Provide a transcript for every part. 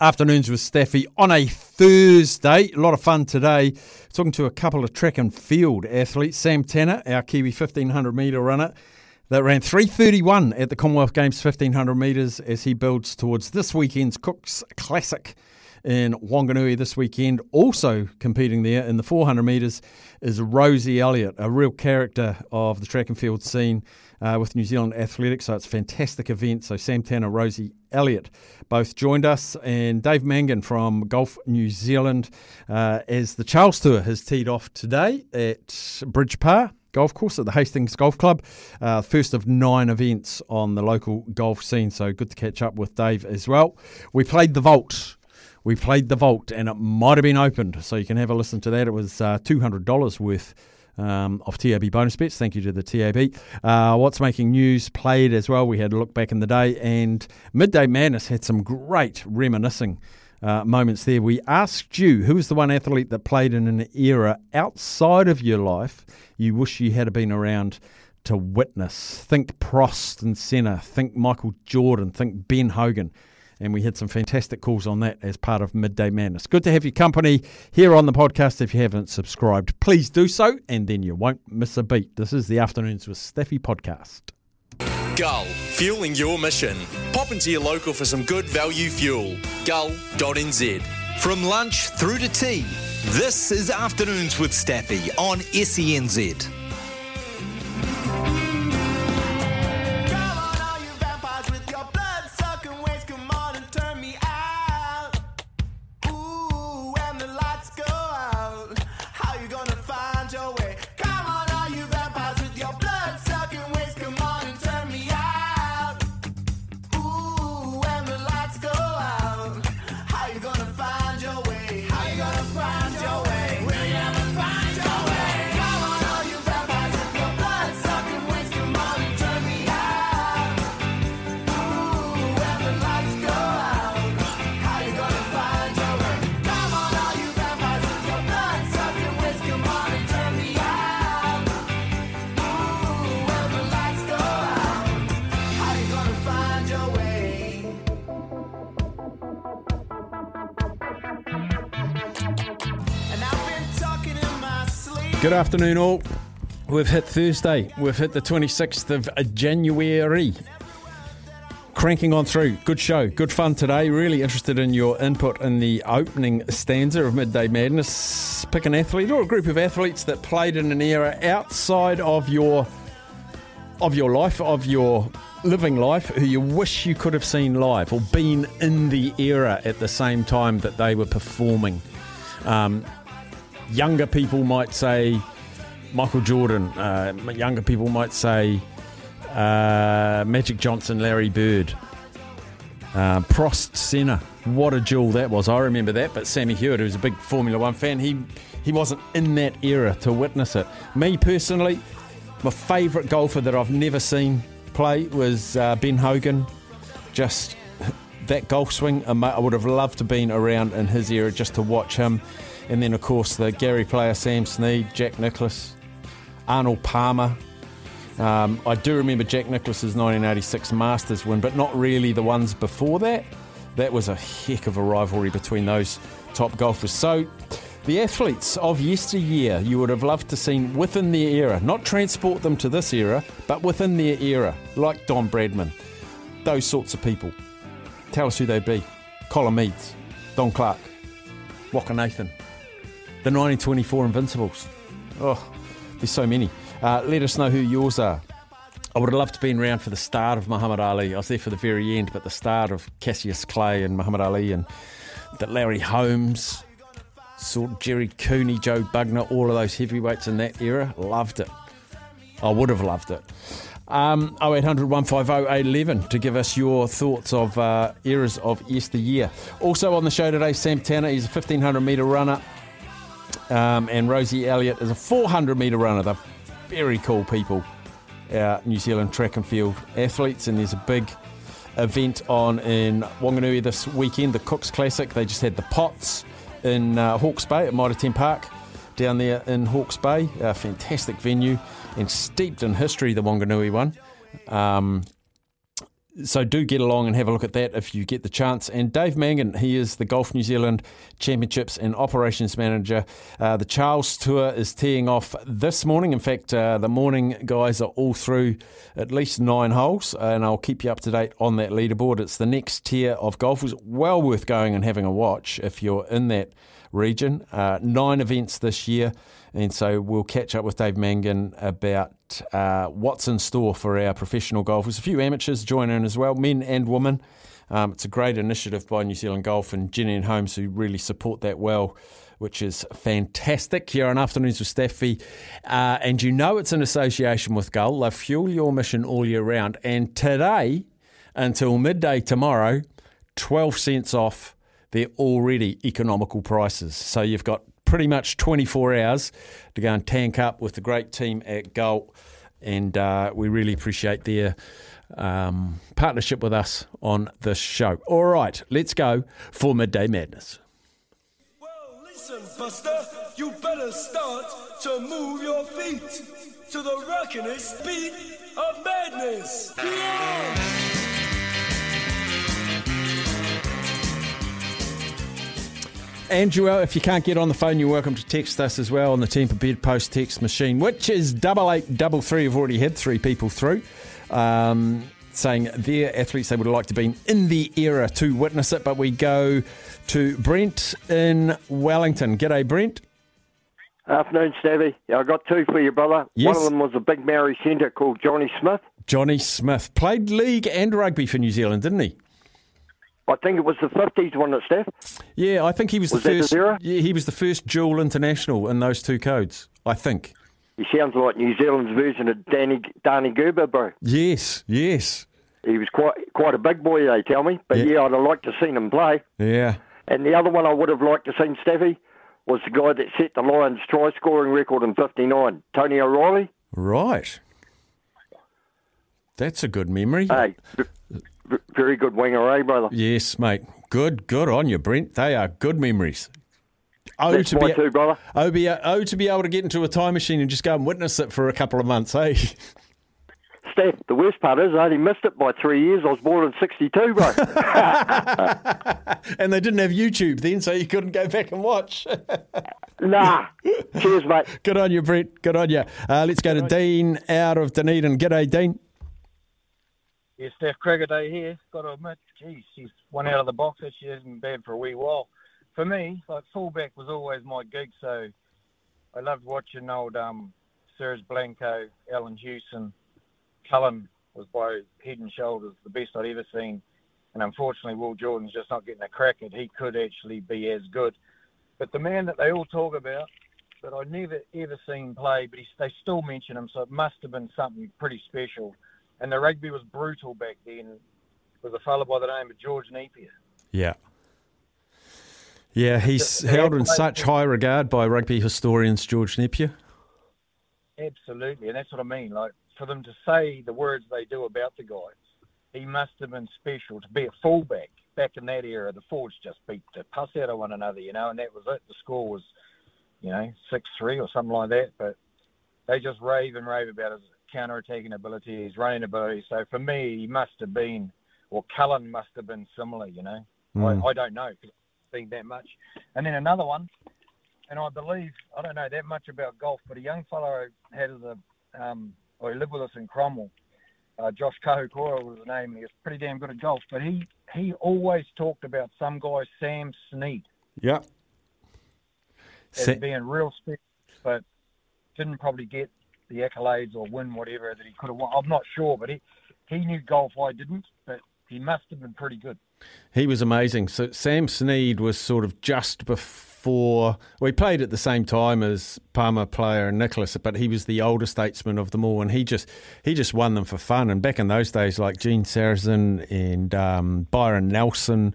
Afternoons with Staffy on a Thursday. A lot of fun today. Talking to a couple of track and field athletes. Sam Tanner, our Kiwi 1500 metre runner, that ran 331 at the Commonwealth Games 1500 metres as he builds towards this weekend's Cooks Classic in Wanganui this weekend. Also competing there in the 400 metres is Rosie Elliott, a real character of the track and field scene uh, with New Zealand Athletics. So it's a fantastic event. So Sam Tanner, Rosie Elliott both joined us, and Dave Mangan from Golf New Zealand uh, as the Charles Tour has teed off today at Bridge Pa golf course at the Hastings Golf Club. Uh, first of nine events on the local golf scene, so good to catch up with Dave as well. We played the Vault. We played the Vault, and it might have been opened, so you can have a listen to that. It was uh, $200 worth um, of TAB bonus bets. Thank you to the TAB. Uh, what's making news played as well. We had a look back in the day, and Midday Madness had some great reminiscing. Uh, moments there. We asked you who was the one athlete that played in an era outside of your life you wish you had been around to witness. Think Prost and Senna, think Michael Jordan, think Ben Hogan and we had some fantastic calls on that as part of Midday Madness. Good to have your company here on the podcast. If you haven't subscribed, please do so, and then you won't miss a beat. This is the Afternoons with Staffy podcast. Gull, fueling your mission. Pop into your local for some good value fuel. Gull.nz. From lunch through to tea, this is Afternoons with Staffy on SENZ. Good afternoon, all. We've hit Thursday. We've hit the 26th of January. Cranking on through. Good show. Good fun today. Really interested in your input in the opening stanza of Midday Madness. Pick an athlete or a group of athletes that played in an era outside of your of your life, of your living life, who you wish you could have seen live or been in the era at the same time that they were performing. Um, younger people might say Michael Jordan. Uh, younger people might say uh, Magic Johnson, Larry Bird. Uh, Prost Senna. What a jewel that was. I remember that. But Sammy Hewitt, who's a big Formula One fan, he, he wasn't in that era to witness it. Me personally, my favourite golfer that I've never seen play was uh, Ben Hogan. Just that golf swing, I would have loved to have been around in his era just to watch him. And then, of course, the Gary Player Sam Snead, Jack Nicklaus, Arnold Palmer. Um, I do remember Jack Nicklaus's 1986 Masters win, but not really the ones before that. That was a heck of a rivalry between those top golfers. So, the athletes of yesteryear you would have loved to see within their era, not transport them to this era, but within their era, like Don Bradman, those sorts of people. Tell us who they'd be. Colin Meads, Don Clarke, Waka Nathan, the 1924 Invincibles. Oh, there's so many. Uh, let us know who yours are. I would have loved to been around for the start of Muhammad Ali. I was there for the very end, but the start of Cassius Clay and Muhammad Ali and that Larry Holmes, sort of Gerry Cooney, Joe Bugner, all of those heavyweights in that era. Loved it. I would have loved it. Um, 0800 150 811 to give us your thoughts of uh, eras of yesteryear. Also on the show today, Sam Tanner. He's a 1500 metre runner um, and Rosie Elliott is a 400 metre runner. They're very cool people, our New Zealand track and field athletes, and there's a big event on in Wanganui this weekend, the Cooks Classic. They just had the Potts in uh, Hawke's Bay at Mitre 10 Park down there in Hawke's Bay. A fantastic venue and steeped in history, the Wanganui one. Um, so do get along and have a look at that if you get the chance. And Dave Mangan, he is the Golf New Zealand Championships and Operations Manager. Uh, the Charles Tour is teeing off this morning. In fact, uh, the morning guys are all through at least nine holes, and I'll keep you up to date on that leaderboard. It's the next tier of golf. It's well worth going and having a watch if you're in that region. Uh, nine events this year. And so we'll catch up with Dave Mangan about uh, what's in store for our professional golfers. A few amateurs join in as well, men and women. Um, it's a great initiative by New Zealand Golf and Jennian Homes who really support that well, which is fantastic. Here on Afternoons with Staffy. Uh, and you know it's in association with Gull. They fuel your mission all year round. And today, until midday tomorrow, 12 cents off their already economical prices. So you've got pretty much 24 hours to go and tank up with the great team at Gull. And uh, we really appreciate their um, partnership with us on this show. All right, let's go for Midday Madness. Well, listen, Buster, you better start to move your feet to the rockinest beat of madness. Yeah! Andrew, if you can't get on the phone, you're welcome to text us as well on the Temper Bed Post text machine, which is double eight double three. I've already had three people through. Um, saying their athletes they would like to be in the era to witness it. But we go to Brent in Wellington. G'day, Brent. Afternoon, Stevie. Yeah, I got two for you, brother. Yes. One of them was a big Maori centre called Johnny Smith. Johnny Smith played league and rugby for New Zealand, didn't he? I think it was the 50s, wasn't it, Steph? Yeah, I think he was, Was the the first. era? yeah, he was the first dual international in those two codes. I think. He sounds like New Zealand's version of Danny, Danie Gerber, bro. Yes, yes, He was quite quite a big boy, they tell me. But Yeah. yeah, I'd have liked to seen him play. yeah. And the other one I would have liked to seen, Steffi, was the guy that set the Lions try scoring record in 59, Tony O'Reilly. Right. That's a good memory. Hey, very good winger, eh, brother? Yes, mate. Good, good on you, Brent. They are good memories. Oh, That's to be, two, brother. oh, be, oh, to be able to get into a time machine and just go and witness it for a couple of months, eh? Steph, the worst part is I only missed it by three years. I was born in 62, bro. and they didn't have YouTube then, so you couldn't go back and watch. nah. Cheers, mate. good on you, Brent. Good on you. Uh, let's go to Dean out of Dunedin. G'day, Dean. Yeah, Steph Krieger Day here. Got to admit, geez, she's one out of the box. That she hasn't been bad for a wee while. For me, like fullback was always my gig, so I loved watching old um, Serge Blanco, Alan Hewson, Cullen was by head and shoulders the best I'd ever seen. And unfortunately, Will Jordan's just not getting a crack at. He could actually be as good. But the man that they all talk about, that I never ever seen play, but he, they still mention him, so it must have been something pretty special. And the rugby was brutal back then. Was a fellow by the name of George Nepia. Yeah. Yeah, he's held in such high regard by rugby historians George Nepia. Absolutely, and that's what I mean. Like for them to say the words they do about the guy, he must have been special to be a fullback back in that era. The forwards just beat the puss out of one another, you know, and that was it. The score was, you know, six three or something like that. But they just rave and rave about his counter-attacking ability, his running ability. So for me, he must have been, or Cullen must have been similar, you know. Mm. I, I don't know because been that much. And then another one, and I believe I don't know that much about golf, but a young fellow I had as a, um, or he lived with us in Cromwell. Uh, Josh Kahukora was his name. and He was pretty damn good at golf, but he he always talked about some guy Sam Snead Yeah. as Sa- being real special, but didn't probably get the accolades or win whatever that he could have won. I'm not sure, but he he knew golf. I didn't, but he must have been pretty good. He was amazing. So Sam Snead was sort of just before. Well, played at the same time as Palmer Player and Nicklaus, but he was the older statesman of them all, and he just he just won them for fun. And back in those days, like Gene Sarazen and um, Byron Nelson,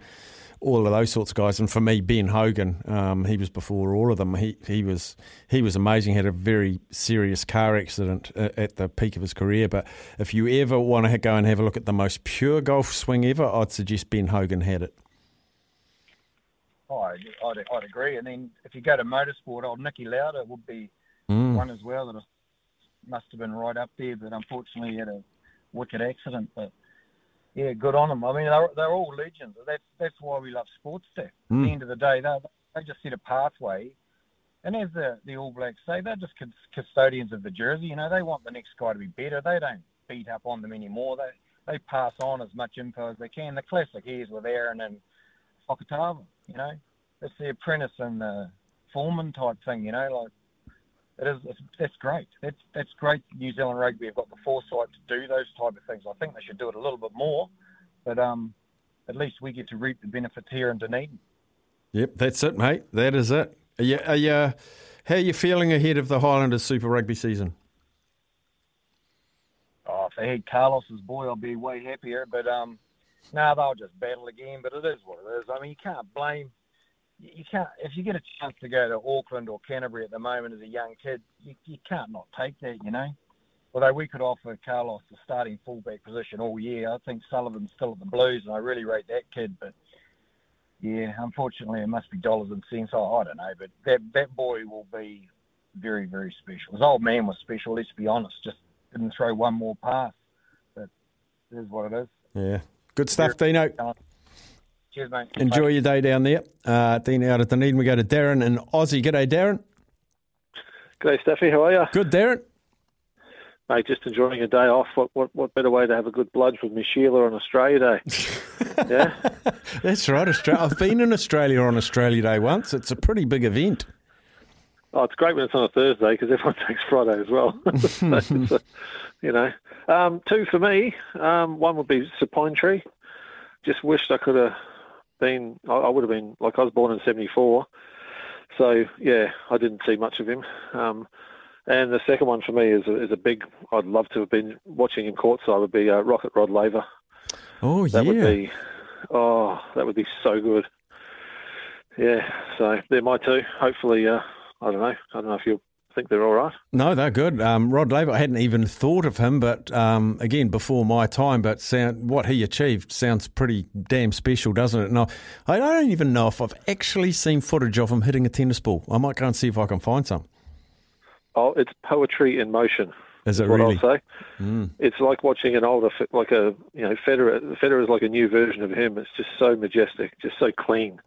all of those sorts of guys. And for me, Ben Hogan, um, he was before all of them. He he was he was amazing. Had a very serious car accident uh, at the peak of his career. But if you ever want to go and have a look at the most pure golf swing ever, I'd suggest Ben Hogan had it. Oh, I'd, I'd, I'd agree. And then if you go to motorsport, old Niki Lauda would be Mm. one as well that must have been right up there, but unfortunately he had a wicked accident. But yeah, good on them. I mean, they're, they're all legends. That's that's why we love sports. At Mm. the end of the day, they they just set a pathway, and as the the All Blacks say, they're just custodians of the jersey. You know, they want the next guy to be better. They don't beat up on them anymore. They they pass on as much info as they can. The classic years with Aaron and Fakatava. You know, it's the apprentice and the foreman type thing. You know, like. It is. It's, that's great. That's that's great. New Zealand rugby have got the foresight to do those type of things. I think they should do it a little bit more, but um, at least we get to reap the benefits here in Dunedin. Yep, that's it, mate. That is it. Are you, are you, how are you feeling ahead of the Highlanders Super Rugby season? Oh, if they had Carlos's boy, I'd be way happier. But um, now they'll just battle again. But it is what it is. I mean, you can't blame. You can't if you get a chance to go to Auckland or Canterbury at the moment as a young kid, you, you can't not take that. You know. Although we could offer Carlos the starting fullback position all year, I think Sullivan's still at the Blues, and I really rate that kid. But yeah, unfortunately, it must be dollars and cents. Oh, I don't know, but that that boy will be very, very special. His old man was special. Let's be honest. Just didn't throw one more pass. But it is what it is. Yeah. Good stuff, Dino. Cheers, mate. Enjoy your day down there. Uh, Dino out of Dunedin. We go to Darren and Aussie. G'day, Darren. G'day, Staffy. How are you? Good, Darren. Mate, just enjoying a day off. What, what what better way to have a good bludge with Miss Sheila on Australia Day? yeah? That's right. Australia. I've been in Australia on Australia Day once. It's a pretty big event. Oh, it's great when it's on a Thursday because everyone takes Friday as well. So, so, you know. Um, two for me. Um, one would be Sir Pine Tree. Just wished I could have been, I, I would have been, like I was born in 74. So, yeah, I didn't see much of him. Um, and the second one for me is a, is a big, I'd love to have been watching him courtside, would be uh, Rocket Rod Laver. Oh, That yeah. would be, oh, that would be so good. Yeah, so they're my two. Hopefully, uh, I don't know. I don't know if you think they're all right. No, they're good. Um, Rod Laver, I hadn't even thought of him, but um, again, before my time, but sound, what he achieved sounds pretty damn special, doesn't it? No, I don't even know if I've actually seen footage of him hitting a tennis ball. I might go and see if I can find some. Oh, it's poetry in motion. Is it what really? I'll say. It's like watching an older, like a you know, Federer. Federer is like a new version of him. It's just so majestic, just so clean.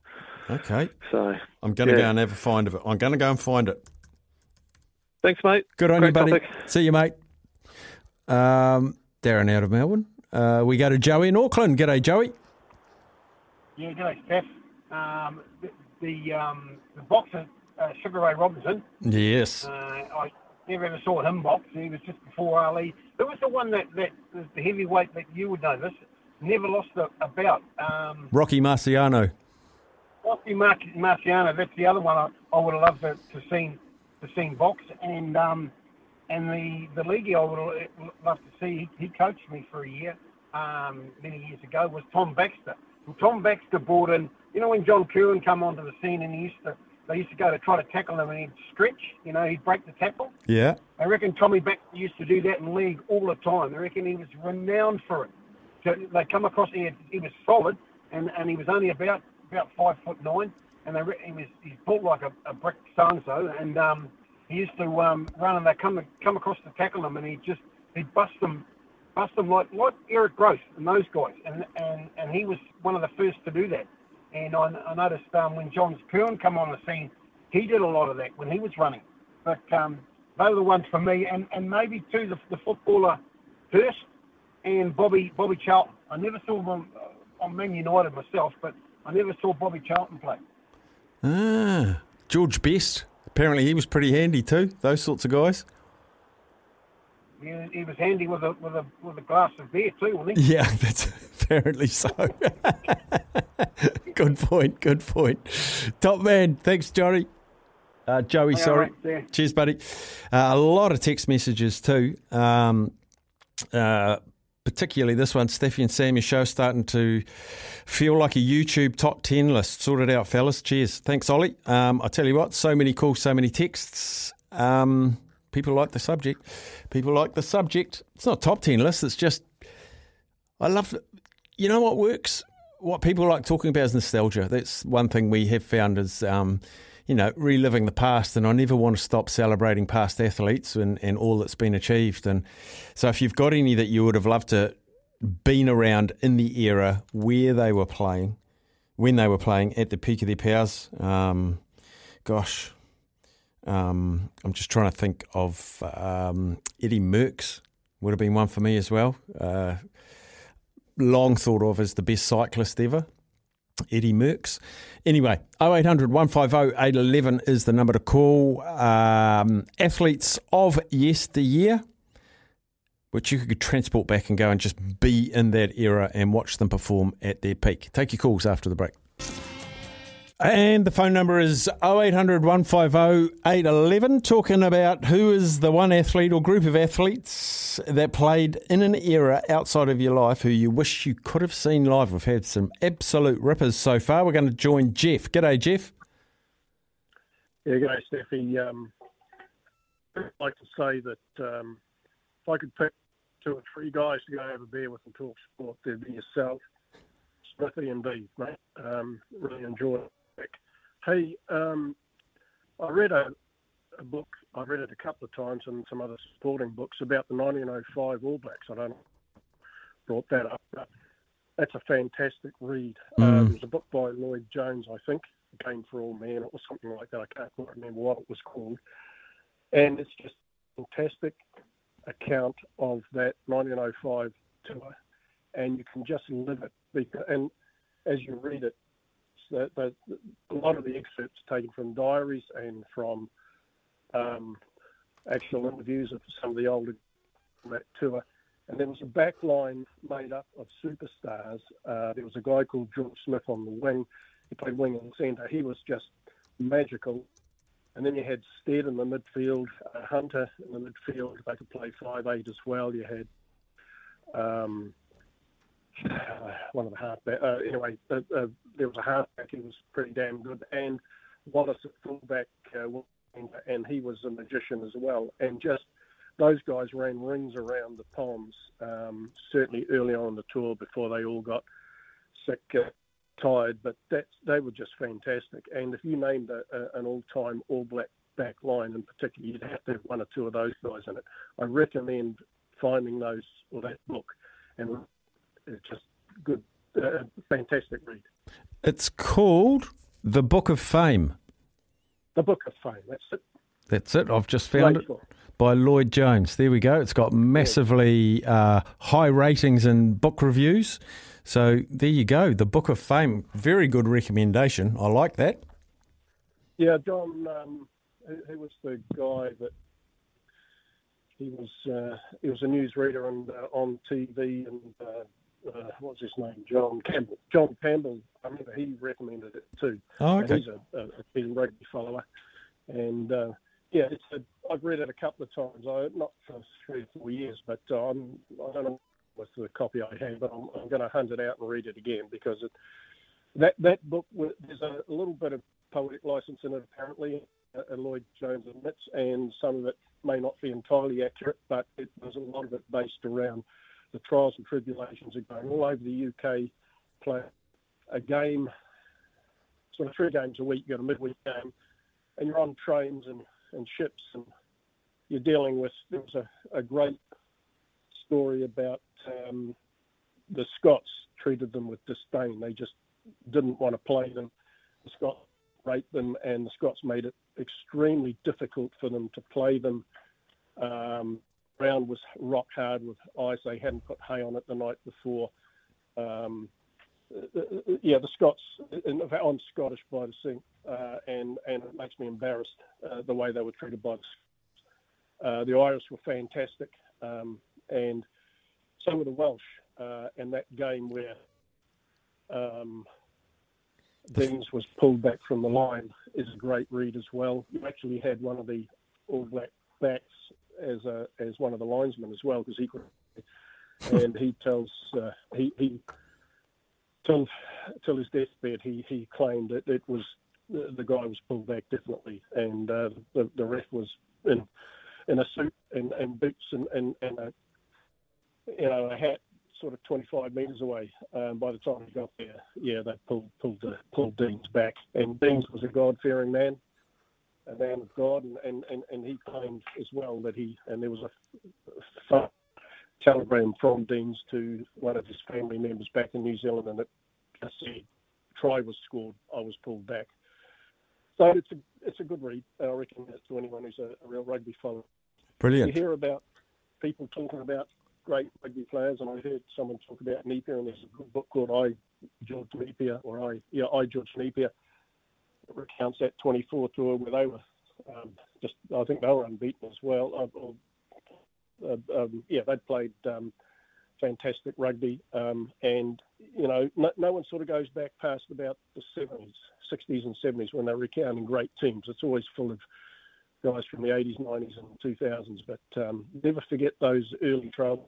Okay. So, I'm going to Yeah. go and have a find of it. I'm going to go and find it. Thanks, mate. Good on Great you, buddy. topic. See you, mate. Um, Darren out of Melbourne. Uh, we go to Joey in Auckland. G'day, Joey. Yeah, g'day, Steph. Um, the the, um, the boxer, uh, Sugar Ray Robinson, Yes. uh, I never ever saw him box. He was just before Ali. Who was the one that, that was the heavyweight that you would know this? Never lost a, a bout. Um, Rocky Marciano. Rocky Mar- Marciano, that's the other one I, I would have loved to, to seen to seen box. And um, and the the league I would love to see. He, he coached me for a year um, many years ago. Was Tom Baxter. And Tom Baxter brought in. You know when John Kirwan come onto the scene and he used to they used to go to try to tackle him and he'd stretch. You know he'd break the tackle. Yeah. I reckon Tommy Baxter used to do that in league all the time. I reckon he was renowned for it. So they come across, he, had, he was solid, and, and he was only about about five foot nine, and they, he was he's built like a, a brick so and so, and um, he used to um, run and they come come across to tackle him, and he just he'd bust them, bust them like like Eric Gross and those guys, and and and he was one of the first to do that. And I, I noticed um, when John Kirwan come on the scene, he did a lot of that when he was running. But um, they were the ones for me, and, and maybe too the, the footballer Hurst and Bobby Bobby Charlton. I never saw them on Man United myself, but I never saw Bobby Charlton play. Ah, George Best. Apparently, he was pretty handy too. Those sorts of guys. He, he was handy with a with a with a glass of beer too, wasn't he? Yeah, that's apparently so. good point. Good point. Top man. Thanks, Johnny. Uh, Joey, All sorry. right. Cheers, buddy. Uh, a lot of text messages too. Um, uh, particularly this one, Steffi and Sam, your show starting to feel like a YouTube top 10 list. Sort it out, fellas. Cheers. Thanks, Ollie. Um, I tell you what, so many calls, so many texts. Um, people like the subject. People like the subject. It's not top 10 list, it's just, I love, you know what works? What people like talking about is nostalgia. That's one thing we have found is, um, you know, reliving the past. And I never want to stop celebrating past athletes and, and all that's been achieved. And so if you've got any that you would have loved to been around in the era where they were playing, when they were playing at the peak of their powers. Um, gosh, um, I'm just trying to think of um, Eddie Merckx would have been one for me as well. Uh, long thought of as the best cyclist ever. Eddie Merckx. Anyway, 0800 150 811 is the number to call. Um, athletes of yesteryear, which you could transport back and go and just be in that era and watch them perform at their peak. Take your calls after the break. And the phone number is 0800 150 811, talking about who is the one athlete or group of athletes that played in an era outside of your life who you wish you could have seen live. We've had some absolute rippers so far. We're going to join Jeff. G'day, Jeff. Yeah, g'day, Steffi. Um, I'd like to say that um, if I could pick two or three guys to go a beer with and talk sport, there'd be yourself, Smithy and Dave, mate. Um, really enjoy it. Hey, um, I read a, a, book. I've read it a couple of times and some other supporting books about the 1905 All Blacks. I don't know brought that up, but that's a fantastic read. Mm. Uh, there's a book by Lloyd Jones, I think, Game for All Men, or something like that. I can't quite remember what it was called. And it's just a fantastic account of that 1905 tour, and you can just live it. And as you read it, the, the, a lot of the excerpts are taken from diaries and from um, actual interviews of some of the older from that tour. And there was a back line made up of superstars. Uh, there was a guy called George Smith on the wing. He played wing and centre. He was just magical. And then you had Stead in the midfield, uh, Hunter in the midfield. They could play five eight as well. You had um, one of the halfback. Uh, anyway, uh, uh, there was a halfback who was pretty damn good, and Wallace at fullback, uh, and he was a magician as well. And just those guys ran rings around the Poms, um, certainly early on in the tour before they all got sick, uh, tired. But that they were just fantastic. And if you named a, a, an all-time All Black back line in particular, you'd have to have one or two of those guys in it. I recommend finding those or that book and it's just good, uh, fantastic read. It's called The Book of Fame. The Book of Fame. That's it. That's it. I've just found Great it book. by Lloyd Jones. There we go. It's got massively uh, high ratings in book reviews. So there you go. The Book of Fame. Very good recommendation. I like that. Yeah, John. Um, who, who was the guy that he was? Uh, he was a newsreader and uh, on TV and. Uh, uh, what's his name? John Campbell. John Campbell. I remember he recommended it too. Oh, okay. He's a, a, a keen rugby follower, and uh, yeah, it's a, I've read it a couple of times. I not for three or four years, but uh, I'm, I don't know what's the copy I have, but I'm, I'm going to hunt it out and read it again because it, that that book there's a, a little bit of poetic license in it apparently. Uh, Lloyd Jones admits, and some of it may not be entirely accurate, but it, there's a lot of it based around the trials and tribulations are going all over the UK, play a game, sort of three games a week. You got a midweek game, and you're on trains and, and ships, and you're dealing with. There was a, a great story about um, the Scots treated them with disdain. They just didn't want to play them. The Scots raped them, and the Scots made it extremely difficult for them to play them. Um, ground was rock hard with ice. They hadn't put hay on it the night before. Um, uh, uh, yeah, the Scots. In fact, I'm Scottish by descent, uh, and and it makes me embarrassed uh, the way they were treated by the. Uh, the Irish were fantastic, um, and so were the Welsh. Uh, and that game where um, Deans was pulled back from the line is a great read as well. You actually had one of the All Black backs as a as one of the linesmen as well because he could, and he tells uh, he he till till his deathbed he he claimed that it was the, guy was pulled back definitely, and uh, the the ref was in in a suit and, and boots and and, and a you know a hat sort of 25 metres away. Um, by the time he got there, yeah, they pulled pulled pulled Deans back, and Deans was a God-fearing man, a man of God, and, and, and, and he claimed as well that he and there was a telegram from Deans to one of his family members back in New Zealand, and it just said try was scored. I was pulled back. So it's a it's a good read. I reckon that to anyone who's a, a real rugby follower. Brilliant. You hear about people talking about great rugby players, and I heard someone talk about Nepia, and there's a good book called I George Nepia, or I yeah I George Nepia, recounts that 24 tour where they were um, just I think they were unbeaten as well. Uh, uh, um, yeah, they'd played um, fantastic rugby, um, and you know no, no, one sort of goes back past about the 70s, 60s, and 70s when they're recounting great teams. It's always full of guys from the 80s, 90s, and 2000s, but um, never forget those early trials.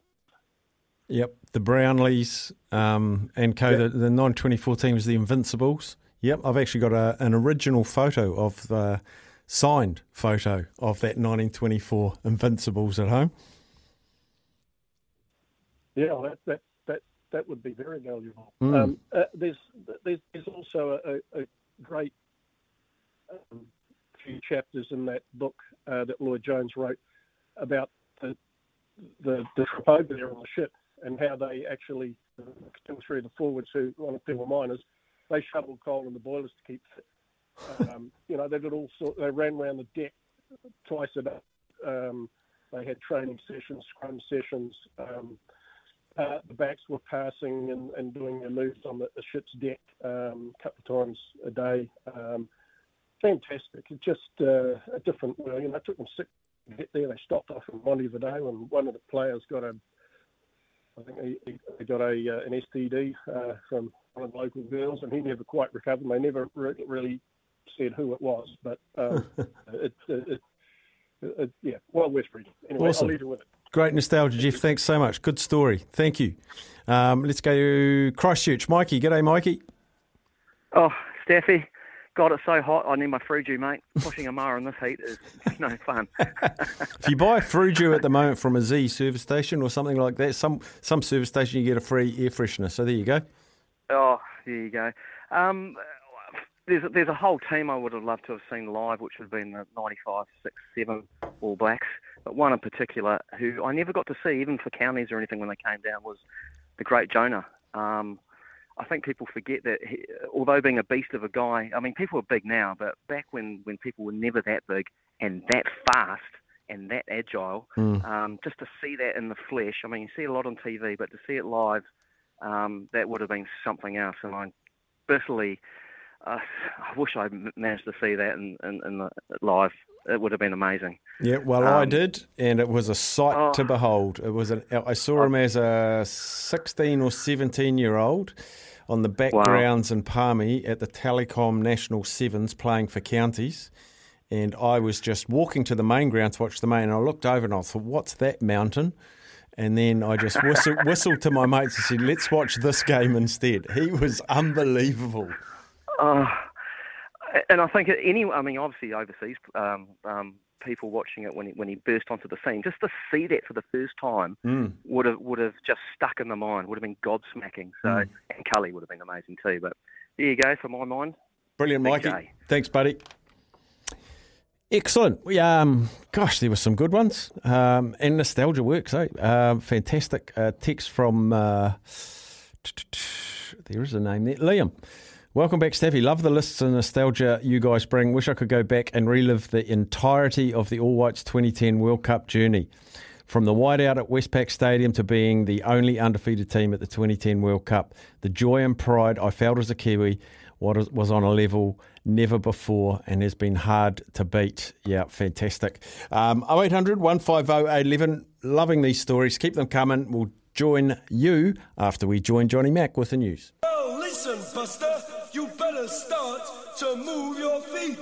Yep, the Brownlies um, and co. The, the 924 team is the Invincibles. Yep, I've actually got a, an original photo of the signed photo of that 1924 Invincibles at home. Yeah, that that that, that would be very valuable. Mm. Um, uh, there's, there's there's also a, a great um, few chapters in that book uh, that Lloyd Jones wrote about the the, the trip over there on the ship and how they actually two three of the forwards who one of them were miners, they shoveled coal in the boilers to keep fit. Um, you know, they did all sort. They ran around the deck twice a day. Um, they had training sessions, scrum sessions. Um, uh, the backs were passing and, and doing their moves on the, the ship's deck um, a couple of times a day. Um, fantastic. It's just uh, a different. You know, it took them six to get there. They stopped off in the day when one of the players got a. I think he, he got a uh, an STD uh, from one of the local girls, and he never quite recovered. They never re- really said who it was, but um, it, it, it, yeah, well worth reading. Anyway, awesome. I'll leave you with it. Great nostalgia, Jeff. Thanks so much. Good story. Thank you. Um, let's go to Christchurch. Mikey. G'day, Mikey. Oh, Staffy. God, it's so hot. I need my Fruju, mate. Pushing a mar in this heat is no fun. if you buy Fruju at the moment from a Z service station or something like that, some some service station you get a free air freshener. So there you go. Oh, there you go. Um, there's a, there's a whole team I would have loved to have seen live, which would have been the 95, 6, 7 All Blacks. But one in particular who I never got to see, even for counties or anything when they came down, was the great Jonah. Um, I think people forget that, he, although being a beast of a guy, I mean, people are big now, but back when, when people were never that big and that fast and that agile, mm. um, just to see that in the flesh, I mean, you see a lot on TV, but to see it live, um, that would have been something else. And I bitterly uh, I wish I managed to see that in, in, in the, live. It would have been amazing. Yeah, well, um, I did, and it was a sight oh, to behold. It was an, I saw him as a 16 or 17 year old on the backgrounds wow. in Palmy at the Telecom National Sevens playing for counties. And I was just walking to the main ground to watch the main, and I looked over and I thought, what's that mountain? And then I just whistled, whistled to my mates and said, let's watch this game instead. He was unbelievable. Uh, and I think any, I mean, obviously overseas um, um, people watching it when he, when he burst onto the scene, just to see that for the first time mm. would have would have just stuck in the mind. Would have been gobsmacking. So, mm. and Cully would have been amazing too. But there you go for my mind. Brilliant, Mikey. Thanks, buddy. Excellent. We, um, gosh, there were some good ones. Um, and nostalgia works, eh? Uh, fantastic. Uh, text from, uh, there is a name there, Liam. Welcome back, Steffi. Love the lists and nostalgia you guys bring. Wish I could go back and relive the entirety of the All Whites 2010 World Cup journey. From the whiteout at Westpac Stadium to being the only undefeated team at the 2010 World Cup, the joy and pride I felt as a Kiwi was on a level never before and has been hard to beat. Yeah, fantastic. Um, 0800 150 811. Loving these stories. Keep them coming. We'll join you after we join Johnny Mack with the news. Oh, listen, Buster you better start to move your feet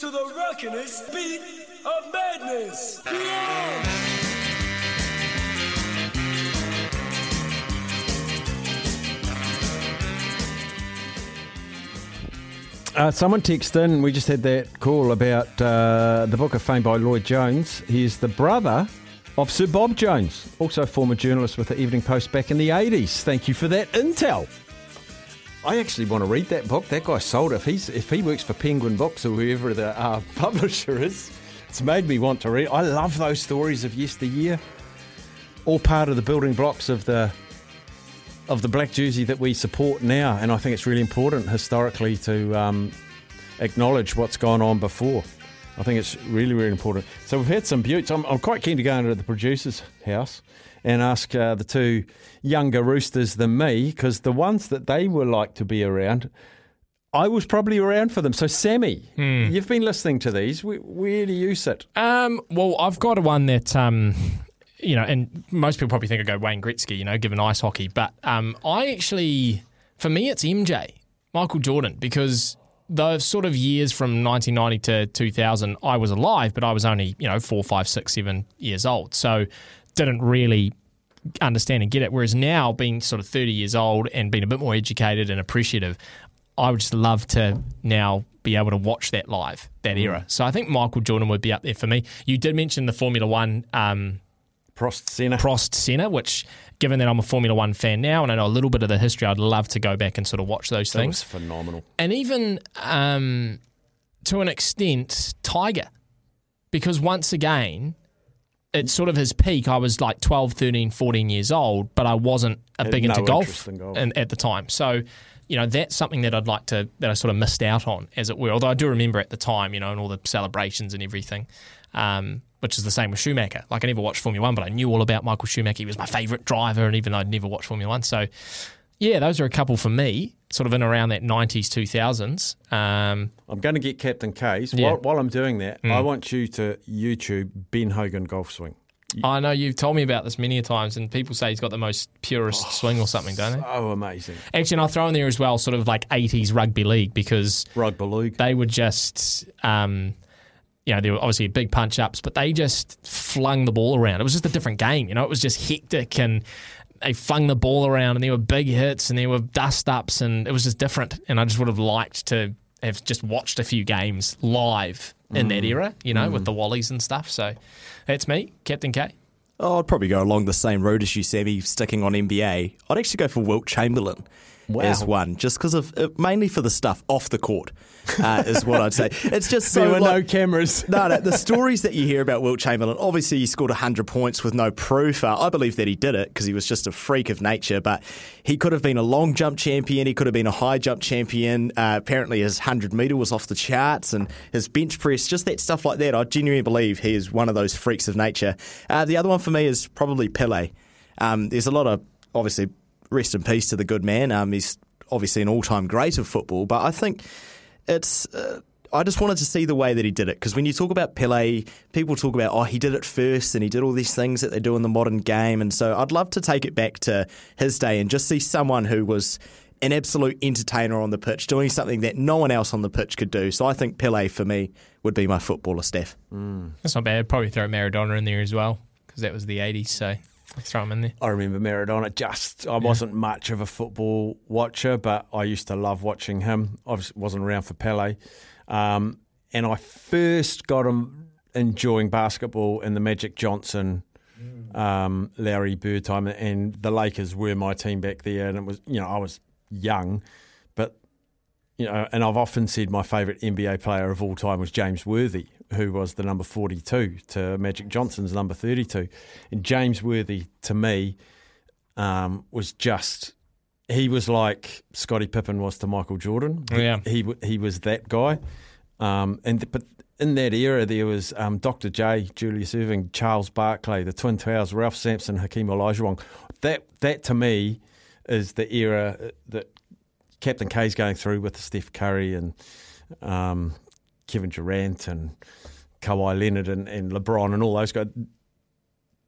to the rockinest beat of madness. Yeah! Uh, someone texted in, we just had that call about uh, the Book of Fame by Lloyd Jones. He's the brother of Sir Bob Jones, also former journalist with the Evening Post back in the 80s. Thank you for that intel. I actually want to read that book. That guy sold it. If he's if he works for Penguin Books or whoever the uh, publisher is, it's made me want to read. I love those stories of yesteryear. all part of the building blocks of the of the black jersey that we support now, and I think it's really important historically to um, acknowledge what's gone on before. I think it's really, really important. So we've had some buttes. I'm, I'm quite keen to go into the producer's house and ask uh, the two younger roosters than me, because the ones that they were like to be around, I was probably around for them. So, Sammy, you've been listening to these. Where, where do you sit? Um, well, I've got a one that, um, you know, and most people probably think I go Wayne Gretzky, you know, given ice hockey. But um, I actually, for me, it's MJ, Michael Jordan, because the sort of years from 1990 to 2000, I was alive, but I was only, you know, four, five, six, seven years old. So didn't really understand and get it. Whereas now, being sort of 30 years old and being a bit more educated and appreciative, I would just love to now be able to watch that live, that era. So I think Michael Jordan would be up there for me. You did mention the Formula One um, Prost Senna. Prost Senna, which, given that I'm a Formula One fan now and I know a little bit of the history, I'd love to go back and sort of watch those things. That was things. phenomenal. And even um, to an extent, Tiger, because once again, it's sort of his peak. I was like 12, 13, 14 years old, but I wasn't a big into golf, in golf. and- at the time. So, you know, that's something that I'd like to, that I sort of missed out on, as it were. Although I do remember at the time, you know, and all the celebrations and everything, um, which is the same with Schumacher. Like, I never watched Formula One, but I knew all about Michael Schumacher. He was my favourite driver, and even though I'd never watched Formula One. So, yeah, those are a couple for me, sort of in around that 90s, 2000s. Um, I'm going to get Captain K's. Yeah. While, while I'm doing that, Mm. I want you to YouTube Ben Hogan golf swing. I know you've told me about this many a times, and people say he's got the most purest swing or something, don't they? Oh, amazing. Actually, and I'll throw in there as well, sort of like 80s rugby league, because Rugby league. they were just, um, you know, they were obviously big punch ups, but they just flung the ball around. It was just a different game, you know, it was just hectic and they flung the ball around and there were big hits and there were dust ups and it was just different. And I just would have liked to have just watched a few games live in that Mm. era, you know, with Mm. the Wallies and stuff. So that's me, Captain K. Oh, I'd probably go along the same road as you, Sammy, sticking on NBA. I'd actually go for Wilt Chamberlain Wow. as one, just because of uh, mainly for the stuff off the court, uh, is what I'd say. It's just so There were no cameras. no, no, the stories that you hear about Wilt Chamberlain, obviously he scored 100 points with no proof. Uh, I believe that he did it because he was just a freak of nature, but he could have been a long jump champion. He could have been a high jump champion. Uh, apparently his 100 metre was off the charts and his bench press, just that stuff like that. I genuinely believe he is one of those freaks of nature. Uh, the other one for me is probably Pele. Um, there's a lot of, obviously, rest in peace to the good man. Um, he's obviously an all time great of football, but I think it's. Uh, I just wanted to see the way that he did it because when you talk about Pele, people talk about oh he did it first and he did all these things that they do in the modern game, and so I'd love to take it back to his day and just see someone who was an absolute entertainer on the pitch, doing something that no one else on the pitch could do. So I think Pele for me would be my footballer, Steph. That's not bad. Probably throw Maradona in there as well because that was the 80s. So I'll throw him in there. I remember Maradona. Just I wasn't much of a football watcher, but I used to love watching him. I was- wasn't around for Pele, um, and I first got him enjoying basketball in the Magic Johnson, um, Larry Bird time, and the Lakers were my team back there. And it was you know I was young, but you know, and I've often said my favourite NBA player of all time was James Worthy, who was the number 42 to Magic Johnson's number 32. And James Worthy, to me, um, was just. He was like Scottie Pippen was to Michael Jordan. He- Yeah. he he was that guy. Um, and but in that era, there was um, Dr. J, Julius Erving, Charles Barkley, the Twin Towers, Ralph Sampson, Hakeem Olajuwon. That that to me is the era that Captain K's going through with Steph Curry and um, Kevin Durant and Kawhi Leonard and, and LeBron and all those guys.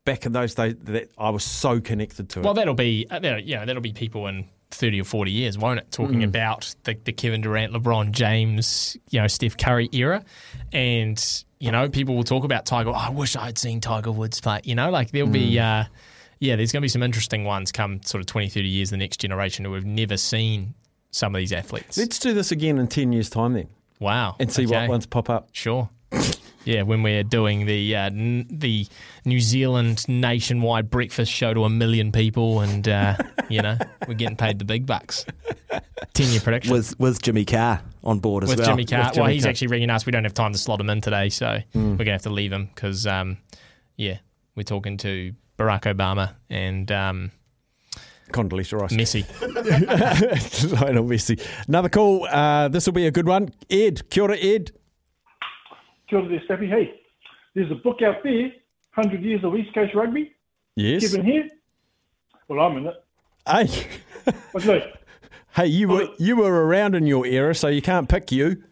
Back in those days, that I was so connected to it. Well, that'll be uh, that'll, you that'll be people in thirty or forty years, won't it? Talking Mm. about the, the Kevin Durant, LeBron James, you know Steph Curry era, and you know people will talk about Tiger. Oh, I wish I had seen Tiger Woods play. You know, like there'll be. Mm. Uh, yeah, there's going to be some interesting ones come sort of 20, 30 years, the next generation who have never seen some of these athletes. Let's do this again in 10 years' time then. Wow. And see Okay. what ones pop up. Sure. Yeah, when we're doing the uh, n- the New Zealand nationwide breakfast show to a million people, and uh, you know we're getting paid the big bucks. Ten year prediction With with Jimmy Carr on board as well. with well. Jimmy Carr. With well, he's Carr. actually ringing us. We don't have time to slot him in today, so Mm. we're gonna have to leave him because um, yeah, we're talking to Barack Obama and um, Condoleezza Rice. Messi. Lionel Messi. Another call. Uh, this will be a good one. Ed. Kia ora, Ed. Kia ora there, Staffy. Hey, there's a book out there, 100 Years of East Coast Rugby. Yes. Given here. Well, I'm in it. Hey. What's that? Hey, you were you were around in your era, so you can't pick you.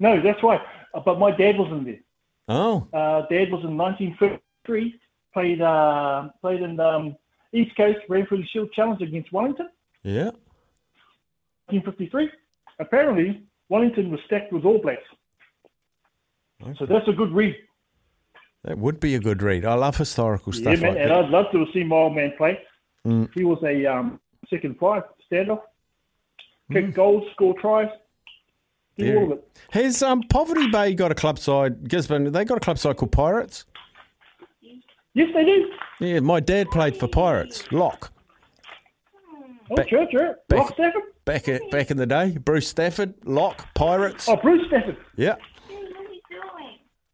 No, that's right. Uh, But my dad was in there. Oh. Uh, dad was in 1953. Played uh, played in um, East Coast Ranfurly Shield Challenge against Wellington. Yeah. 1953. Apparently, Wellington was stacked with All Blacks. So that's a good read. That would be a good read. I love historical Yeah, stuff man, like and that. I'd love to see my old man play. Mm. He was a um, second five standoff, kick goals, score tries, of it. Has um, Poverty Bay got a club side? Gisborne, they got a club side called Pirates. Yes, they do. Yeah, my dad played for Pirates. Lock. Oh, Back- sure, sure. back- Rock Stafford. Back at, back in the day, Bruce Stafford, Lock, Pirates. Oh, Bruce Stafford. Yeah.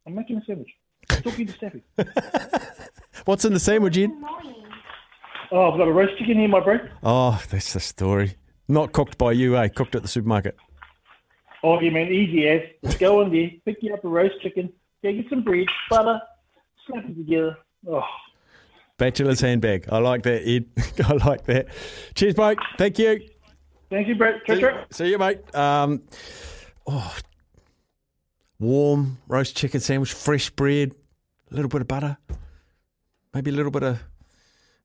I'm making a sandwich. Talking to Stafford. What's in the sandwich, Ed? Oh, I've got a roast chicken here, my bro. Oh, that's the story. Not cooked by you, eh? Cooked at the supermarket. Oh, yeah, man, easy as. Go in there, pick you up a roast chicken, yeah, get some bread, butter, slap it together. Oh, Bachelor's handbag. I like that, Ed. I like that. Cheers, mate. Thank you. thank you. Ciao, See, see you, mate. Um, oh, warm roast chicken sandwich, fresh bread, a little bit of butter, maybe a little bit of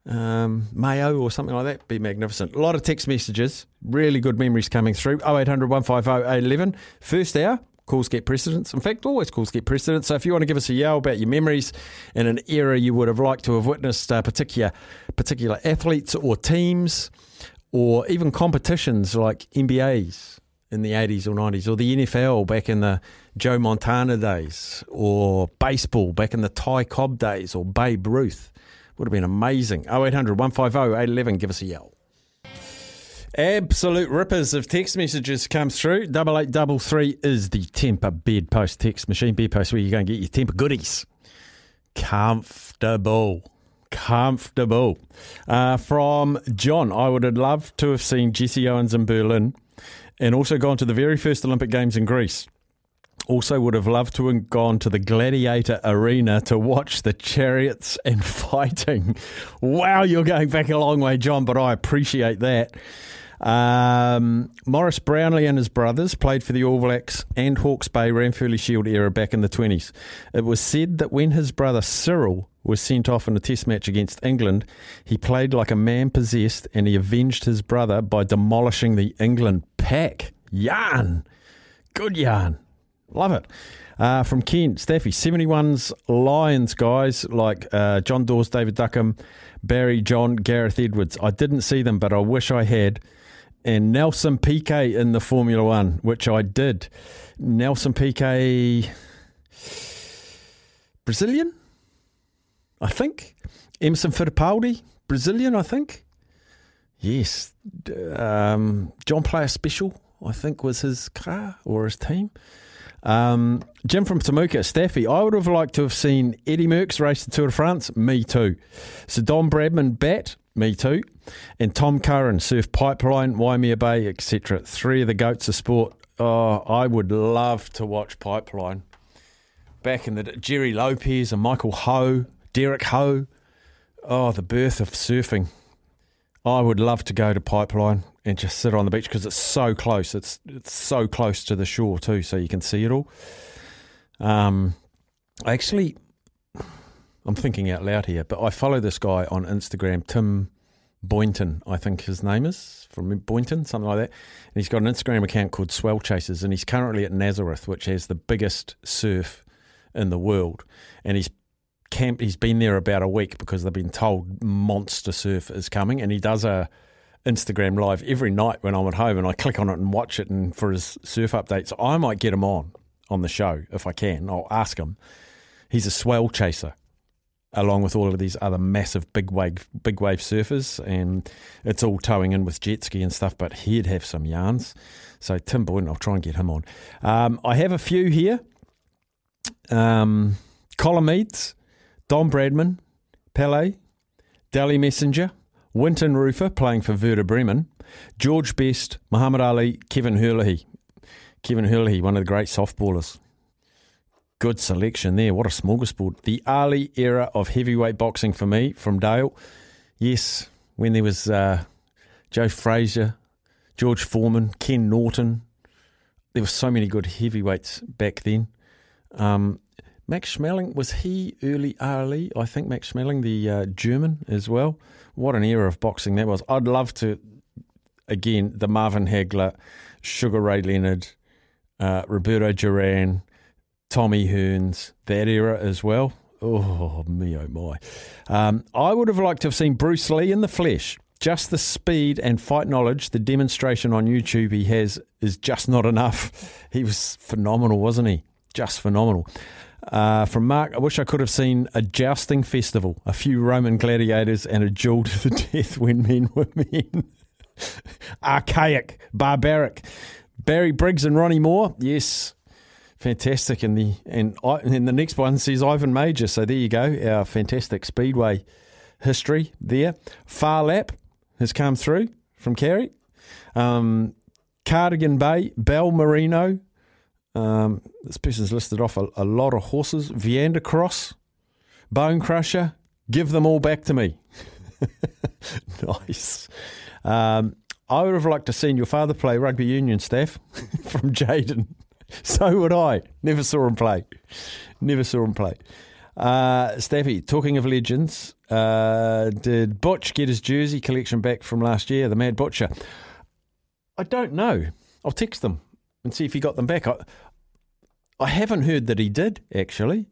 um, mayo or something like that. Be magnificent. A lot of text messages. Really good memories coming through. 0800 150 811. First hour. Calls get precedence. In fact, always calls get precedence. So if you want to give us a yell about your memories in an era you would have liked to have witnessed uh, particular particular athletes or teams, or even competitions like NBAs in the 80s or 90s, or the NFL back in the Joe Montana days, or baseball back in the Ty Cobb days, or Babe Ruth. Would have been amazing. 0800 150 811. Give us a yell. Absolute rippers of text messages comes through. Double eight double three is the Tempur bed post text machine bed post where you go and get your Tempur goodies. Comfortable. Comfortable. Uh, from John, I would have loved to have seen Jesse Owens in Berlin and also gone to the very first Olympic Games in Greece. Also, would have loved to have gone to the Gladiator Arena to watch the chariots and fighting. Wow, you're going back a long way, John, but I appreciate that. Um, Maurice Brownlie and his brothers played for the All Blacks and Hawke's Bay Ranfurly Shield era back in the 20s. It was said that when his brother Cyril was sent off in a test match against England, he played like a man possessed and he avenged his brother by demolishing the England pack. Yarn. Good yarn. Love it. Uh, from Ken, Staffy, 71's Lions guys like uh, John Dawes, David Duckham, Barry, John, Gareth Edwards. I didn't see them, but I wish I had. And Nelson Piquet in the Formula One, which I did. Nelson Piquet, Brazilian, I think. Emerson Fittipaldi, Brazilian, I think. Yes. Um, John Player Special, I think, was his car or his team. Um, Jim from Temuka, Staffy, I would have liked to have seen Eddy Merckx race the Tour de France. Me too. So Don Bradman bat. Me too. And Tom Curren surf pipeline, Waimea Bay, etc. Three of the goats of sport. Oh, I would love to watch pipeline. Back in the Gerry Lopez and Michael Ho, Derek Ho. Oh, the birth of surfing. I would love to go to Pipeline and just sit on the beach because it's so close. It's it's so close to the shore too, so you can see it all. Um, actually, I'm thinking out loud here, but I follow this guy on Instagram, Tim Boynton, I think his name is from Boynton, something like that. And he's got an Instagram account called Swell Chasers, and he's currently at Nazaré, which has the biggest surf in the world. And he's camp. He's been there about a week because they've been told monster surf is coming, and he does a Instagram live every night when I'm at home, and I click on it and watch it, and for his surf updates, I might get him on on the show if I can. I'll ask him. He's a swell chaser, along with all of these other massive big wave big wave surfers, and it's all towing in with jet ski and stuff. But he'd have some yarns. So Tim Boyden, I'll try and get him on. Um, I have a few here. Um, Colin Meads, Don Bradman, Pele, Dally Messenger, Wynton Rufer playing for Werder Bremen, George Best, Muhammad Ali, Kevin Herlihy. Kevin Herlihy, one of the great softballers. Good selection there. What a smorgasbord. The Ali era of heavyweight boxing for me from Dale. Yes, when there was uh, Joe Frazier, George Foreman, Ken Norton. There were so many good heavyweights back then. Um, Max Schmeling, was he early Ali? I think Max Schmeling, the uh, German as well. What an era of boxing that was. I'd love to, again, the Marvin Hagler, Sugar Ray Leonard, uh, Roberto Duran, Tommy Hearns, that era as well. Oh, me, oh, my. Um, I would have liked to have seen Bruce Lee in the flesh. Just the speed and fight knowledge, the demonstration on YouTube he has is just not enough. He was phenomenal, wasn't he? Just phenomenal. Uh, from Mark, I wish I could have seen a jousting festival, a few Roman gladiators, and a duel to the death when men were men. Archaic, barbaric. Barry Briggs and Ronnie Moore, yes, fantastic. And the and and the next one says Ivan Mauger. So there you go, our fantastic speedway history there. Phar Lap has come through from Kerry. Um, Cardigan Bay, Balmerino. Um, this person's listed off a, a lot of horses. Veandercross, Bone Crusher. Give them all back to me. nice. Um, I would have liked to seen your father play rugby union staff from Jaden. So would I. Never saw him play. Never saw him play. Uh, Staffy, talking of legends, uh, did Butch get his jersey collection back from last year, the Mad Butcher? I don't know. I'll text them and see if he got them back. I, I haven't heard that he did, actually.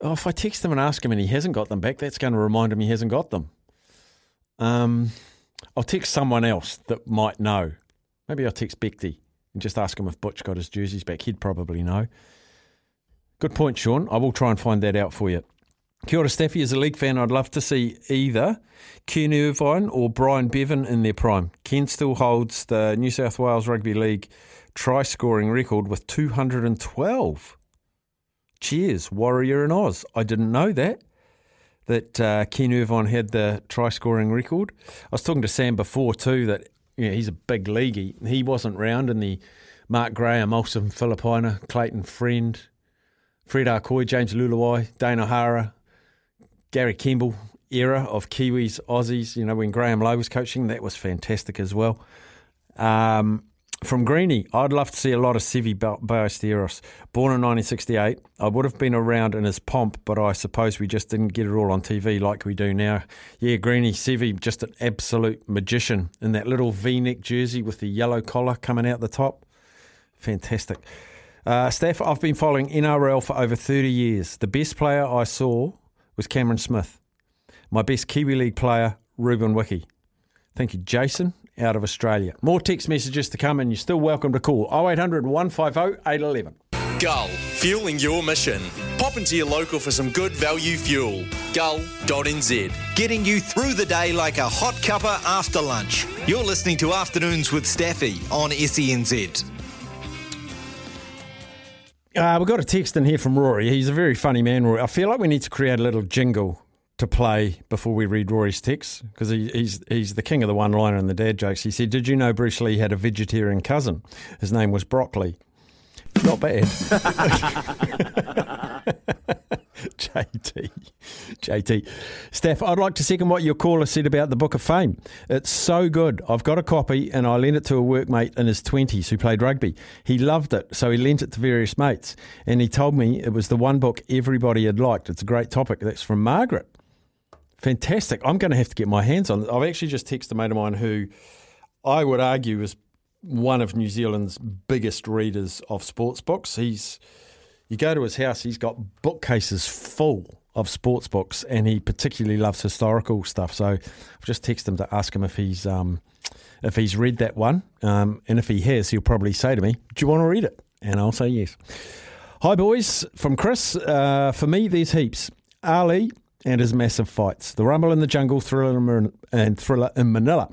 Oh, if I text him and ask him and he hasn't got them back, that's going to remind him he hasn't got them. Um, I'll text someone else that might know. Maybe I'll text Bekti and just ask him if Butch got his jerseys back. He'd probably know. Good point, Sean. I will try and find that out for you. Kia ora, Staffy. As a league fan, I'd love to see either Ken Irvine or Brian Bevan in their prime. Ken still holds the New South Wales Rugby League try scoring record with 212. Cheers, Warrior and Oz. I didn't know that that uh, Ken Irvine had the try scoring record. I was talking to Sam before too that you know, he's a big leaguey. He wasn't round in the Mark Graham, Olsen Filipaina, Clayton Friend, Fred Arcoy, James Leuluai, Dane O'Hara, Gary Kemble era of Kiwis, Aussies. You know when Graham Lowe was coaching, that was fantastic as well. Um, from Greeny, I'd love to see a lot of Seve Ballesteros. Born in 1968, I would have been around in his pomp, but I suppose we just didn't get it all on TV like we do now. Yeah, Greeny, Seve, just an absolute magician in that little V-neck jersey with the yellow collar coming out the top. Fantastic. Uh, Steph, I've been following NRL for over 30 years. The best player I saw was Cameron Smith. My best Kiwi League player, Ruben Wiki. Thank you, Jason out of Australia. More text messages to come, and you're still welcome to call 0800 150 811. Gull, fueling your mission. Pop into your local for some good value fuel. Gull.nz, getting you through the day like a hot cuppa after lunch. You're listening to Afternoons with Staffy on SENZ. Uh, we've got a text in here from Rory. He's a very funny man, Rory. I feel like we need to create a little jingle to play before we read Rory's text because he, he's he's the king of the one liner and the dad jokes. He said, "Did you know Bruce Lee had a vegetarian cousin? His name was Broccoli." Not bad. JT. JT. Steph, I'd like to second what your caller said about the Book of Fame. It's so good. I've got a copy and I lent it to a workmate in his 20s who played rugby. He loved it, so he lent it to various mates. And he told me it was the one book everybody had liked. It's a great topic. That's from Margaret. Fantastic. I'm going to have to get my hands on it. I've actually just texted a mate of mine who I would argue is one of New Zealand's biggest readers of sports books. He's you go to his house, he's got bookcases full of sports books, and he particularly loves historical stuff. So I've just texted him to ask him if he's um, if he's read that one, um, and if he has, he'll probably say to me, "Do you want to read it?" And I'll say yes. Hi, boys, from Chris. Uh, for me, there's heaps. Ali and his massive fights. The Rumble in the Jungle, Thriller and Thriller in Manila.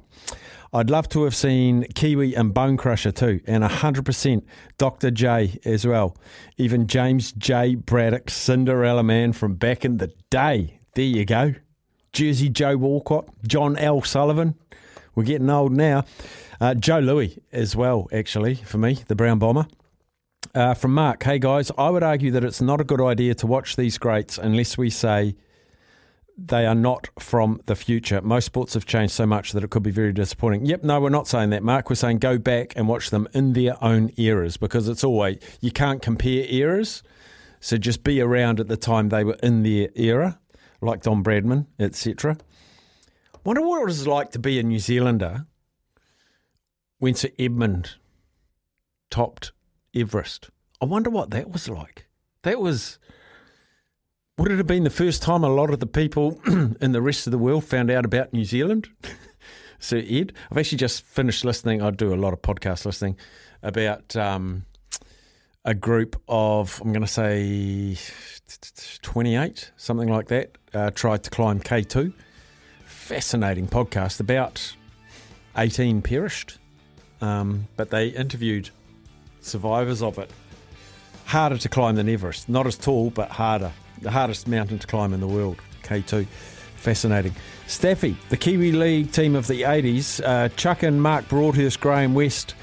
I'd love to have seen Kiwi and Bonecrusher too, and 100% Dr. J as well. Even James J. Braddock, Cinderella Man from back in the day. There you go. Jersey Joe Walcott, John L. Sullivan. We're getting old now. Uh, Joe Louis as well, actually, for me, the Brown Bomber. Uh, from Mark, hey guys, I would argue that it's not a good idea to watch these greats unless we say they are not from the future. Most sports have changed so much that it could be very disappointing. Yep, no, we're not saying that, Mark. We're saying go back and watch them in their own eras because it's always, you can't compare eras. So just be around at the time they were in their era, like Don Bradman, etc. Wonder what it was like to be a New Zealander when Sir Edmund topped Everest. I wonder what that was like. That was. Would it have been the first time a lot of the people in the rest of the world found out about New Zealand? Sir Ed, I've actually just finished listening. I do a lot of podcast listening about um, a group of, I'm going to say 28, something like that, uh, tried to climb K2. Fascinating podcast. About 18 perished, um, but they interviewed survivors of it. Harder to climb than Everest. Not as tall, but harder. The hardest mountain to climb in the world, K2. Fascinating. Staffy, the Kiwi League team of the 80s, uh, Chuck and Mark Broadhurst, Graham West,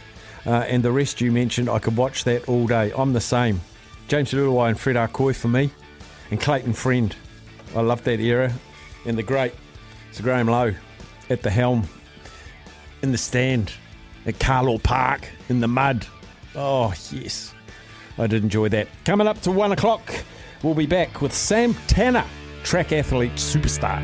uh, and the rest you mentioned, I could watch that all day. I'm the same. James Leuluai and Fred Arcoy for me, and Clayton Friend. I love that era. And the great Sir Graham Lowe at the helm, in the stand, at Carlaw Park, in the mud. Oh, yes. I did enjoy that. Coming up to one o'clock, we'll be back with Sam Tanner, track athlete superstar.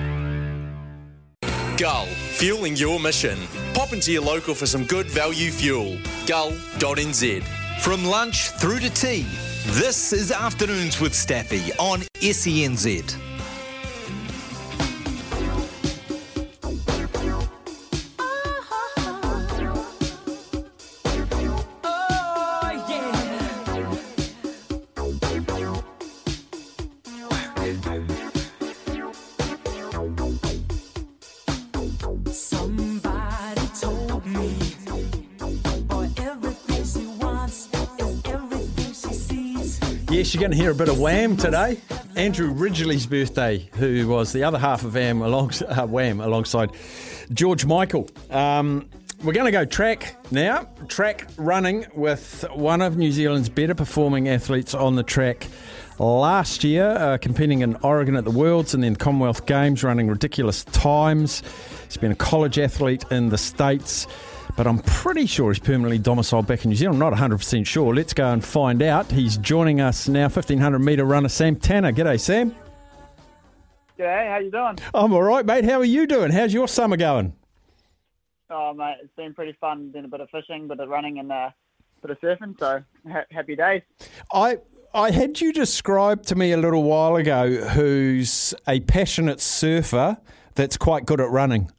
Gull, fueling your mission. Pop into your local for some good value fuel. Gull.nz. From lunch through to tea, this is Afternoons with Staffy on SENZ. You're going to hear a bit of Wham today. Andrew Ridgeley's birthday, who was the other half of Wham, along, uh, Wham alongside George Michael. Um, we're going to go track now. Track running with one of New Zealand's better performing athletes on the track last year, uh, competing in Oregon at the Worlds and then Commonwealth Games, running ridiculous times. He's been a college athlete in the States, but I'm pretty sure he's permanently domiciled back in New Zealand. I'm not 100% sure. Let's go and find out. He's joining us now, 1500 metre runner Sam Tanner. G'day, Sam. G'day, how you doing? I'm all right, mate. How are you doing? How's your summer going? Oh, mate, it's been pretty fun. Been a bit of fishing, bit of running, and a bit of surfing. So ha- happy days. I I had you describe to me a little while ago who's a passionate surfer that's quite good at running.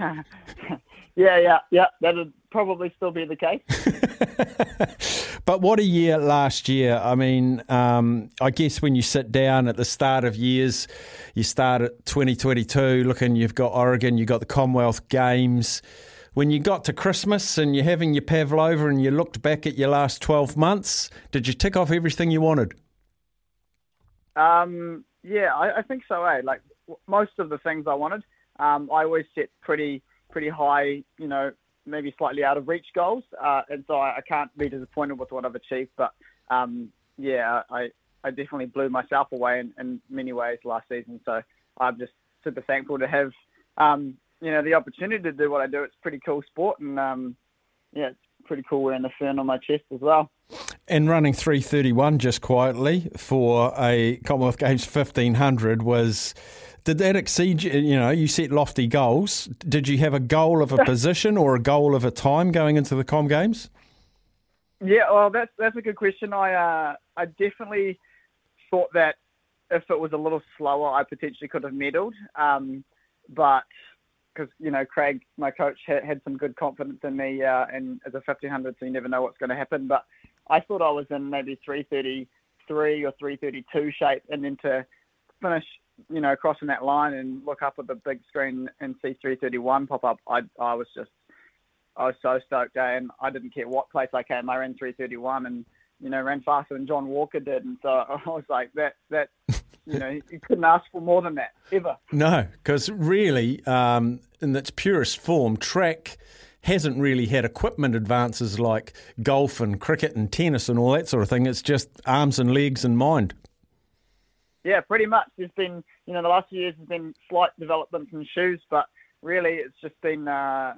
yeah, yeah, yeah. That'd probably still be the case. But what a year last year. I mean, um, I guess when you sit down at the start of years, you start at 2022 looking, you've got Oregon, you've got the Commonwealth Games. When you got to Christmas and you're having your pavlova and you looked back at your last 12 months, did you tick off everything you wanted? Um, yeah, I, I think so. Eh? Like w- most of the things I wanted, um, I always set pretty pretty high, you know, maybe slightly out of reach goals, uh, and so I, I can't be disappointed with what I've achieved. But um, yeah, I I definitely blew myself away in, in many ways last season. So I'm just super thankful to have um, you know the opportunity to do what I do. It's pretty cool sport, and um, yeah, it's pretty cool wearing the fern on my chest as well. And running 331 just quietly for a Commonwealth Games 1500 was. Did that exceed you? You know, you set lofty goals. Did you have a goal of a position or a goal of a time going into the Com Games? Yeah, well, that's that's a good question. I uh, I definitely thought that if it was a little slower, I potentially could have medalled. Um, but because you know Craig, my coach, had, had some good confidence in me, uh, and as a 1500, so you never know what's going to happen. But I thought I was in maybe 333 or 332 shape, and then to finish, you know, crossing that line and look up at the big screen and see 331 pop up, I I was just I was so stoked, eh? and I didn't care what place I came. I ran 331 and you know ran faster than John Walker did, and so I was like that that you know, you couldn't ask for more than that ever. No, because really, um, in its purest form, track hasn't really had equipment advances like golf and cricket and tennis and all that sort of thing. It's just arms and legs and mind. Yeah, pretty much. There's been, you know, the last few years has been slight developments in shoes, but really it's just been, uh,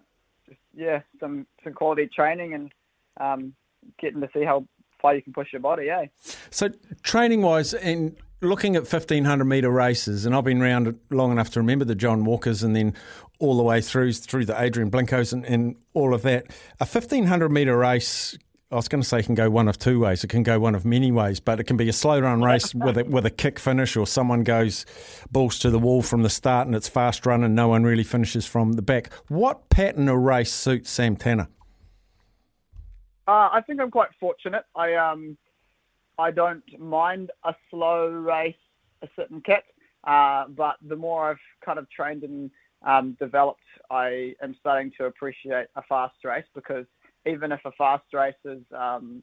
just, yeah, some some quality training and um, getting to see how far you can push your body. Yeah. So, training wise, and looking at 1500 metre races, and I've been around long enough to remember the John Walkers and then all the way through through the Adrian Blinkos and, and all of that. A 1500 metre race. I was going to say it can go one of two ways. It can go one of many ways, but it can be a slow run race with a, with a kick finish, or someone goes balls to the wall from the start and it's fast run and no one really finishes from the back. What pattern of race suits Sam Tanner? Uh, I think I'm quite fortunate. I um, I don't mind a slow race, a sit and kick. Uh, but the more I've kind of trained and um, developed, I am starting to appreciate a fast race because even if a fast race is, um,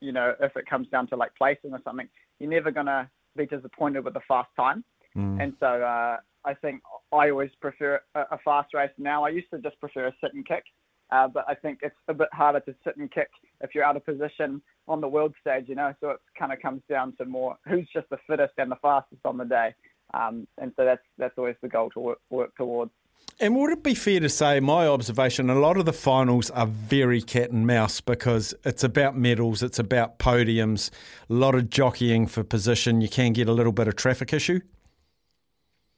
you know, if it comes down to like placing or something, you're never gonna be disappointed with a fast time. Mm. And so uh, I think I always prefer a, a fast race now. I used to just prefer a sit and kick, uh, but I think it's a bit harder to sit and kick if you're out of position on the world stage, you know. So it kind of comes down to more who's just the fittest and the fastest on the day. Um, and so that's that's always the goal to work, work towards. And would it be fair to say, my observation, a lot of the finals are very cat and mouse because it's about medals, it's about podiums, a lot of jockeying for position. You can get a little bit of traffic issue.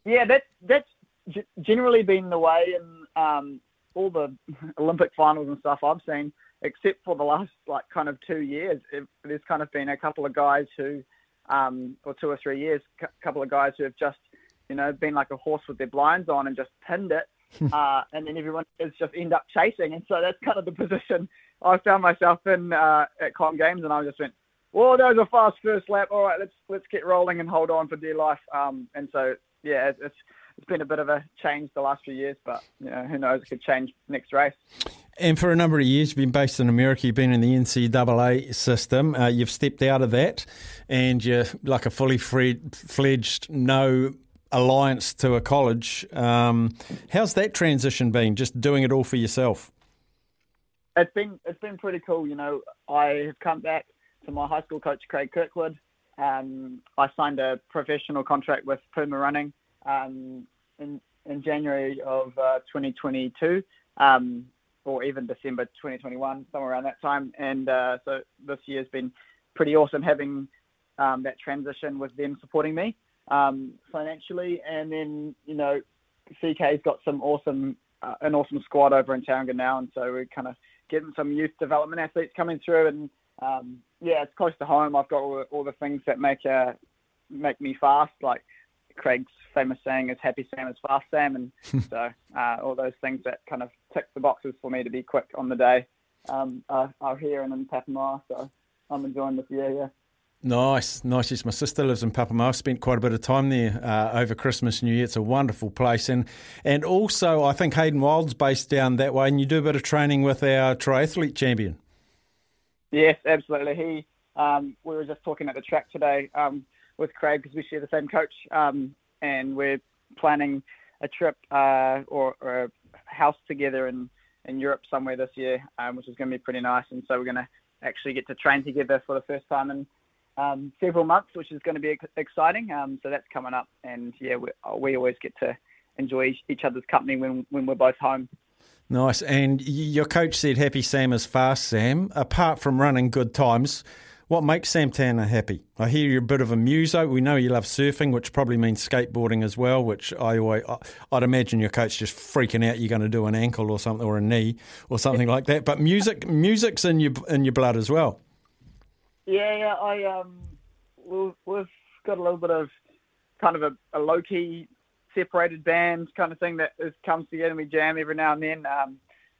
Yeah, that that's generally been the way in um, all the Olympic finals and stuff I've seen, except for the last like kind of two years. It, there's kind of been a couple of guys who, um, or two or three years, a couple of guys who have just, you know, been like a horse with their blinds on and just pinned it, uh, and then everyone has just end up chasing, and so that's kind of the position I found myself in uh, at Com Games, and I just went. Well, that was a fast first lap. All right, let's let's get rolling and hold on for dear life. Um, and so yeah, it's, it's it's been a bit of a change the last few years, but you know, who knows? It could change next race. And for a number of years, you've been based in America. You've been in the NCAA system. Uh, you've stepped out of that, and you're like a fully fledged, no alliance to a college. Um, how's that transition been? Just doing it all for yourself. It's been it's been pretty cool. You know, I have come back to my high school coach Craig Kirkwood. Um, I signed a professional contract with Puma Running um, in in January of uh, 2022, um, or even December 2021, somewhere around that time. And uh, so this year's been pretty awesome having um, that transition with them supporting me um, financially, and then you know, CK's got some awesome uh, an awesome squad over in Tauranga now, and so we're kind of getting some youth development athletes coming through, and um, yeah, it's close to home. I've got all the, all the things that make uh, make me fast, like Craig's famous saying is "Happy Sam is fast Sam," and so uh, all those things that kind of tick the boxes for me to be quick on the day um, are, are here and in Papamoa. So I'm enjoying this year. Yeah. Nice, nice. Yes, my sister lives in Papamoa. Spent quite a bit of time there uh, over Christmas, New Year. It's a wonderful place, and and also I think Hayden Wilde's based down that way, and you do a bit of training with our triathlete champion. Yes, absolutely. He, um, we were just talking at the track today um, with Craig because we share the same coach, um, and we're planning a trip uh, or, or a house together in in Europe somewhere this year, um, which is going to be pretty nice. And so we're going to actually get to train together for the first time in um, several months, which is going to be exciting. Um, so that's coming up, and yeah, we, we always get to enjoy each, other's company when when we're both home. Nice. And your coach said happy Sam is fast, Sam. Apart from running good times, what makes Sam Tanner happy? I hear you're a bit of a muso. We know you love surfing, which probably means skateboarding as well, which I always, I- I'd imagine your coach just freaking out you're going to do an ankle or something or a knee or something like that. But music music's in your in your blood as well. Yeah, yeah. I um, we've, got a little bit of kind of a, a low key separated band kind of thing that is, comes together and we jam every now and then. Um,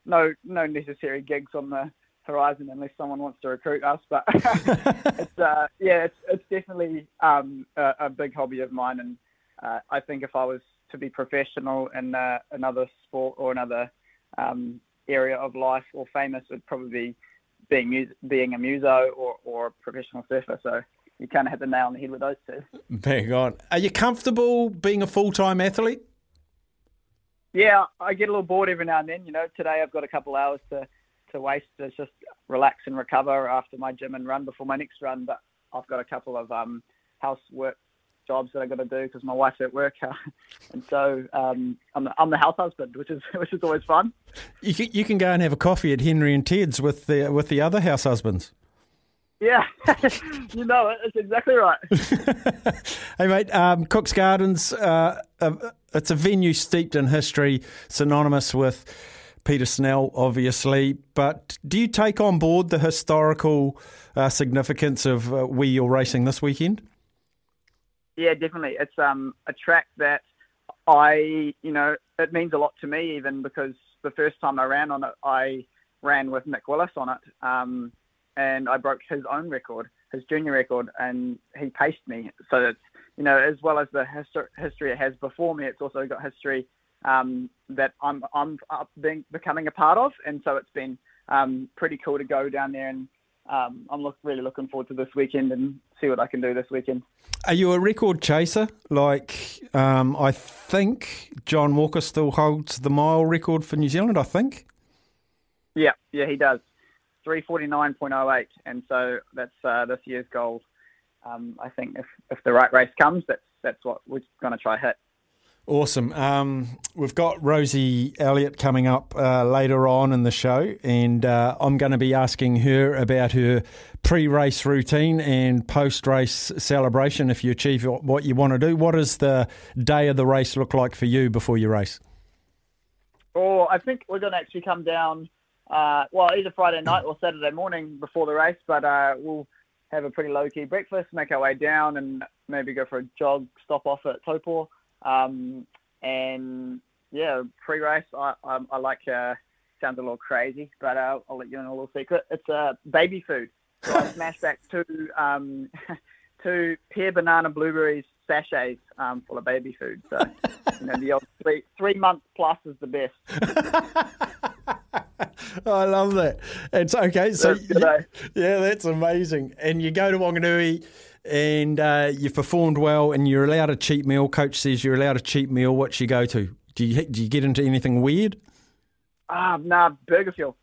no, no necessary gigs on the horizon unless someone wants to recruit us. But it's uh, yeah, it's it's definitely um, a, a big hobby of mine, and uh, I think if I was to be professional in uh, another sport or another um, area of life or famous, it'd probably be being mus- being a muso or, or a professional surfer. So you kind of hit the nail on the head with those two. Bang on. Are you comfortable being a full time athlete? Yeah, I get a little bored every now and then. You know, today I've got a couple hours to, to waste to just relax and recover after my gym and run before my next run. But I've got a couple of um, housework jobs that I got to do because my wife's at work, and so um, I'm, the, I'm the house husband, which is which is always fun. You can, you can go and have a coffee at Henry and Ted's with the with the other house husbands. Yeah, you know it. It's exactly right. Hey, mate, um, Cook's Gardens, uh, uh, it's a venue steeped in history, synonymous with Peter Snell, obviously. But do you take on board the historical uh, significance of uh, where you're racing this weekend? Yeah, definitely. It's um, a track that I, you know, it means a lot to me, even because the first time I ran on it, I ran with Nick Willis on it, um, and I broke his own record, his junior record, and he paced me. So it's, you know, as well as the histor- history it has before me, it's also got history um, that I'm I'm being, becoming a part of, and so it's been um, pretty cool to go down there and. Um, I'm look, really looking forward to this weekend and see what I can do this weekend. Are you a record chaser? Like, um, I think John Walker still holds the mile record for New Zealand, I think. Yeah, yeah, he does. 349.08, and so that's uh, this year's goal. Um, I think if, if the right race comes, that's that's what we're going to try hit. Awesome. Um, we've got Rosie Elliott coming up uh, later on in the show, and uh, I'm going to be asking her about her pre race routine and post race celebration if you achieve what you want to do. What does the day of the race look like for you before you race? Or I think we're going to actually come down, uh, well, either Friday night or Saturday morning before the race, but uh, we'll have a pretty low key breakfast, make our way down, and maybe go for a jog, stop off at Taupo. Um, and yeah, pre-race, I, I, I like. Uh, sounds a little crazy, but uh, I'll let you in a little secret. It's uh, baby food. So I smashed back two um, two pear, banana, blueberries sachets um, full of baby food. So you know the old three three months plus is the best. I love that. It's okay. So That's yeah, that's amazing. And you go to Wanganui and uh, you've performed well, and you're allowed a cheap meal. Coach says you're allowed a cheap meal. What you go to? Do you do you get into anything weird? Ah, nah, Burger Fuel.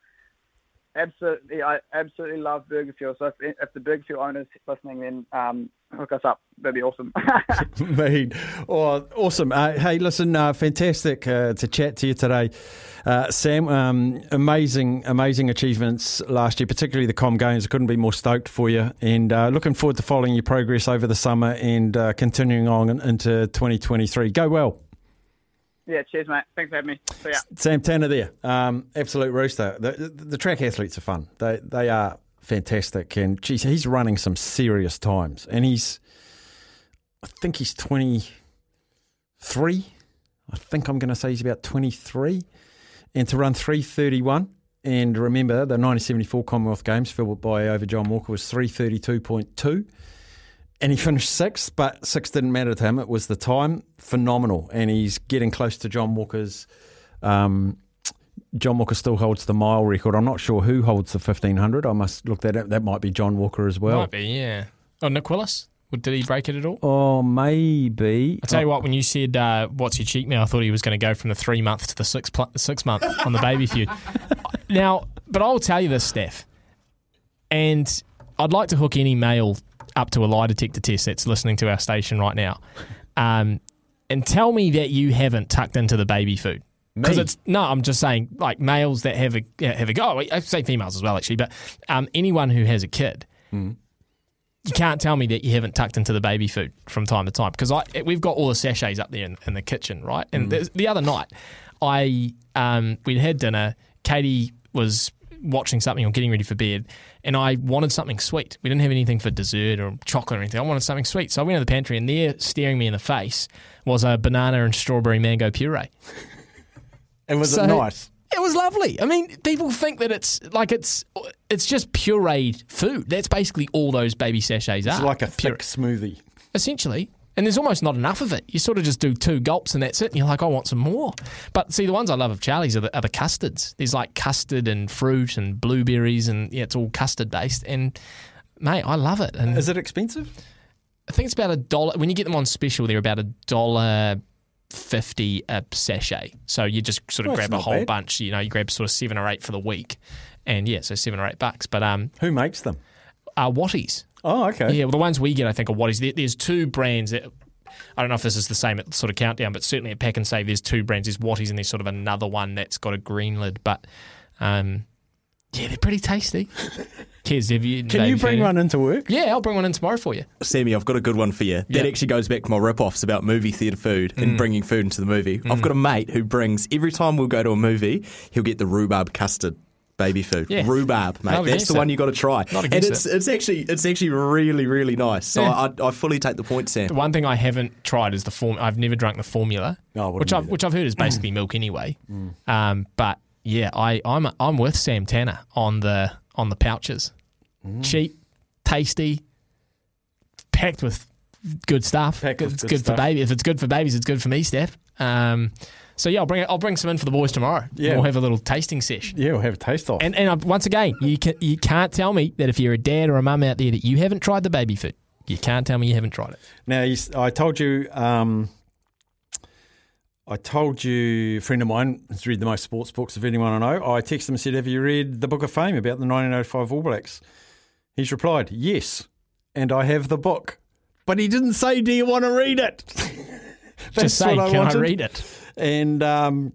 Absolutely, I absolutely love Burger Fuel. So if, if the Burger Fuel owners listening, then um, hook us up. That'd be awesome. Mate, oh, awesome. Uh, hey, listen, uh, fantastic uh, to chat to you today, uh, Sam. Um, amazing, amazing achievements last year, particularly the Com Games. I couldn't be more stoked for you, and uh, looking forward to following your progress over the summer and uh, continuing on into 2023. Go well. yeah, cheers, mate. Thanks for having me. See ya. Sam Tanner there, um, absolute rooster. The, the, the track athletes are fun. They they are fantastic, and geez, he's running some serious times, and he's, I think he's twenty three. I think I'm going to say he's about twenty three, and to run three thirty one. And remember, the 1974 Commonwealth Games, Filbert Bayi over John Walker, was 332.2 and he finished sixth, but six didn't matter to him. It was the time, phenomenal, and he's getting close to John Walker's. Um, John Walker still holds the mile record. I'm not sure who holds the 1500. I must look that up. That might be John Walker as well. Might be, yeah. Oh, Nick Willis? Did he break it at all? Oh, maybe. I tell you what, when you said uh, what's your cheek now," I thought he was going to go from the three month to the six pl- six month on the baby feud. now, but I'll tell you this, Steph, and I'd like to hook any male up to a lie detector test that's listening to our station right now, um, and tell me that you haven't tucked into the baby food. Because it's no, I'm just saying like males that have a have a go. I say females as well actually, but um, anyone who has a kid, Hmm. you can't tell me that you haven't tucked into the baby food from time to time because I we've got all the sachets up there in, in the kitchen, right? And Mm. the, the other night, I um, we'd had dinner. Katie was watching something or getting ready for bed, and I wanted something sweet. We didn't have anything for dessert or chocolate or anything. I wanted something sweet, so I went to the pantry, and there, staring me in the face, was a banana and strawberry mango puree. And was So- it nice? It was lovely. I mean, people think that it's like it's it's just pureed food. That's basically all those baby sachets It's are. like a thick smoothie. essentially. And there's almost not enough of it. You sort of just do two gulps and that's it. And you're like, I want some more. But see, the ones I love of Charlie's are the, are the custards. There's like custard and fruit and blueberries, and yeah, it's all custard based. And mate, I love it. And Is it expensive? I think it's about a dollar. When you get them on special, they're about a dollar fifty a sachet. So you just sort of Well, grab a whole bad. bunch. You know, you grab sort of seven or eight for the week, and yeah, so seven or eight bucks. But um, who makes them? Uh, Watties. Oh, okay. Yeah, well, the ones we get, I think, are Watties. There, there's two brands. That, I don't know if this is the same at sort of countdown, but certainly at Pack and Save, there's two brands. There's Watties, and there's sort of another one that's got a green lid. But um, yeah, they're pretty tasty. Cheers, have you? Can you bring one into work? Yeah, I'll bring one in tomorrow for you. Sammy, I've got a good one for you. That Yep. actually goes back to my rip-offs about movie theatre food and Mm. bringing food into the movie. I've Mm. got a mate who brings every time we'll go to a movie, he'll get the rhubarb custard baby food. Yeah. Rhubarb, mate. That's against the one it. you got to try. Not and it's it. it's actually it's actually really really nice. So Yeah. I, I fully take the point, Sam. The one thing I haven't tried is the form. I've never drunk the formula, Oh, which I've which I've heard is basically milk anyway. Mm. Um, but yeah, I I'm I'm with Sam Tanner on the on the pouches. Mm. Cheap, tasty, packed with good stuff. Packed with it's good good, stuff. for baby. If it's good for babies, it's good for me, Steph. Um, so yeah, I'll bring I'll bring some in for the boys tomorrow. Yeah. we'll have a little tasting session. Yeah, we'll have a taste off. And and uh, once again, you can you can't tell me that if you're a dad or a mum out there that you haven't tried the baby food. You can't tell me you haven't tried it. Now, you, I told you, um, I told you, a friend of mine has read the most sports books of anyone I know. I texted him and said, Have you read the Book of Fame about the 1905 All Blacks? He's replied, Yes, and I have the book. But he didn't say, Do you want to read it? Just say, what can I wanted. read it? And um,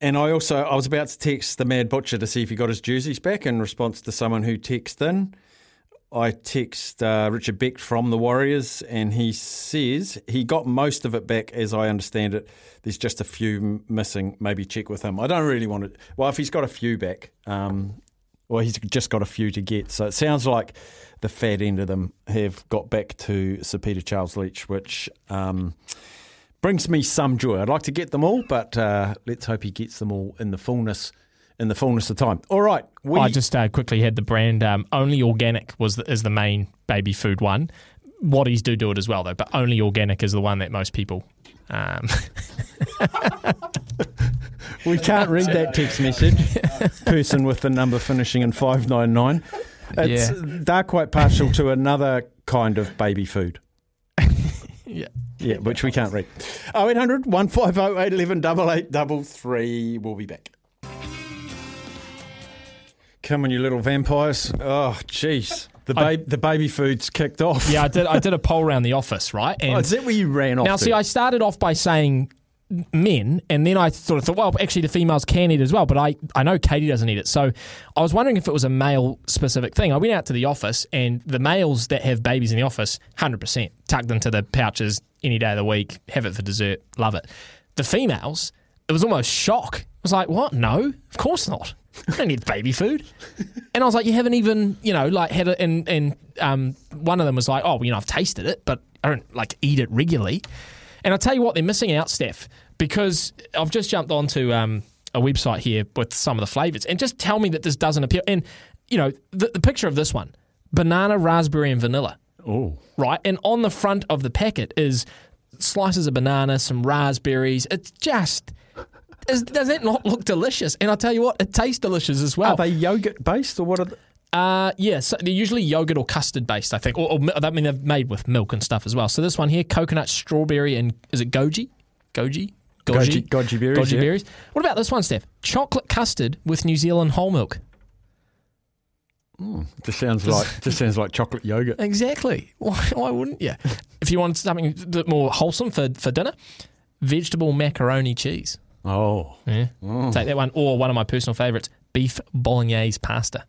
and I also I was about to text the Mad Butcher to see if he got his jerseys back in response to someone who texted in. I text uh, Richard Beck from the Warriors, and he says he got most of it back, as I understand it. There's just a few missing. Maybe check with him. I don't really want to. Well, if he's got a few back, um, well, he's just got a few to get. So it sounds like the fat end of them have got back to Sir Peter Charles Leitch, which um, brings me some joy. I'd like to get them all, but uh, let's hope he gets them all in the fullness in the fullness of time. All right, we I just uh, quickly had the brand um, only organic was the, is the main baby food one. Watties do do it as well though, but only organic is the one that most people. Um, we can't read that text message. Person with the number finishing in five nine nine. It's Yeah. they're quite partial to another kind of baby food. yeah. Yeah, which we can't read. 0800 150 811 8833. We'll be back. Come on, you little vampires. Oh, jeez. The, I- ba- the baby food's kicked off. yeah, I did. I did a poll around the office, right? And Oh, is that where you ran off now, to? see, I started off by saying men, and then I sort of thought, well, actually, the females can eat as well. But I, I know Katie doesn't eat it, so I was wondering if it was a male specific thing. I went out to the office, and the males that have babies in the office, hundred percent tucked into the pouches any day of the week, have it for dessert, love it. The females, it was almost shock. I was like, what? No, of course not. I don't need baby food. And I was like, you haven't even, you know, like had it. And, and um, one of them was like, oh, well, you know, I've tasted it, but I don't like eat it regularly. And I'll tell you what, they're missing out, Steph, because I've just jumped onto um, a website here with some of the flavors. And just tell me that this doesn't appeal. And, you know, the, the picture of this one banana, raspberry, and vanilla. Oh. Right. And on the front of the packet is slices of banana, some raspberries. It's just. Is, does it not look delicious? And I'll tell you what, it tastes delicious as well. Are they yogurt based or what are they? Uh, yeah, so they're usually yogurt or custard based, I think. Or, or I mean, they're made with milk and stuff as well. So this one here, coconut, strawberry, and is it goji? Goji? Goji- goji berries, Goji yeah. berries. What about this one, Steph? Chocolate custard with New Zealand whole milk. Just sounds like just sounds like chocolate yogurt. Exactly. Why, why wouldn't you? if you want something more wholesome for, for dinner, vegetable macaroni cheese. Oh. Yeah. Mm. Take that one. Or one of my personal favourites, beef bolognese pasta.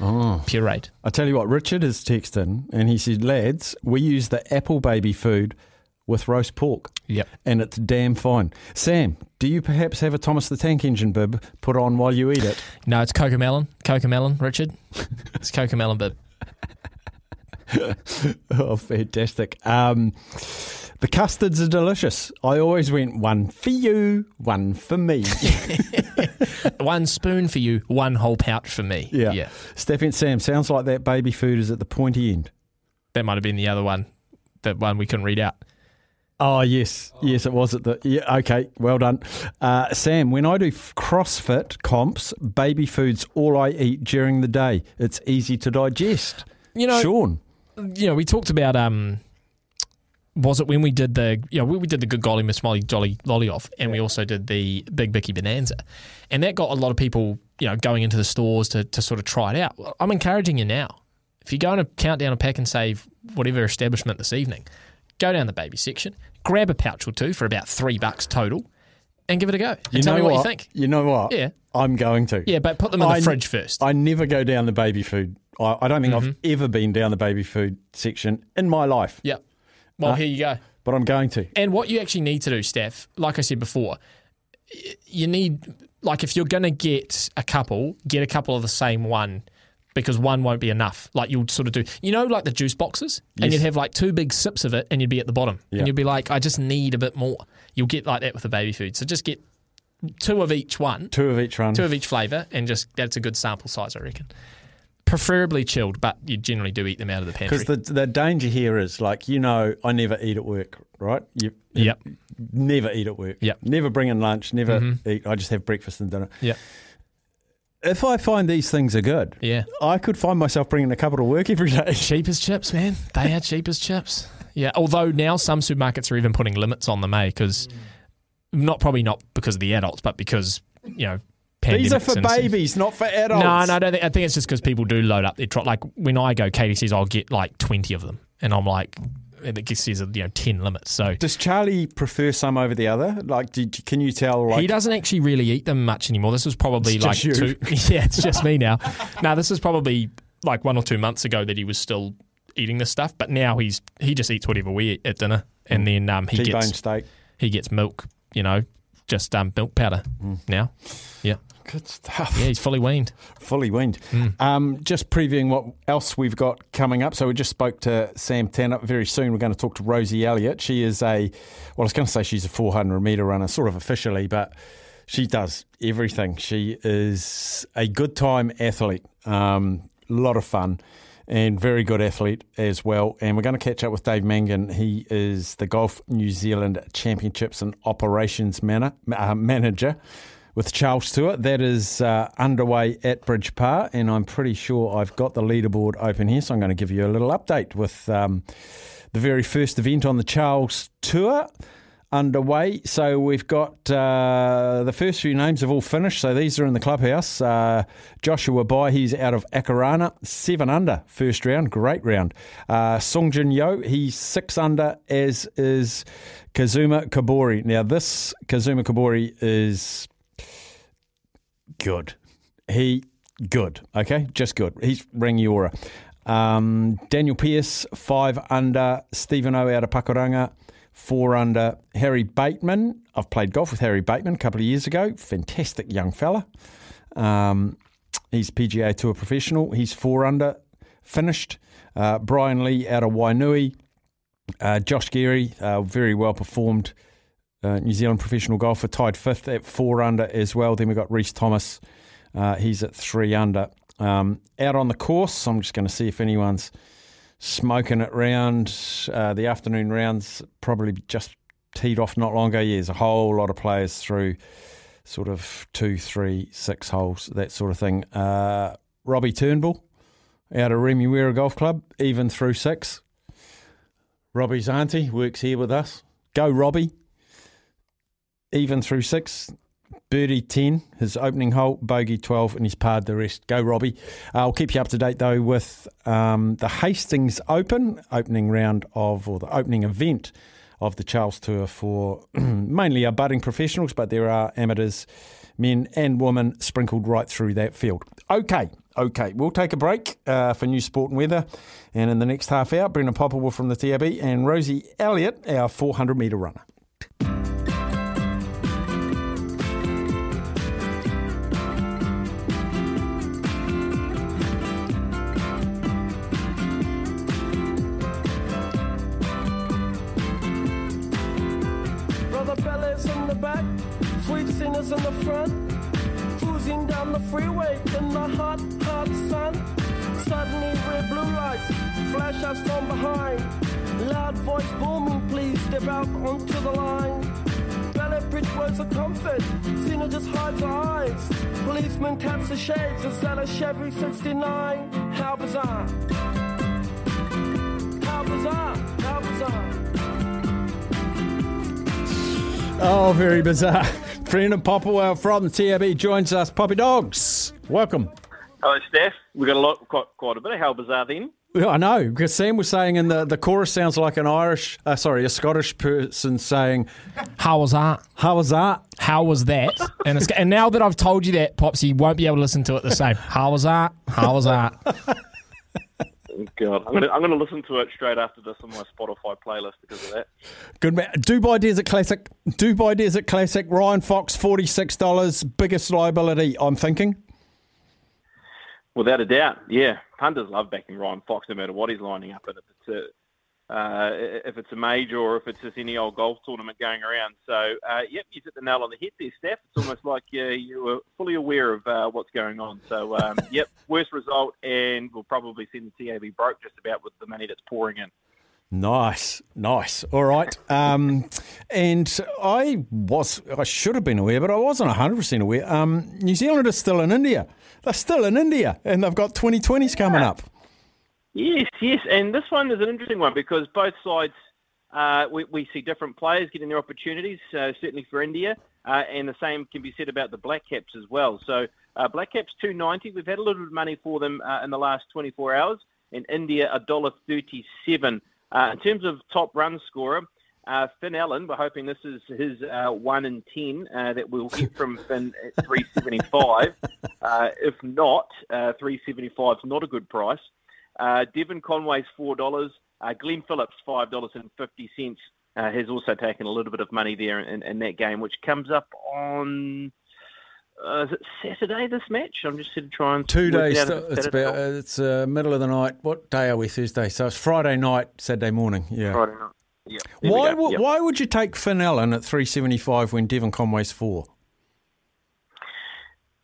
Oh. Pureed. I tell you what, Richard is texting and he said, lads, we use the apple baby food with roast pork. Yep. And it's damn fine. Sam, do you perhaps have a Thomas the Tank Engine bib put on while you eat it? No, it's CoComelon. Coca Melon, Richard. It's CoComelon bib. oh, fantastic. Um, the custards are delicious. I always went one for you, one for me. one spoon for you, one whole pouch for me. yeah. Yeah. Steph and Sam, sounds like that baby food is at the pointy end. That might have been the other one, that one we couldn't read out. Oh yes, yes, it was at the. Yeah, okay, well done, uh, Sam. When I do CrossFit comps, baby food's all I eat during the day. It's easy to digest. You know, Sean. You know, we talked about um, was it when we did the you know we, we did the good golly Miss Molly Jolly Lolly off, and we also did the Big Bicky Bonanza, and that got a lot of people you know going into the stores to to sort of try it out. I'm encouraging you now. If you're going to count down a pack and save whatever establishment this evening, go down the baby section, grab a pouch or two for about three bucks total, and give it a go. And You tell me what, what you think. You know what? Yeah. I'm going to. Yeah, but put them in the fridge first. I never go down the baby food. I, I don't think I've Mm-hmm. ever been down the baby food section in my life. Yep. Well, Uh, here you go. But I'm going to. And what you actually need to do, Steph, like I said before, you need like if you're going to get a couple, get a couple of the same one because one won't be enough. Like you'll sort of do, you know, like the juice boxes, and you'd have like two big sips of it, and you'd be at the bottom, Yeah. and you'd be like, I just need a bit more. You'll get like that with the baby food. So just get two of each one, Two of each one. two of each flavour, and just that's a good sample size, I reckon. Preferably chilled, but you generally do eat them out of the pantry. Because the the danger here is like you know I never eat at work, right? You, you Yep. Never eat at work. Yep. Never bring in lunch. Never Mhm. eat. I just have breakfast and dinner. Yeah. If I find these things are good, Yeah. I could find myself bringing a couple to work every day. Cheap as chips, man. They are cheap as chips. Yeah. Although now some supermarkets are even putting limits on them, eh? Because not probably not because of the adults, but because you know. These are for babies, not for adults. No, no, I don't think. I think it's just because people do load up their trot. Like when I go, Katie says I'll get like twenty of them, and I'm like, it says you know ten limits. So Does Charlie prefer some over the other? Like, do, can you tell? Like, he doesn't actually really eat them much anymore. This was probably like two. Yeah, it's just me now. Now this is probably like one or two months ago that he was still eating this stuff, but now he's he just eats whatever we eat at dinner, and then um, he T-bone gets steak. he gets milk. You know, just um, milk powder now. Yeah, Good stuff. yeah, he's fully weaned. Fully weaned. Um, just previewing what else we've got coming up. So we just spoke to Sam Tanner. Very soon we're going to talk to Rosie Elliott. She is a, well, I was going to say she's a 400 metre runner, sort of officially, but she does everything. She is a good time athlete, um, a lot of fun. And very good athlete as well. And we're going to catch up with Dave Mangan. He is the Golf New Zealand Championships and Operations mana, uh, Manager with Charles Tour. That is uh, underway at Bridge Pa, and I'm pretty sure I've got the leaderboard open here, so I'm going to give you a little update with um, the very first event on the Charles Tour underway. So we've got uh, the first few names have all finished, so these are in the clubhouse. Uh, Joshua Bai, he's out of Akarana, seven under first round, great round. Uh, Songjin Yo, he's six under, as is Kazuma Kobori. Now this Kazuma Kobori is good. He good. Okay, just good. He's Rangiora. Um, Daniel Pierce five under. Stephen O out of Pakuranga four under. Harry Bateman. I've played golf with Harry Bateman a couple of years ago. Fantastic young fella. Um, he's PGA Tour professional. He's four under. Finished. Uh, Brian Lee out of Wainui. Uh, Josh Geary, uh, very well performed uh, New Zealand professional golfer, tied fifth at four under as well. Then we've got Reese Thomas. Uh, he's at three under. Um, out on the course, I'm just going to see if anyone's smoking it round. Uh, the afternoon rounds probably just teed off not long ago. Yeah, there's a whole lot of players through sort of two, three, six holes, that sort of thing. Uh, Robbie Turnbull out of Remuera Golf Club, even through six. Robbie's auntie works here with us. Go, Robbie. Even through six. Birdie 10, his opening hole, bogey 12, and he's parred the rest. Go, Robbie. Uh, I'll keep you up to date, though, with um, the Hastings Open, opening round of, or the opening event of the Charles Tour for mainly our budding professionals, but there are amateurs, men and women, sprinkled right through that field. Okay, okay. We'll take a break uh, for new sport and weather. And in the next half hour, Brendan Popple from the TAB and Rosie Elliott, our 400 metre runner. In the front, cruising down the freeway in the hot, hot sun. Suddenly red blue lights flash us from behind. Loud voice booming, please step out onto the line. Ballet bridge comfort, Zina just hides her eyes. Policeman taps the shades inside a Chevy 69. How bizarre! How bizarre! How bizarre! Oh, very bizarre. Brendan Popplewell from the TAB joins us. Poppy Dogs, welcome. Hello, Steph. We've got a lot, quite, quite a bit of how bizarre then. Yeah, I know because Sam was saying in the, the chorus sounds like an Irish, uh, sorry, a Scottish person saying, "How was that? How was that? How was that?" And it's, and now that I've told you that, Pops, you won't be able to listen to it the same. How was that? How was that? God, I'm going to I'm to listen to it straight after this on my Spotify playlist because of that. Good man. Dubai Desert Classic. Dubai Desert Classic. Ryan Fox, forty six dollars. Biggest liability. I'm thinking. Without a doubt, yeah. Punters love backing Ryan Fox no matter what he's lining up, if it's a uh, if it's a major or if it's just any old golf tournament going around. So, uh, yep, you hit the nail on the head there, Steph. It's almost like uh, you were fully aware of uh, what's going on. So, um, yep, worst result, and we'll probably send the TAB broke just about with the money that's pouring in. Nice, nice. All right. Um, and I was, I should have been aware, but I wasn't 100% aware. Um, New Zealand is still in India. They're still in India, and they've got 2020s coming up. Yes, yes, and this one is an interesting one because both sides uh, we, we see different players getting their opportunities. Uh, certainly for India, uh, and the same can be said about the Black Caps as well. So uh, Black Caps 290. We've had a little bit of money for them uh, in the last 24 hours. In India, a dollar 37. Uh, in terms of top run scorer, uh, Finn Allen, we're hoping this is his uh, 1 in 10 uh, that we'll get from Finn at 375. uh, if not, uh, 375 is not a good price. Uh, Devon Conway's $4. Uh, Glenn Phillips, $5.50, uh, has also taken a little bit of money there in, in that game, which comes up on. Uh, is it Saturday? This match? I'm just going to try and Two days. It's about. It's uh, middle of the night. What day are we? Thursday. So it's Friday night, Saturday morning. Yeah. Friday night. Yeah. there Why? would Yep. Why would you take Finn Allen at 375 when Devon Conway's four?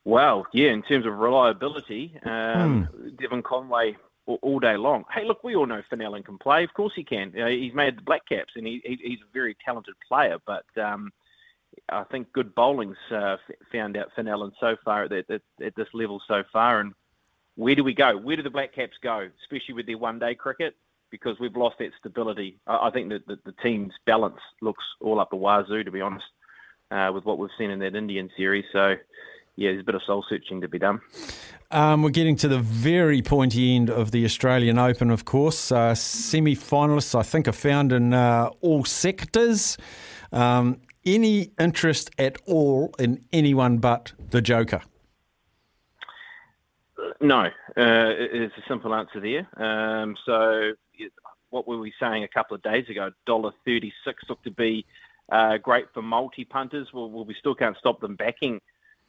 Well, yeah, in terms of reliability, um, Hmm. Devon Conway all, day long. Hey, look, we all know Finn Allen can play. Of course he can. Uh, he's made the Black Caps, and he, he, he's a very talented player. But um, I think good bowling's uh, found out Finn Allen so far at, at, at this level so far. And where do we go? Where do the Black Caps go, especially with their one-day cricket? Because we've lost that stability. I, I think that the, the team's balance looks all up the wazoo, to be honest, uh, with what we've seen in that Indian series. So, yeah, there's a bit of soul searching to be done. Um, we're getting to the very pointy end of the Australian Open, of course. Uh, Semi finalists, I think, are found in uh, all sectors. Um, any interest at all in anyone but the Joker? No, uh, it's a simple answer there. Um, so, what were we saying a couple of days ago? Dollar thirty-six looked to be uh, great for multi punters. Well, well, we still can't stop them backing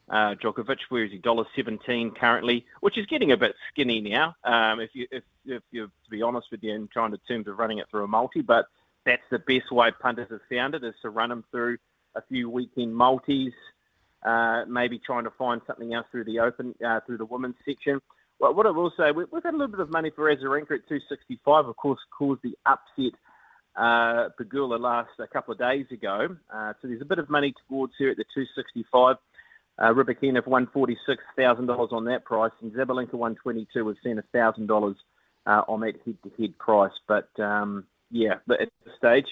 uh, Djokovic. Where is he? Dollar seventeen currently, which is getting a bit skinny now. Um, if you, if, if you, to be honest with you, in trying to terms of running it through a multi, but that's the best way punters have found it is to run them through a few weekend multis. Uh, maybe trying to find something else through the open, uh, through the women's section. Well, what I will say, we, we've had a little bit of money for Azarenka at 265. Of course, caused the upset uh, Pegula last a couple of days ago. Uh, so there's a bit of money towards her at the 265. Uh, Rybakina for $146,000 on that price, and Sabalenka 122 We've seen $1,000 uh, on that head-to-head price. But um, yeah, but at this stage,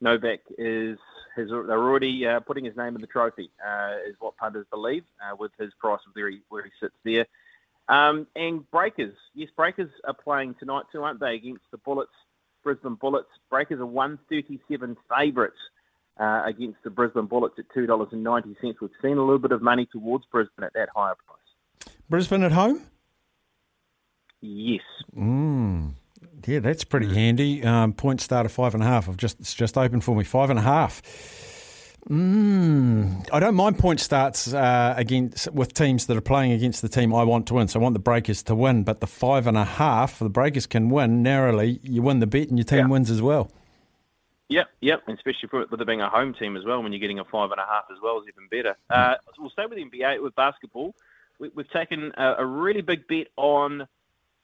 Novak is has they're already uh, putting his name in the trophy, uh, is what punters believe, uh, with his price where he, where he sits there. Um, and Breakers, yes, Breakers are playing tonight too, aren't they, against the Bullets, Brisbane Bullets. Breakers are 137 favourites uh, against the Brisbane Bullets at $2.90. We've seen a little bit of money towards Brisbane at that higher price. Brisbane at home? Yes. Mm. Yeah, that's pretty handy. Um, point start of five and a half. I've just it's just opened for me five and a half. Mm. I don't mind point starts uh, against with teams that are playing against the team I want to win. So I want the Breakers to win, but the five and a half, the Breakers can win narrowly. You win the bet, and your team wins as well. Yep, yep, and especially for, with it being a home team as well, when you're getting a five and a half as well is even better. Uh, we'll stay with the NBA with basketball. We, we've taken a, a really big bet on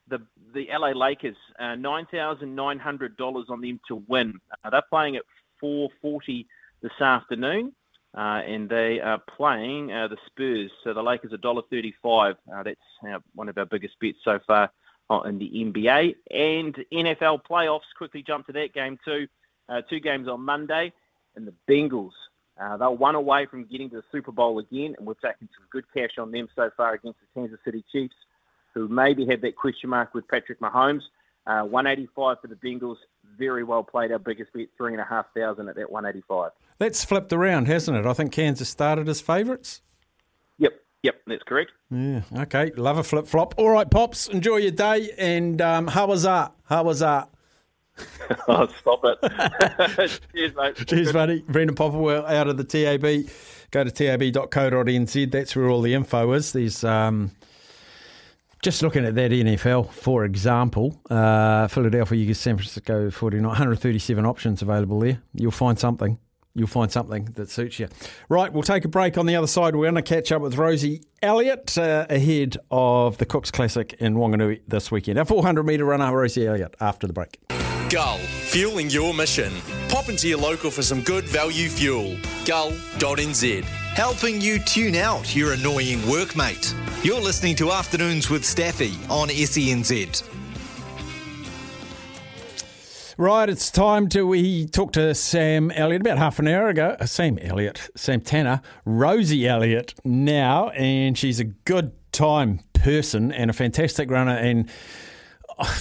the the LA Lakers, uh, nine thousand nine hundred dollars on them to win. Uh, they're playing at four forty this afternoon, uh, and they are playing uh, the Spurs. So the Lakers are dollar thirty five. Uh, that's one of our biggest bets so far in the NBA and NFL playoffs. Quickly jump to that game too. Uh, two games on Monday, and the Bengals. Uh, they're one away from getting to the Super Bowl again, and we've taken some good cash on them so far against the Kansas City Chiefs, who maybe had that question mark with Patrick Mahomes. Uh, 185 for the Bengals, very well played. Our biggest bet, three and a half thousand at that 185. That's flipped around, hasn't it? I think Kansas started as favourites. Yep, yep, that's correct. Yeah, okay. Love a flip flop. All right, Pops, enjoy your day. And um, how was that? How was that? oh, stop it. Cheers, mate. Cheers, buddy. Brendan Popplewell out of the TAB. Go to tab.co.nz. That's where all the info is. There's um, just looking at that NFL, for example, uh, Philadelphia, you get San Francisco 49, 137 options available there. You'll find something. You'll find something that suits you. Right, we'll take a break on the other side. We're going to catch up with Rosie Elliott uh, ahead of the Cooks Classic in Wanganui this weekend. Our 400 metre runner, Rosie Elliott, after the break. Gull, fueling your mission. Pop into your local for some good value fuel. Gull.nz. Helping you tune out your annoying workmate. You're listening to Afternoons with Staffy on SENZ. Right, it's time to we talked to Sam Elliott about half an hour ago. Uh, Sam Elliott, Sam Tanner, Rosie Elliott now, and she's a good time person and a fantastic runner. And uh,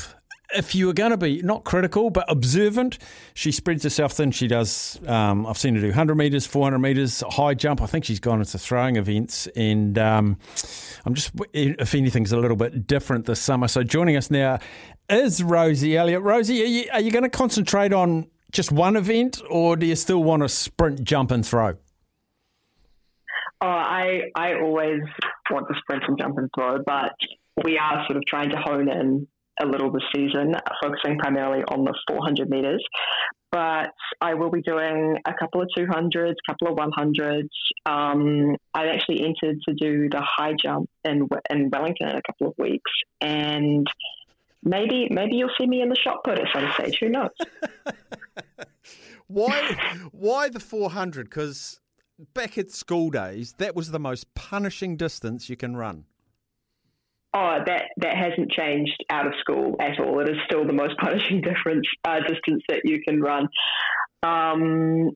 if you were going to be not critical but observant, she spreads herself thin. She does. Um, I've seen her do 100 meters, 400 meters, high jump. I think she's gone into throwing events, and um, I'm just if anything's a little bit different this summer. So joining us now is Rosie Elliott. Rosie, are you, are you going to concentrate on just one event, or do you still want to sprint, jump, and throw? Oh, I I always want to sprint and jump and throw, but we are sort of trying to hone in a little this season, focusing primarily on the 400 meters. But I will be doing a couple of 200s, a couple of 100s. Um, I actually entered to do the high jump in in Wellington in a couple of weeks, and maybe maybe you'll see me in the shot put at some stage. Who knows? Why? Why the 400? Because back at school days, that was the most punishing distance you can run. Oh, that that hasn't changed out of school at all. It is still the most punishing difference uh, distance that you can run. Um,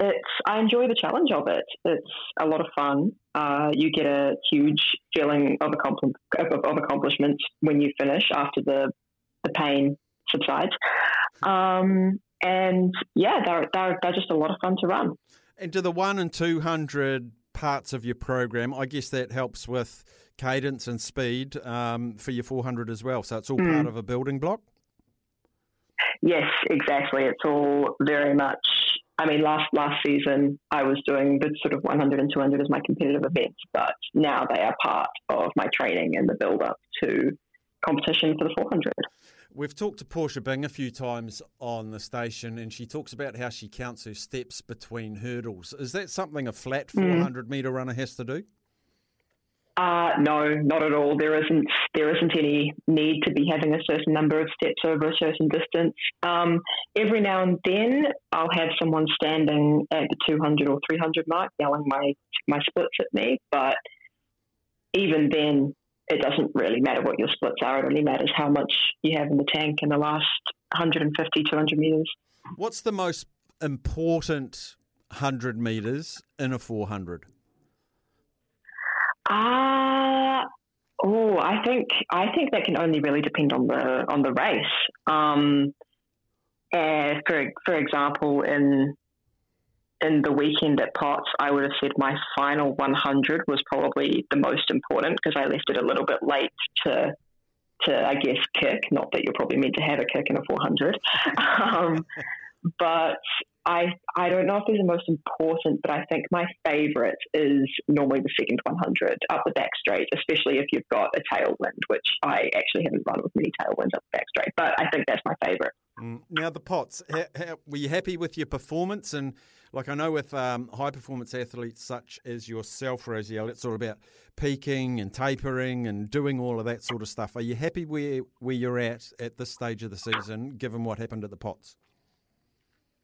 it's I enjoy the challenge of it. It's a lot of fun. Uh, you get a huge feeling of, accompli- of, of accomplishment when you finish after the the pain subsides. Um, and yeah, they're, they're they're just a lot of fun to run. And to the one and 200 parts of your program, I guess that helps with cadence and speed um, for your 400 as well. So it's all Mm. part of a building block. Yes, exactly. It's all very much. I mean, last last season I was doing the sort of 100 and 200 as my competitive events, but now they are part of my training and the build up to competition for the 400. We've talked to Portia Bing a few times on the station, and she talks about how she counts her steps between hurdles. Is that something a flat Mm. 400 metre runner has to do? Uh, no, not at all. There isn't there isn't any need to be having a certain number of steps over a certain distance. Um, every now and then, I'll have someone standing at the 200 or 300 mark yelling my my splits at me, but even then, it doesn't really matter what your splits are. It only matters how much you have in the tank in the last 150, 200 meters. What's the most important 100 metres in a 400? Ah, oh, I think I think that can only really depend on the on the race. Um, uh, for for example, in in the weekend at Potts, I would have said my final 100 was probably the most important because I left it a little bit late to to I guess kick. Not that you're probably meant to have a kick in a 400. um, but I I don't know if these are most important, but I think my favourite is normally the second 100 up the back straight, especially if you've got a tailwind, which I actually haven't run with many tailwinds up the back straight, but I think that's my favourite. Mm. Now the Potts, ha, ha, were you happy with your performance? And like I know with um, high performance athletes such as yourself, Rosiel, it's all about peaking and tapering and doing all of that sort of stuff. Are you happy where where you're at at this stage of the season, given what happened at the Potts?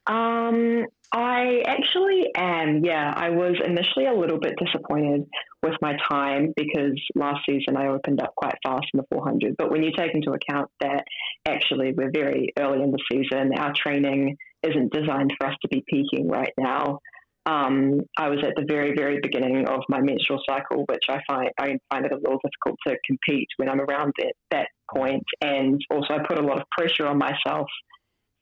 Um, I actually am. Yeah, I was initially a little bit disappointed with my time because last season I opened up quite fast in the 400. But when you take into account that actually we're very early in the season, our training isn't designed for us to be peaking right now. Um, I was at the very, very beginning of my menstrual cycle, which I find I find it a little difficult to compete when I'm around that, that point. And also, I put a lot of pressure on myself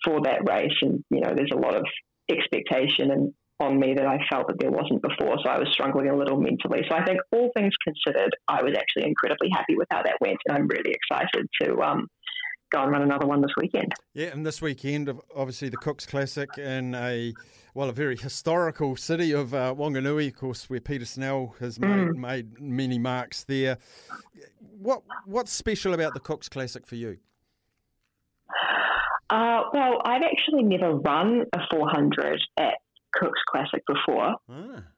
for that race, and you know, there's a lot of expectation and on me that I felt that there wasn't before. So I was struggling a little mentally. So I think all things considered, I was actually incredibly happy with how that went, and I'm really excited to um, go and run another one this weekend. Yeah, and this weekend, obviously the Cooks Classic in a well, a very historical city of uh, Wanganui, of course, where Peter Snell has made, Mm. made many marks there. What what's special about the Cooks Classic for you? Uh, well, I've actually never run a 400 at Cook's Classic before.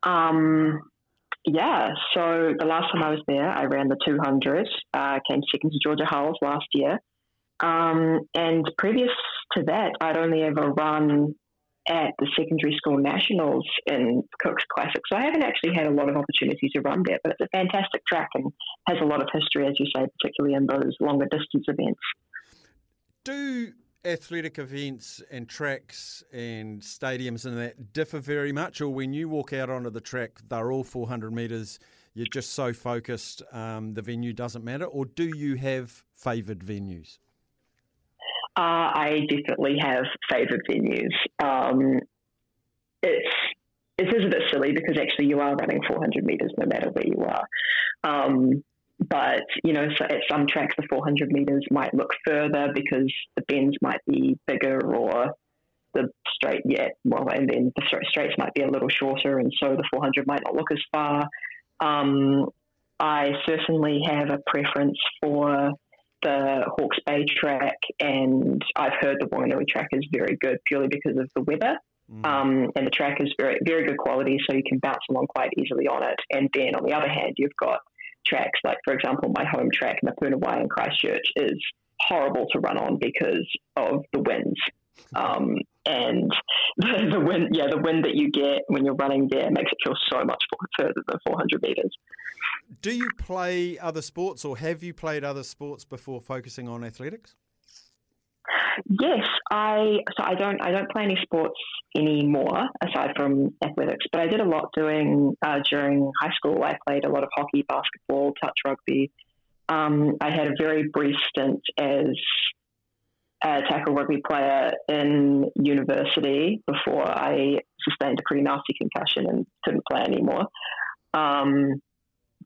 Um, yeah, so the last time I was there, I ran the 200, uh, came second to Georgia Hulls last year. Um, and previous to that, I'd only ever run at the secondary school nationals in Cook's Classic. So I haven't actually had a lot of opportunity to run there, but it's a fantastic track and has a lot of history, as you say, particularly in those longer distance events. Do athletic events and tracks and stadiums and that differ very much, or when you walk out onto the track, they're all 400 metres, you're just so focused, um, the venue doesn't matter, or do you have favoured venues? Uh, I definitely have favoured venues. Um, it's it is a bit silly because actually you are running 400 metres no matter where you are. Um, but you know, so at some tracks the 400 metres might look further because the bends might be bigger or the straight, yeah, well, and then the stra- straights might be a little shorter, and so the 400 might not look as far. Um, I certainly have a preference for the Hawke's Bay track, and I've heard the Wanganui track is very good purely because of the weather. Um, and the track is very, very good quality, so you can bounce along quite easily on it. And then on the other hand, you've got tracks like, for example, my home track, Ngā Puna Wai in Christchurch, is horrible to run on because of the winds. Um, and the, the wind, yeah, the wind that you get when you're running there makes it feel so much further than 400 meters. Do you play other sports, or have you played other sports before focusing on athletics? Yes, I so I don't I don't play any sports anymore aside from athletics, but I did a lot doing uh, during high school. I played a lot of hockey, basketball, touch rugby. Um, I had a very brief stint as a tackle rugby player in university before I sustained a pretty nasty concussion and couldn't play anymore. Um,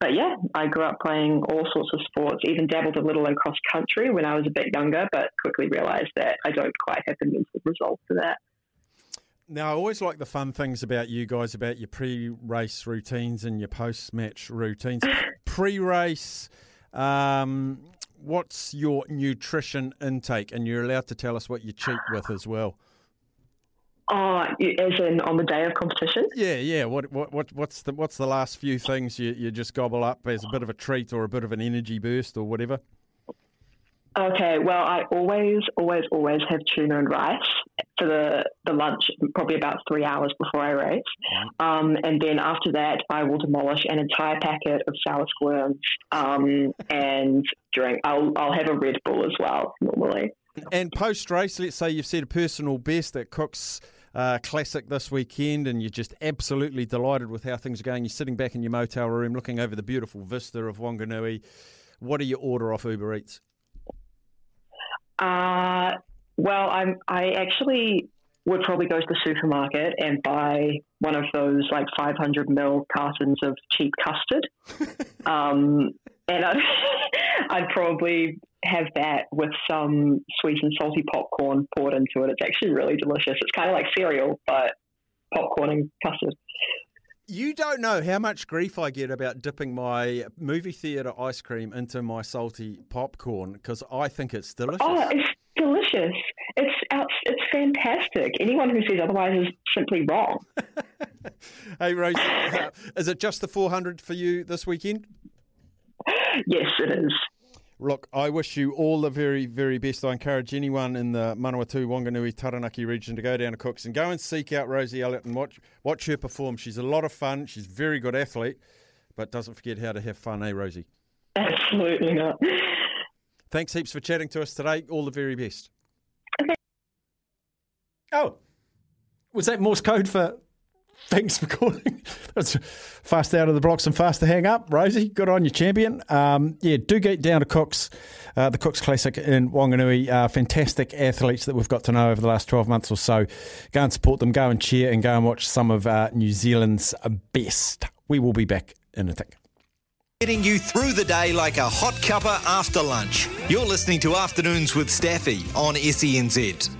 but yeah, I grew up playing all sorts of sports, even dabbled a little in cross country when I was a bit younger, but quickly realised that I don't quite have the mental resolve for that. Now, I always like the fun things about you guys, about your pre race routines and your post match routines. pre race, um, what's your nutrition intake? And you're allowed to tell us what you cheat with as well. Oh, as in on the day of competition? Yeah, yeah. What, what, what, what's the what's the last few things you, you just gobble up as a bit of a treat or a bit of an energy burst or whatever? Okay, well, I always, always, always have tuna and rice for the, the lunch, probably about three hours before I race. Um, and then after that, I will demolish an entire packet of sour squirms um, and drink. I'll, I'll have a Red Bull as well, normally. And post race, let's say you've set a personal best that Cook's uh, Classic this weekend, and you're just absolutely delighted with how things are going. You're sitting back in your motel room, looking over the beautiful vista of Wanganui. What do you order off Uber Eats? Uh, well, I'm, I actually would probably go to the supermarket and buy one of those like 500 ml cartons of cheap custard. um, and I'd, I'd probably have that with some sweet and salty popcorn poured into it. It's actually really delicious. It's kind of like cereal, but popcorn and custard. You don't know how much grief I get about dipping my movie theatre ice cream into my salty popcorn because I think it's delicious. Oh, it's delicious. It's out, it's fantastic. Anyone who says otherwise is simply wrong. Hey, Rose, uh, is it just the 400 for you this weekend? Yes, it is. Look, I wish you all the very, very best. I encourage anyone in the Manawatu, Wanganui, Taranaki region to go down to Cooks and go and seek out Rosie Elliott and watch, watch her perform. She's a lot of fun. She's a very good athlete, but doesn't forget how to have fun, eh, Rosie? Absolutely not. Thanks heaps for chatting to us today. All the very best. Okay. Oh, was that Morse code for thanks for calling? That's fast out of the blocks and fast to hang up. Rosie, good on you, champion. Um, yeah, do get down to Cooks, uh, the Cooks Classic in Wanganui. Uh, fantastic athletes that we've got to know over the last 12 months or so. Go and support them, go and cheer, and go and watch some of uh, New Zealand's best. We will be back in a tick. Getting you through the day like a hot cuppa after lunch. You're listening to Afternoons with Staffy on SENZ.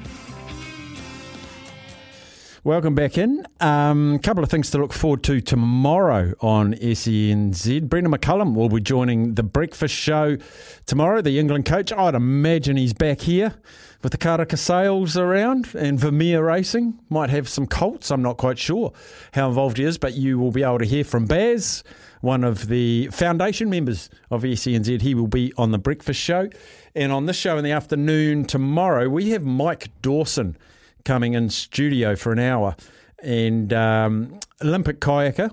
Welcome back in. A um, couple of things to look forward to tomorrow on SENZ. Brendon McCullum will be joining the breakfast show tomorrow, the England coach. I'd imagine he's back here with the Karaka sales around and Vermeer Racing. Might have some Colts. I'm not quite sure how involved he is, but you will be able to hear from Baz, one of the foundation members of SENZ. He will be on the breakfast show. And on this show in the afternoon tomorrow, we have Mike Dawson coming in studio for an hour and um, Olympic kayaker,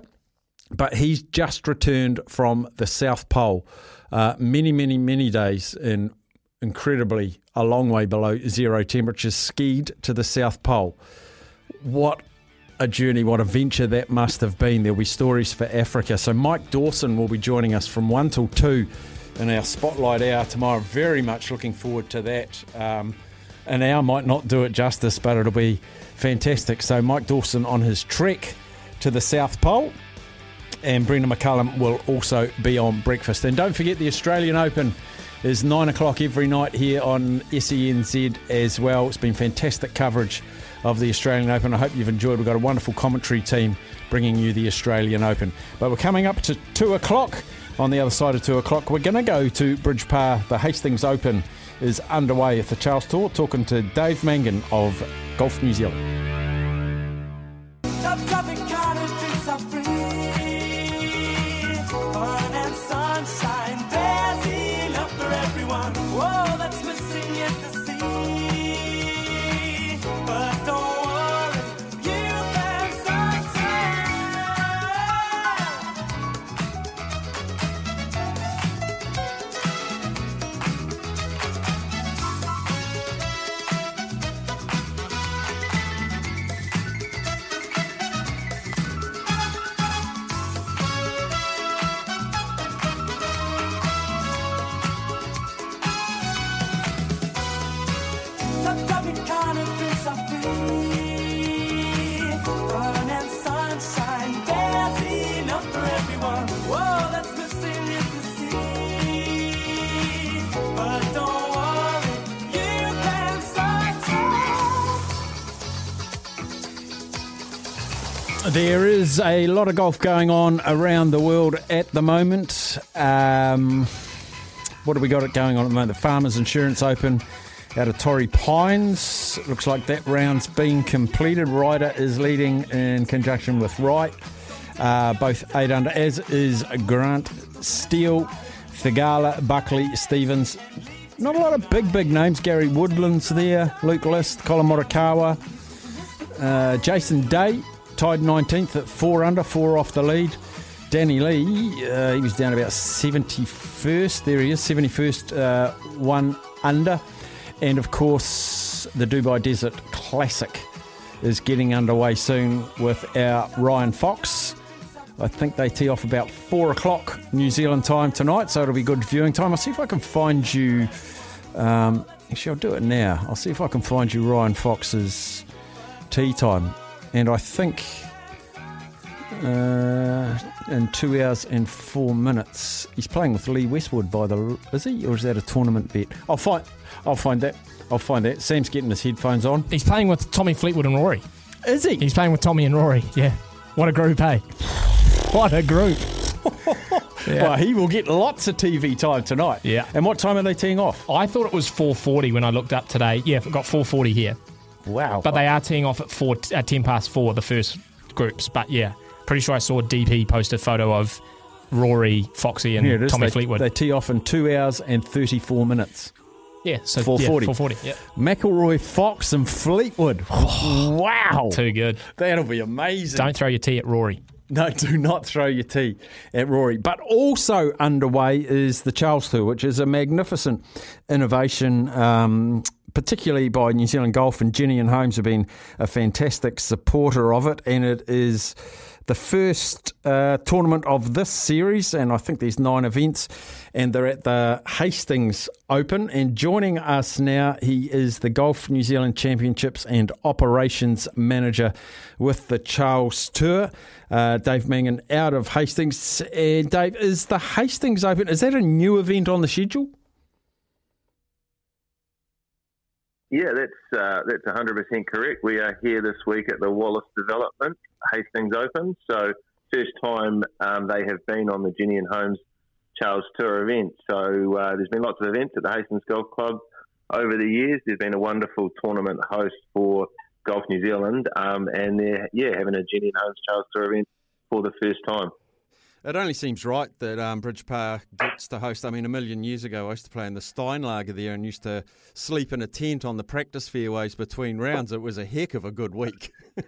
but he's just returned from the South Pole. Uh, many, many, many days in incredibly a long way below zero temperatures, skied to the South Pole. What a journey, what a venture that must have been. There'll be stories for Africa. So Mike Dawson will be joining us from 1 till 2 in our Spotlight Hour tomorrow. Very much looking forward to that. Um, an hour might not do it justice, but it'll be fantastic. So Mike Dawson on his trek to the South Pole, and Brendon McCullum will also be on breakfast. And don't forget the Australian Open is nine o'clock every night here on SENZ as well. It's been fantastic coverage of the Australian Open. I hope you've enjoyed. We've got a wonderful commentary team bringing you the Australian Open. But we're coming up to two o'clock. On the other side of two o'clock, we're going to go to Bridge Pa, the Hastings Open is underway at the Charles Tour, talking to Dave Mangan of Golf New Zealand. Top There is a lot of golf going on around the world at the moment. Um, what have we got it going on at the moment? The Farmers Insurance Open out of Torrey Pines. Looks like that round's been completed. Ryder is leading in conjunction with Wright. Uh, both eight under, as is Grant Steele, Theegala, Buckley, Stevens. Not a lot of big, big names. Gary Woodland's there, Luke List, Collin Morikawa, uh, Jason Day tied 19th at four under, four off the lead. Danny Lee, uh, he was down about 71st. There he is, 71st, uh, one under. And of course, the Dubai Desert Classic is getting underway soon with our Ryan Fox. I think they tee off about four o'clock New Zealand time tonight, so it'll be good viewing time. I'll see if I can find you. Um, actually, I'll do it now. I'll see if I can find you Ryan Fox's tea time. And I think uh, in two hours and four minutes. He's playing with Lee Westwood by the. Is he, or is that a tournament bet? I'll find. I'll find that. I'll find that. Sam's getting his headphones on. He's playing with Tommy Fleetwood and Rory. Is he? He's playing with Tommy and Rory. Yeah. What a group, hey? What a group. Yeah. Well, he will get lots of TV time tonight. Yeah. And what time are they teeing off? I thought it was 4:40 when I looked up today. Yeah, I've got 4:40 here. Wow. But they are teeing off at four at 10 past four, the first groups. But yeah, pretty sure I saw DP post a photo of Rory, Foxy, and is. Tommy they, Fleetwood. They tee off in two hours and 34 minutes. yeah, so 440. Yeah, 4:40. Yeah. McIlroy, Fox, and Fleetwood. wow. Too good. That'll be amazing. Don't throw your tea at Rory. No, do not throw your tea at Rory. But also underway is the Charles Tour, which is a magnificent innovation, um, particularly by New Zealand Golf. And Jennian Homes have been a fantastic supporter of it. And it is the first uh, tournament of this series. And I think there's nine events. And they're at the Hastings Open. And joining us now, he is the Golf New Zealand Championships and Operations Manager with the Charles Tour. Uh, Dave Mangan out of Hastings. And Dave, is the Hastings Open, is that a new event on the schedule? Yeah, that's uh, that's 100% correct. We are here this week at the Wallace Development Hastings Open. So first time um, they have been on the Jennian Homes Charles Tour event. So uh, there's been lots of events at the Hastings Golf Club over the years. There's been a wonderful tournament host for Golf New Zealand, um, and they're yeah having a Jennian Homes Charles Tour event for the first time. It only seems right that um, Bridge Pa gets to host. I mean, a million years ago, I used to play in the Steinlager there and used to sleep in a tent on the practice fairways between rounds. It was a heck of a good week.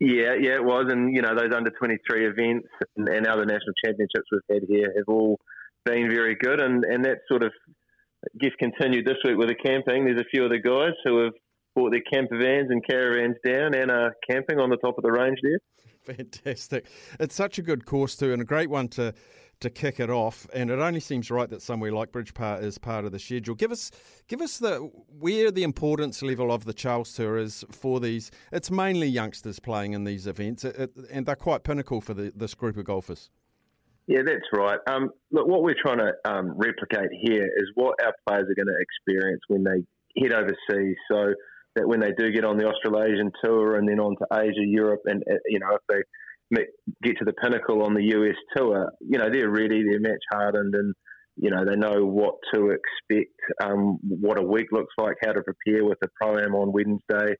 Yeah, yeah, it was, and you know those under twenty three events and, and other national championships we've had here have all been very good, and and that sort of gift continued this week with the camping. There's a few of the guys who have brought their camper vans and caravans down and are camping on the top of the range there. Fantastic. It's such a good course too, and a great one to to kick it off. And it only seems right that somewhere like Bridge Pa is part of the schedule. Give us give us the where the importance level of the Charles Tour is for these. It's mainly youngsters playing in these events, it, it, and they're quite pinnacle for the, this group of golfers. Yeah, that's right. Um, look, what we're trying to um, replicate here is what our players are going to experience when they head overseas. So that when they do get on the Australasian tour and then on to Asia, Europe, and uh, you know if they get to the pinnacle on the US tour, you know they're ready, they're match hardened, and you know they know what to expect, um, what a week looks like, how to prepare with the pro am on Wednesday,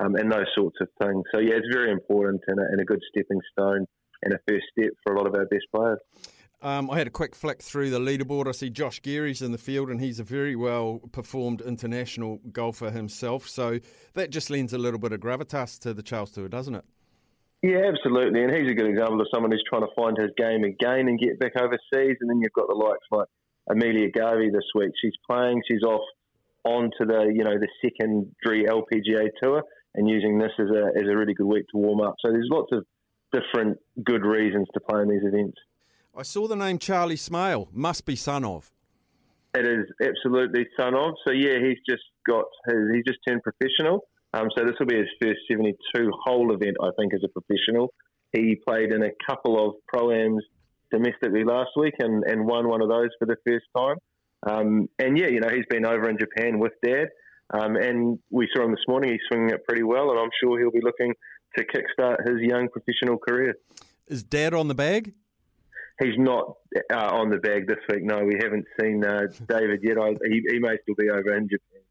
um, and those sorts of things. So yeah, it's very important and a, and a good stepping stone and a first step for a lot of our best players. Um, I had a quick flick through the leaderboard. I see Josh Geary's in the field, and he's a very well performed international golfer himself. So that just lends a little bit of gravitas to the Charles Tour, doesn't it? Yeah, absolutely. And he's a good example of someone who's trying to find his game again and get back overseas. And then you've got the likes like Amelia Garvey this week. She's playing. She's off onto the you know the secondary LPGA tour and using this as a as a really good week to warm up. So there's lots of different good reasons to play in these events. I saw the name Charlie Smail. Must be son of. It is absolutely son of. So yeah, he's just got his. He's just turned professional. Um, so this will be his first 72 hole event, I think, as a professional. He played in a couple of pro-ams domestically last week and, and won one of those for the first time. Um, and yeah, you know, he's been over in Japan with dad. Um, and we saw him this morning. He's swinging it pretty well, and I'm sure he'll be looking to kickstart his young professional career. Is dad on the bag? He's not uh, on the bag this week. No, we haven't seen uh, David yet. I, he, he may still be over in Japan.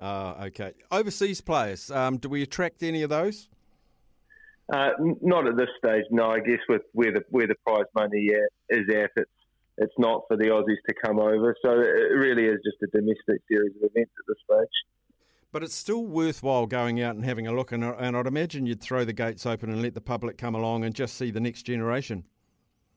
Ah, okay. Overseas players, um, do we attract any of those? Uh, not at this stage. No, I guess with where the where the prize money at, is at, it's it's not for the Aussies to come over. So it really is just a domestic series of events at this stage. But it's still worthwhile going out and having a look, and, and I'd imagine you'd throw the gates open and let the public come along and just see the next generation.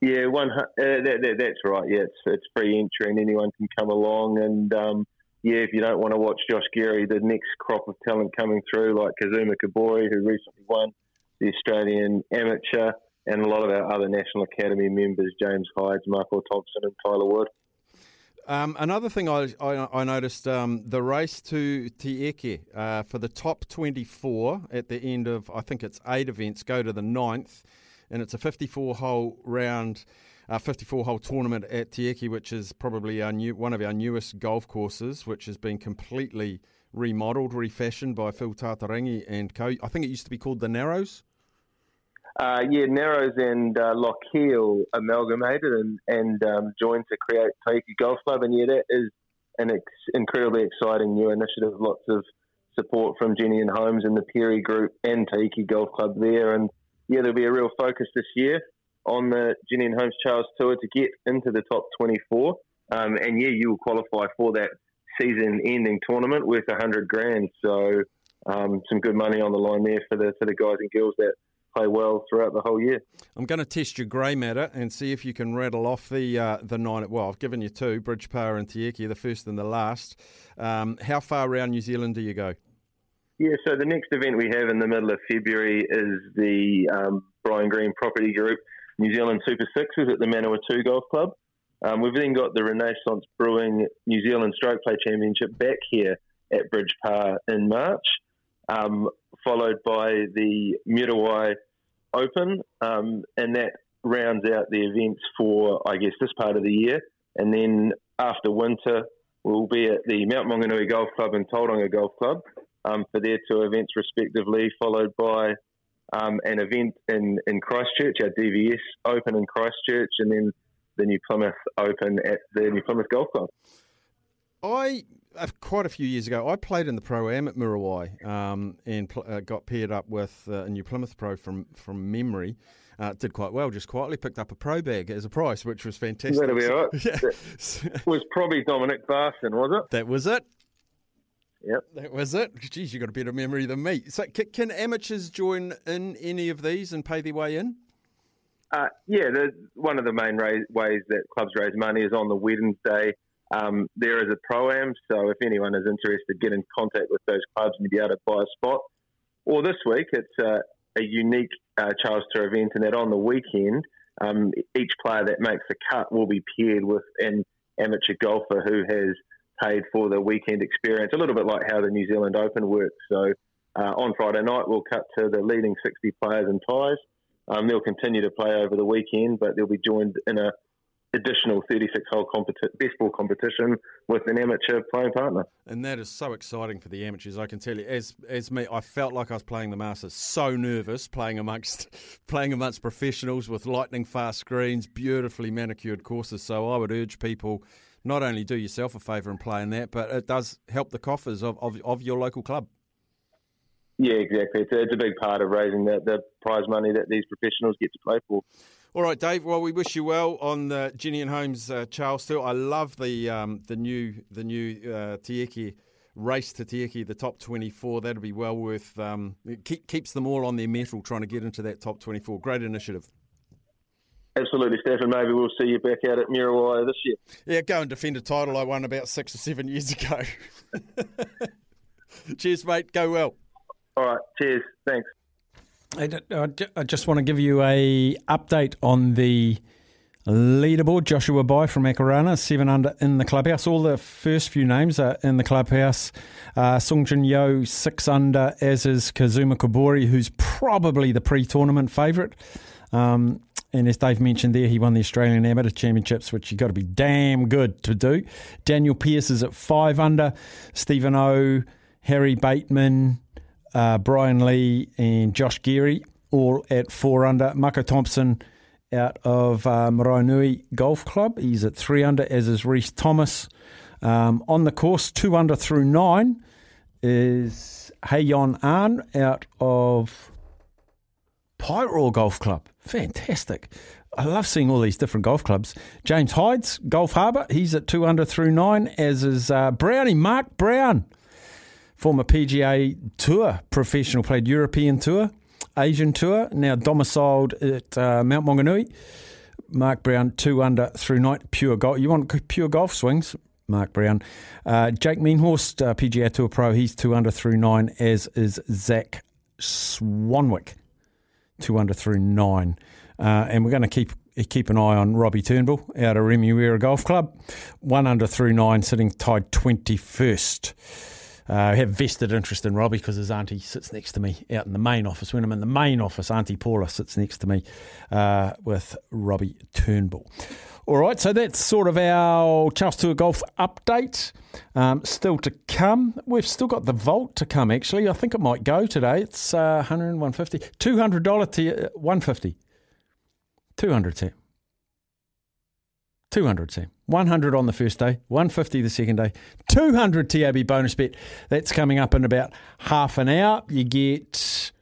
Yeah, one uh, that, that, that's right. Yeah, it's it's free entry and anyone can come along. And um, yeah, if you don't want to watch Josh Geary, the next crop of talent coming through, like Kazuma Kobori, who recently won the Australian Amateur, and a lot of our other National Academy members, James Hydes, Marco Thompson, and Tyler Wood. Um, another thing I, I, I noticed um, the race to Tieke uh, for the top 24 at the end of, I think it's eight events, go to the ninth. And it's a 54 hole round. Uh, 54 hole tournament at Tieke, which is probably our new, one of our newest golf courses, which has been completely remodelled, refashioned by Phil Tataurangi and co. I think it used to be called the Narrows. Uh, yeah, Narrows and uh, Lochiel amalgamated and, and um, joined to create Tieke Golf Club. And yeah, that is an ex- incredibly exciting new initiative. Lots of support from Jennian Homes and the Perry Group and Tieke Golf Club there. And yeah, there'll be a real focus this year on the Jennian Homes Charles Tour to get into the top 24. Um, and yeah, you will qualify for that season-ending tournament worth a hundred grand. So um, some good money on the line there for the for the guys and girls that play well throughout the whole year. I'm going to test your grey matter and see if you can rattle off the uh, the nine. Well, I've given you two, Bridge Pa and Tieke, the first and the last. Um, how far around New Zealand do you go? Yeah, so the next event we have in the middle of February is the um, Brian Green Property Group New Zealand Super Sixes at the Manawatu Golf Club. Um, we've then got the Renaissance Brewing New Zealand Stroke Play Championship back here at Bridge Pa in March, um, followed by the Muriwai Open, um, and that rounds out the events for, I guess, this part of the year. And then after winter, we'll be at the Mount Maunganui Golf Club and Tauranga Golf Club um, for their two events respectively, followed by um, an event in, in Christchurch, our DVS Open in Christchurch, and then the New Plymouth Open at the New Plymouth Golf Club. I uh, quite a few years ago, I played in the pro am at Muriwai um, and pl- uh, got paired up with uh, a New Plymouth pro from from memory. Uh, did quite well, just quietly picked up a pro bag as a prize, which was fantastic. That'll be all right. Yeah. That was probably Dominic Barson, was it? That was it. Yep. That was it. Geez, you've got a better memory than me. So, can, can amateurs join in any of these and pay their way in? Uh, yeah, the, one of the main ra- ways that clubs raise money is on the Wednesday. Um, there is a pro am, so if anyone is interested, get in contact with those clubs and be able to buy a spot. Or this week, it's uh, a unique uh, Charles Tour event, and that on the weekend, um, each player that makes the cut will be paired with an amateur golfer who has paid for the weekend experience, a little bit like how the New Zealand Open works. So uh, on Friday night, we'll cut to the leading 60 players and ties. Um, they'll continue to play over the weekend, but they'll be joined in a additional 36 hole competi- best ball competition with an amateur playing partner. And that is so exciting for the amateurs. I can tell you, as as me, I felt like I was playing the Masters. So nervous playing amongst playing amongst professionals with lightning fast screens, beautifully manicured courses. So I would urge people not only do yourself a favour and play in that, but it does help the coffers of, of, of your local club. Yeah, exactly. It's a, it's a big part of raising the, the prize money that these professionals get to play for. All right, Dave. Well, we wish you well on the Jennian Homes uh, Charles Tour. I love the um, the new the new uh, Tieke race to Tieke, the top twenty four. That'll be well worth. Um, it keep, keeps them all on their mettle trying to get into that top twenty four. Great initiative. Absolutely, Stefan. Maybe we'll see you back out at Muriwai this year. Yeah, go and defend a title I won about six or seven years ago. Cheers, mate. Go well. All right. Cheers. Thanks. I just want to give you a update on the leaderboard. Joshua Bai from Akarana, seven under in the clubhouse. All the first few names are in the clubhouse. Uh, Sung Jin Yo, six under, as is Kazuma Kobori, who's probably the pre-tournament favourite. Um, and as Dave mentioned there, he won the Australian Amateur Championships, which you've got to be damn good to do. Daniel Pierce is at five under. Stephen O, Harry Bateman, uh, Brian Lee, and Josh Geary all at four under. Mako Thompson out of uh, Golf Club. He's at three under, as is Reese Thomas. Um, on the course, two under through nine is Hayon An out of Pyro Golf Club. Fantastic. I love seeing all these different golf clubs. James Hydes, Golf Harbour, he's at two under through nine, as is uh, Brownie, Mark Brown, former PGA Tour professional, played European Tour, Asian Tour, now domiciled at uh, Mount Maunganui. Mark Brown, two under through nine, pure golf. You want pure golf swings? Mark Brown. Uh, Jake Meanhorst, uh, PGA Tour Pro, he's two under through nine, as is Zach Swanwick two under through nine. Uh, and we're going to keep keep an eye on Robbie Turnbull out of Remuera Golf Club, one under through nine, sitting tied twenty first. Uh, have vested interest in Robbie because his auntie sits next to me out in the main office. When I'm in the main office, Auntie Paula sits next to me uh, with Robbie Turnbull. All right, so that's sort of our Charles Tour Golf update. Um, still to come. We've still got the Vault to come, actually. I think it might go today. It's uh, 100 150 $200 to uh, 150 200 Sam. 200 Sam. 100 on the first day, 150 the second day, 200 TAB bonus bet. That's coming up in about half an hour. You get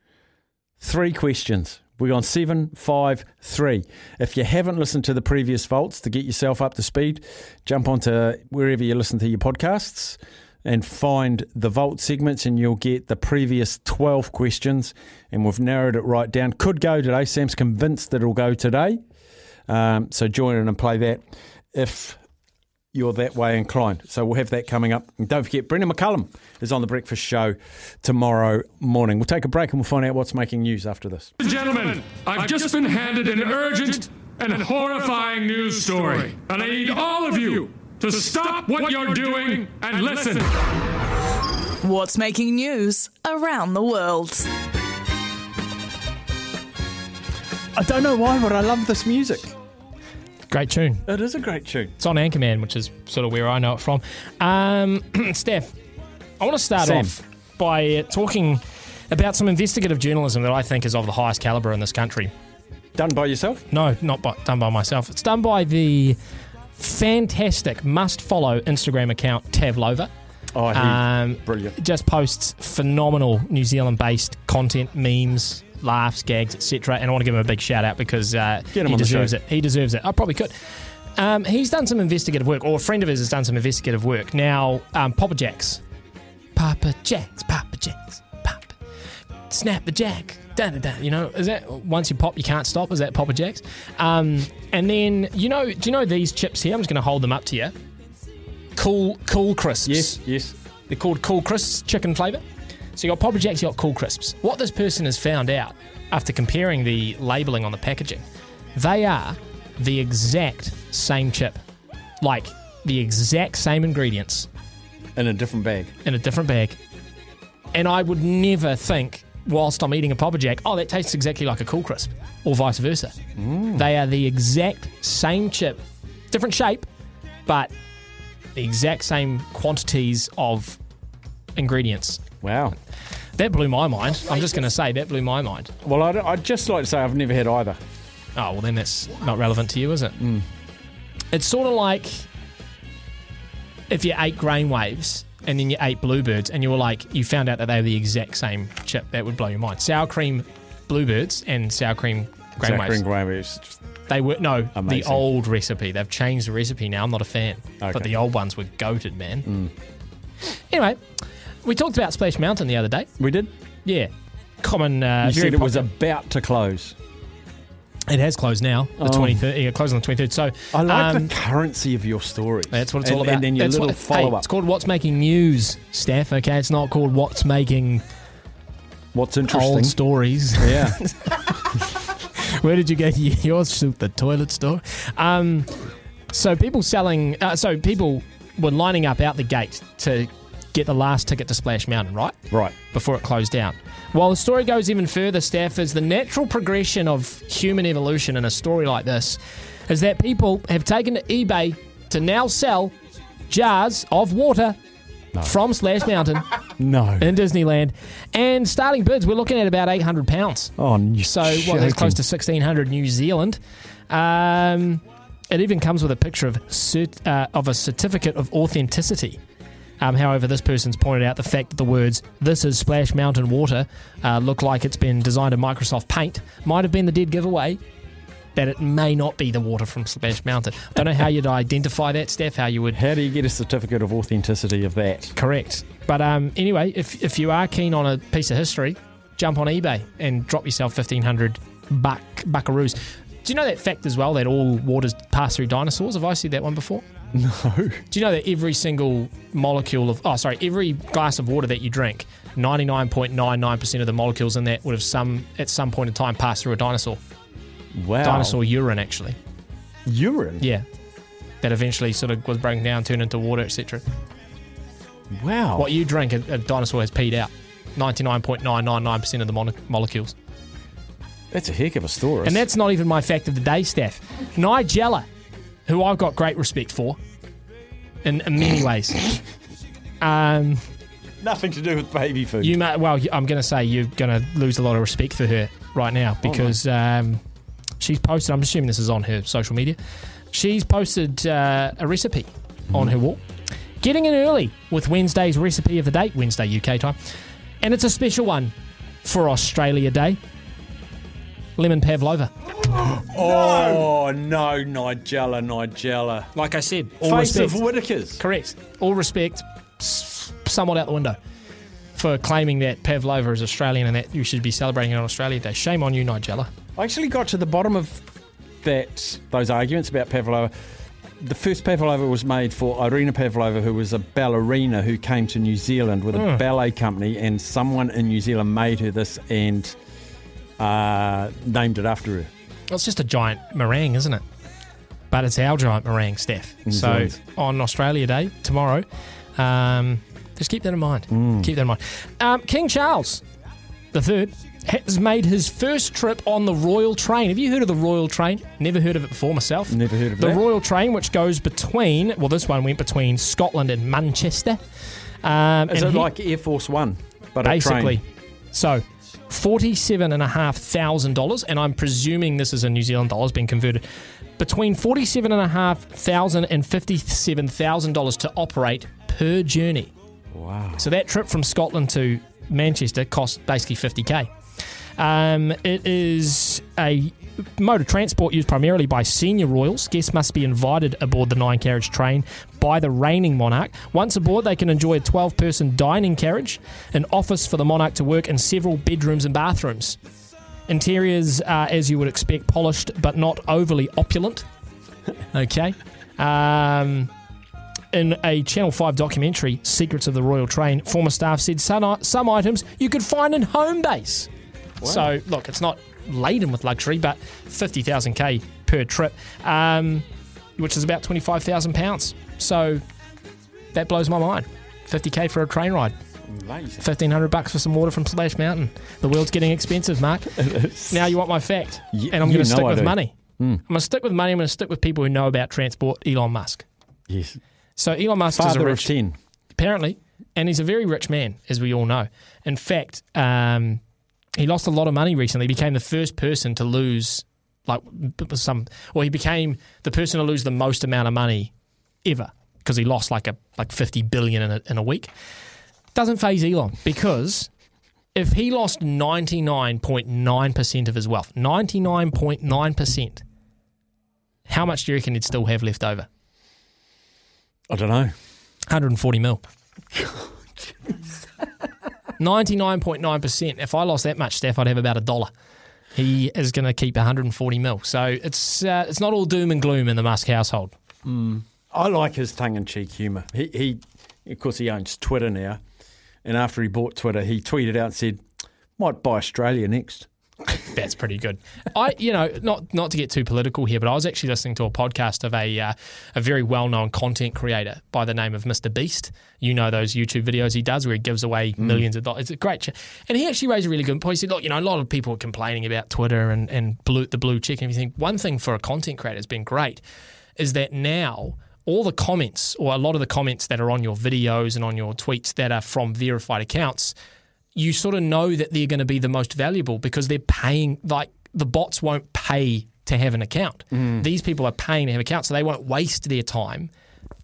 three questions. We're on seven, five, three. If you haven't listened to the previous vaults to get yourself up to speed, jump onto wherever you listen to your podcasts and find the vault segments, and you'll get the previous 12 questions. And we've narrowed it right down. Could go today. Sam's convinced that it'll go today. Um, so join in and play that if you're that way inclined. So we'll have that coming up. And don't forget, Brendon McCullum is on the breakfast show tomorrow morning. We'll take a break and we'll find out what's making news after this. Gentlemen, I've just been handed an urgent and horrifying news story, and I need all of you to stop what you're doing and listen. What's making news around the world? I don't know why, but I love this music. Great tune. It is a great tune. It's on Anchorman, which is sort of where I know it from. Um, Steph, I want to start Sam. off by uh, talking about some investigative journalism that I think is of the highest caliber in this country. Done by yourself? No, not by, done by myself. It's done by the fantastic, must follow Instagram account Tavlova. Oh, he- um, brilliant. Just posts phenomenal New Zealand based content, memes, laughs, gags, etc. And I want to give him a big shout out because uh, he deserves it. He deserves it. I probably could. Um, he's done some investigative work, or a friend of his has done some investigative work. Now, um, Papa Jacks. Papa Jacks, Papa Jacks, Papa. Snap the jack. Da, da, da. You know, is that once you pop, you can't stop? Is that Papa Jacks? Um, and then, you know, do you know these chips here? I'm just going to hold them up to you. Cool, cool crisps. Yes, yes. They're called Cool Crisps, chicken flavour. So you got Papa Jacks, you got Cool Crisps. What this person has found out after comparing the labelling on the packaging, they are the exact same chip, like the exact same ingredients in a different bag. In a different bag. And I would never think, whilst I'm eating a Papa Jack, oh, that tastes exactly like a Cool Crisp, or vice versa. Mm. They are the exact same chip, different shape, but the exact same quantities of ingredients. Wow. That blew my mind. I'm just going to say that blew my mind. Well, I'd, I'd just like to say I've never had either. Oh, well, then that's not relevant to you, is it? Mm. It's sort of like if you ate grain waves and then you ate bluebirds and you were like, you found out that they were the exact same chip. That would blow your mind. Sour cream bluebirds and sour cream grain Sour waves. cream grain waves, They were, no, the old recipe. They've changed the recipe now. I'm not a fan. But the old ones were goated, man. Mm. Anyway, we talked about Splash Mountain the other day. We did? Yeah. Common. Uh, you said it was about to close. It has closed now, the Oh. 23rd. Yeah, closed on the 23rd. So I like um, the currency of your stories. That's what it's and, all about. And then your That's little follow hey, up. It's called What's Making News, Steph. Okay, it's not called What's Making What's interesting. Old Stories. Yeah. Where did you get yours? The toilet store. Um, so people selling. Uh, so people were lining up out the gate to get the last ticket to Splash Mountain, right? Right. Before it closed down. While the story goes even further, Steph, is the natural progression of human evolution in a story like this is that people have taken to eBay to now sell jars of water from Splash Mountain No. in Disneyland. And starting bids, we're looking at about £800. Oh, So, well, that's close to 1600 New Zealand. Um, it even comes with a picture of cert, uh, of a certificate of authenticity. Um, however, this person's pointed out the fact that the words "This is Splash Mountain water" uh, look like it's been designed in Microsoft Paint. Might have been the dead giveaway that it may not be the water from Splash Mountain. I don't know how you'd identify that, Steph. How you would? How do you get a certificate of authenticity of that? Correct. But um, anyway, if if you are keen on a piece of history, jump on eBay and drop yourself fifteen hundred buck buckaroos. Do you know that fact as well that all waters pass through dinosaurs? Have I seen that one before? No. Do you know that every single molecule of oh sorry, every glass of water that you drink, ninety nine point nine nine percent of the molecules in that would have some at some point in time passed through a dinosaur. Wow. Dinosaur urine actually. Urine? Yeah. That eventually sort of was broken down, turned into water, etc. Wow. What you drink, a, a dinosaur has peed out. 99.999% of the mon- molecules. That's a heck of a story. And that's not even my fact of the day, Steph. Nigella, who I've got great respect for in, in many ways. Um, Nothing to do with baby food. you may, well, I'm going to say you're going to lose a lot of respect for her right now because um, she's posted. I'm assuming this is on her social media. She's posted uh, a recipe on her wall, getting in early with Wednesday's recipe of the day, Wednesday UK time, and it's a special one for Australia Day. Lemon pavlova. Oh no, Nigella, Nigella. Like I said, all Face respect. of Whittaker's. Correct. All respect, s- somewhat out the window for claiming that pavlova is Australian and that you should be celebrating it on Australia Day. Shame on you, Nigella. I actually got to the bottom of that those arguments about pavlova. The first pavlova was made for Irina Pavlova, who was a ballerina who came to New Zealand with a Mm. ballet company, and someone in New Zealand made her this and uh, named it after her. Well, it's just a giant meringue, isn't it? But it's our giant meringue, Steph. So on Australia Day tomorrow, um, just keep that in mind. Mm. Keep that in mind. Um, King Charles the third has made his first trip on the Royal Train. Have you heard of the Royal Train? Never heard of it before myself. Never heard of the that. Royal Train, which goes between. Well, this one went between Scotland and Manchester. Um, Is and it he- like Air Force One? But a basically. train? So, forty-seven and a half thousand dollars, and I'm presuming this is in New Zealand dollars being converted between forty-seven and a half thousand and fifty-seven thousand dollars to operate per journey. Wow! So that trip from Scotland to Manchester cost basically fifty k. Um, it is a mode of transport used primarily by senior royals. Guests must be invited aboard the nine carriage train by the reigning monarch. Once aboard, they can enjoy a 12 person dining carriage, an office for the monarch to work, and several bedrooms and bathrooms. Interiors are, as you would expect, polished but not overly opulent. Okay. Um, in a Channel 5 documentary, Secrets of the Royal Train, former staff said some, some items you could find in Homebase. So, look, it's not laden with luxury, but 50,000k per trip, um, which is about 25,000 pounds. So, that blows my mind. 50k for a train ride. Amazing. 1500 bucks for some water from Splash Mountain. The world's getting expensive, Mark. now you want my fact. And I'm going to stick I with do. money. Hmm. I'm going to stick with money. I'm going to stick with people who know about transport. Elon Musk. Yes. So Elon Musk is a Father of rich, ten. apparently, and he's a very rich man, as we all know. In fact, um, he lost a lot of money recently. He became the first person to lose, like some, or he became the person to lose the most amount of money ever because he lost like a like fifty billion in a, in a week. Doesn't faze Elon because if he lost ninety nine point nine percent of his wealth, ninety nine point nine percent, how much do you reckon he'd still have left over? I don't know. 140 mil. 99.9%. If I lost that much, Steph, I'd have about a dollar. He is going to keep 140 mil. So it's uh, it's not all doom and gloom in the Musk household. Mm. I like his tongue-in-cheek humour. He, he, of course, he owns Twitter now, and after he bought Twitter, he tweeted out and said, "Might buy Australia next." That's pretty good. I, you know, not not to get too political here, but I was actually listening to a podcast of a uh, a very well known content creator by the name of Mr. Beast. You know those YouTube videos he does where he gives away millions of dollars. It's a great, ch- and he actually raised a really good point. He said, "Look, you know, a lot of people are complaining about Twitter and and blue, the blue check and everything. One thing for a content creator has been great is that now." All the comments, or a lot of the comments that are on your videos and on your tweets that are from verified accounts, you sort of know that they're going to be the most valuable because they're paying like the bots won't pay to have an account. Mm. These people are paying to have accounts, so they won't waste their time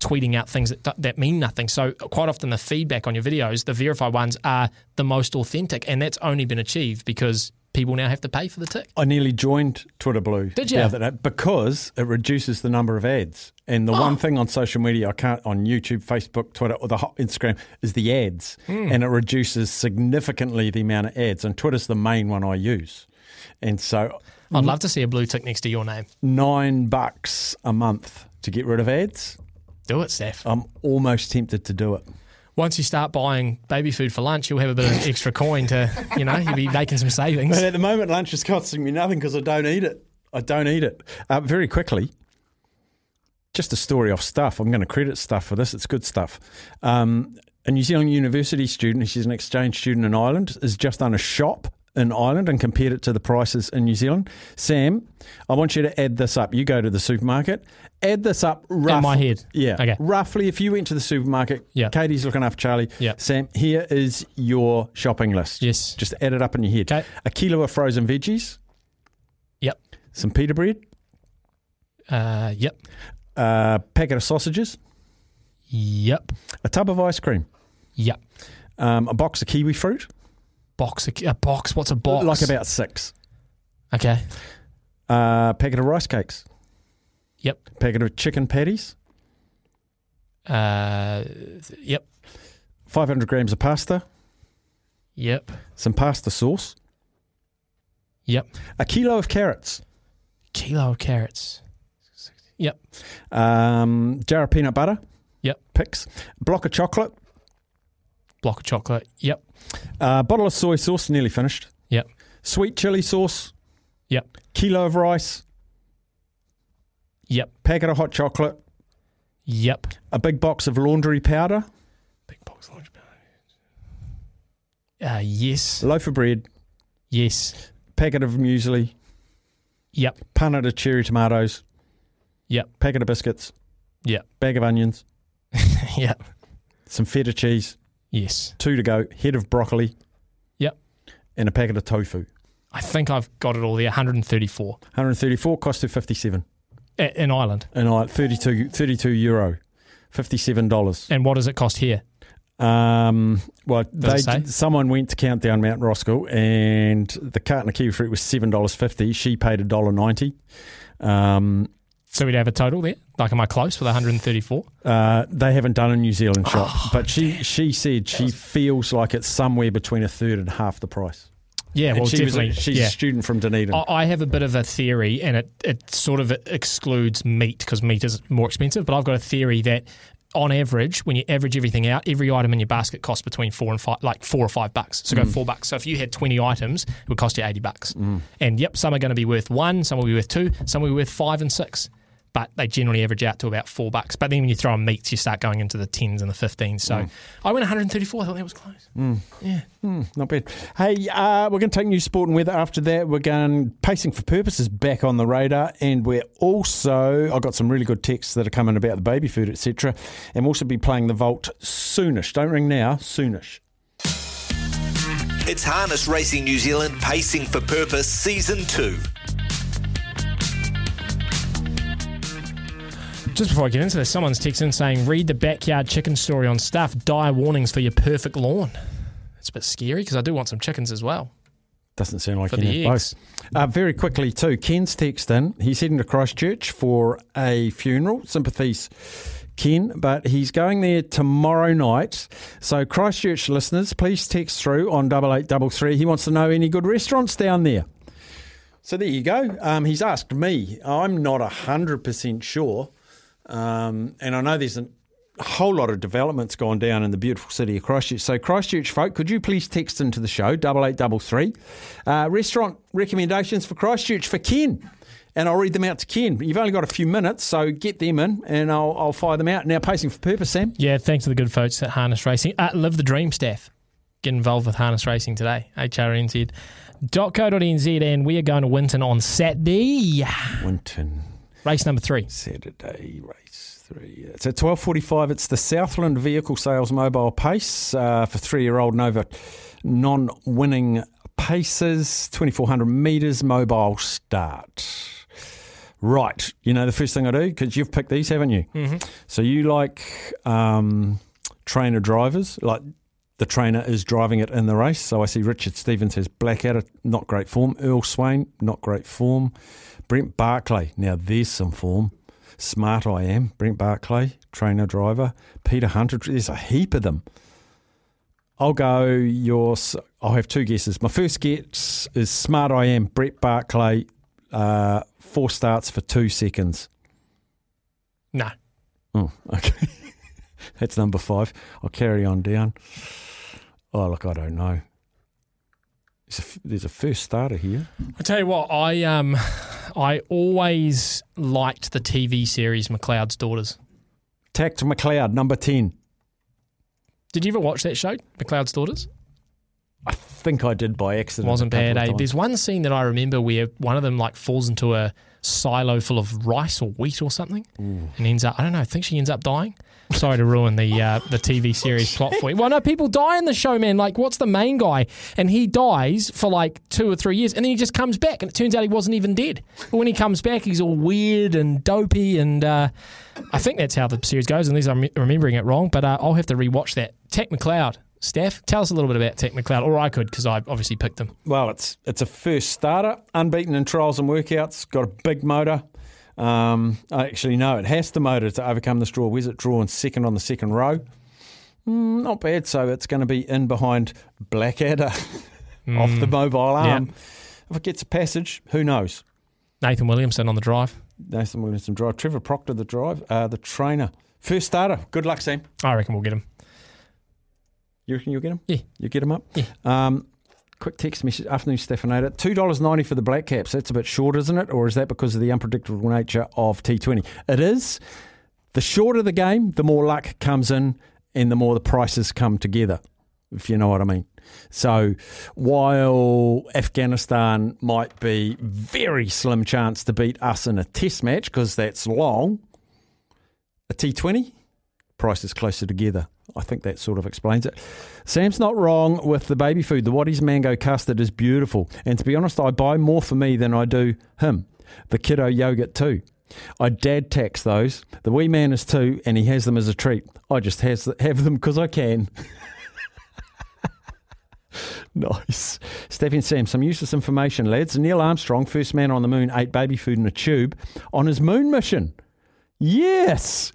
tweeting out things that that mean nothing. So quite often the feedback on your videos, the verified ones are the most authentic, and that's only been achieved because people now have to pay for the tick. I nearly joined Twitter Blue. Did you? because it reduces the number of ads. And the Oh. one thing on social media I can't on YouTube, Facebook, Twitter, or the ho- Instagram is the ads, Mm. and it reduces significantly the amount of ads. And Twitter's the main one I use, and so I'd love to see a blue tick next to your name. nine bucks a month to get rid of ads. Do it, Steph. I'm almost tempted to do it. Once you start buying baby food for lunch, you'll have a bit of extra coin to, you know, you'll be making some savings. But at the moment, lunch is costing me nothing because I don't eat it. I don't eat it. Uh, very quickly, just a story off stuff. I'm going to credit stuff for this. It's good stuff. Um, a New Zealand university student, she's an exchange student in Ireland, has just done a shop in Ireland and compared it to the prices in New Zealand. Sam, I want you to add this up. You go to the supermarket, add this up rough, my head. Yeah. Okay. Roughly, if you went to the supermarket, Yeah. Katie's looking after Charlie. Yeah. Sam, here is your shopping list. Yes. Just add it up in your head. Okay. A kilo of frozen veggies. Yep. Some pita bread. Uh, yep. A packet of sausages. Yep. A tub of ice cream. Yep. Um, a box of kiwi fruit. Box of, a box. What's a box? Like about six. Okay. A packet of rice cakes. Yep. Packet of chicken patties. Uh, yep. 500 grams of pasta. Yep. Some pasta sauce. Yep. A kilo of carrots. Kilo of carrots. Yep. Um, jar of peanut butter. Yep. Picks. Block of chocolate. Block of chocolate. Yep. A bottle of soy sauce, nearly finished. Yep. Sweet chili sauce. Yep. Kilo of rice. Yep. Packet of hot chocolate. Yep. A big box of laundry powder. big box of laundry powder. Uh, yes. Loaf of bread. Yes. Packet of muesli. Yep. Punnet of cherry tomatoes. Yep. Packet of biscuits. Yep. Bag of onions. Yep. Some feta cheese. Yes. Two to go. Head of broccoli. Yep. And a packet of tofu. I think I've got it all there. 134 134 cost of 57 A- in Ireland. and I 32 32 euro 57 dollars And what does it cost here? um well they it say? someone went to Countdown Mount Roskill and the carton of kiwi fruit was $7.50 she paid $1.90 um So we'd have a total there. Like, am I close with 134? uh, they haven't done a New Zealand shop, but she she said she feels like it's somewhere between a third and half the price. Yeah, And well, she was a- definitely. she's yeah. a student from Dunedin. I I have a bit of a theory, and it, it sort of excludes meat because meat is more expensive. But I've got a theory that on average, when you average everything out, every item in your basket costs between four and five, like four or five bucks. So go Mm. four bucks. So if you had 20 items, it would cost you 80 bucks. Mm. And yep, some are going to be worth one, some will be worth two, some will be worth five and six. But they generally average out to about four bucks. But then when you throw in meats, you start going into the tens and the 15s. So Mm. I went 134. I thought that was close. Mm. Yeah. Mm, not bad. Hey, uh, we're going to take news, sport, and weather. After that, we're going pacing for purposes back on the radar, and we're also I've got some really good texts that are coming about the baby food, etc. And we'll also be playing the vault soonish. Don't ring now, soonish. It's Harness Racing New Zealand Pacing for Purpose Season 2. Just before I get into this, someone's texting saying, read the backyard chicken story on stuff, dire warnings for your perfect lawn. It's a bit scary because I do want some chickens as well. Doesn't sound like For you the both. Uh, very quickly, too, Ken's text in. He's heading to Christchurch for a funeral. Sympathies, Ken, but he's going there tomorrow night. So, Christchurch listeners, please text through on double eight double three. He wants to know any good restaurants down there. So there you go. Um, he's asked me. I'm not hundred percent sure, um, and I know there's a whole lot of developments gone down in the beautiful city of Christchurch. So Christchurch folk, could you please text into the show double eight double three uh, restaurant recommendations for Christchurch for Ken, and I'll read them out to Ken. You've only got a few minutes, so get them in, and I'll, I'll fire them out. Now, pacing for purpose, Sam. Yeah, thanks to the good folks at Harness Racing. Uh, Live the Dream staff. Get involved with Harness Racing today. hrnz.co.nz and we are going to Winton on Saturday. Winton. Race number three. Saturday race three. It's at twelve forty-five. It's the Southland Vehicle Sales Mobile Pace uh, for three-year-old Nova non-winning paces. Twenty-four hundred meters mobile start. Right, you know the first thing I do because you've picked these, haven't you? Mhm. So you like um, trainer drivers, like the trainer is driving it in the race. So I see Richard Stevens has Blackadder, not great form. Earl Swain, not great form. Brent Barclay, now there's some form. Smart I am. Brent Barclay, trainer driver. Peter Hunter, there's a heap of them. I'll go your. I'll have two guesses. My first guess is Smart I am. Brett Barclay, uh, four starts for two seconds. No. Oh, okay. That's number five. I'll carry on down. Oh, look, I don't know. There's a, f- there's a first starter here. I tell you what, I um, I always liked the TV series McLeod's Daughters. Tact McLeod, number 10. Did you ever watch that show, McLeod's Daughters? I think I did by accident. Wasn't bad, eh? There's one scene that I remember where one of them like falls into a silo full of rice or wheat or something, and ends up. I don't know. I think she ends up dying. Sorry to ruin the uh, the TV series plot for you. Well, no, people die in the show, man. Like, what's the main guy? And he dies for like two or three years, and then he just comes back, and it turns out he wasn't even dead. But when he comes back, he's all weird and dopey, and uh, I think that's how the series goes. Unless I'm remembering it wrong, but uh, I'll have to rewatch that. Tech McLeod, Steph, tell us a little bit about Tech McLeod, or I could because I obviously picked him. Well, it's it's a first starter, unbeaten in trials and workouts, got a big motor. Um, I actually know it has the motor to overcome the straw wizard, drawn second on the second row. Mm, not bad. So it's going to be in behind Blackadder off the mobile arm. If it gets a passage, who knows? Nathan Williamson on the drive. Nathan Williamson drive. Trevor Proctor the drive. Uh, the trainer. First starter. Good luck, Sam. I reckon we'll get him. You reckon you'll get him? Yeah. You get him up? Yeah. Um, quick text message. Afternoon, Stefanator. $2.90 for the Black Caps. That's a bit short, isn't it? Or is that because of the unpredictable nature of T20? It is. The shorter the game, the more luck comes in and the more the prices come together, if you know what I mean. So while Afghanistan might be very slim chance to beat us in a test match because that's long, a T20, prices closer together. I think that sort of explains it. Sam's not wrong with the baby food. The Wattie's mango custard is beautiful. And to be honest, I buy more for me than I do him. The kiddo yogurt too. I dad tax those. The wee man is two, and he has them as a treat. I just has, have them because I can. nice. Steffi and Sam, some useless information, lads. Neil Armstrong, first man on the moon, ate baby food in a tube on his moon mission. Yes.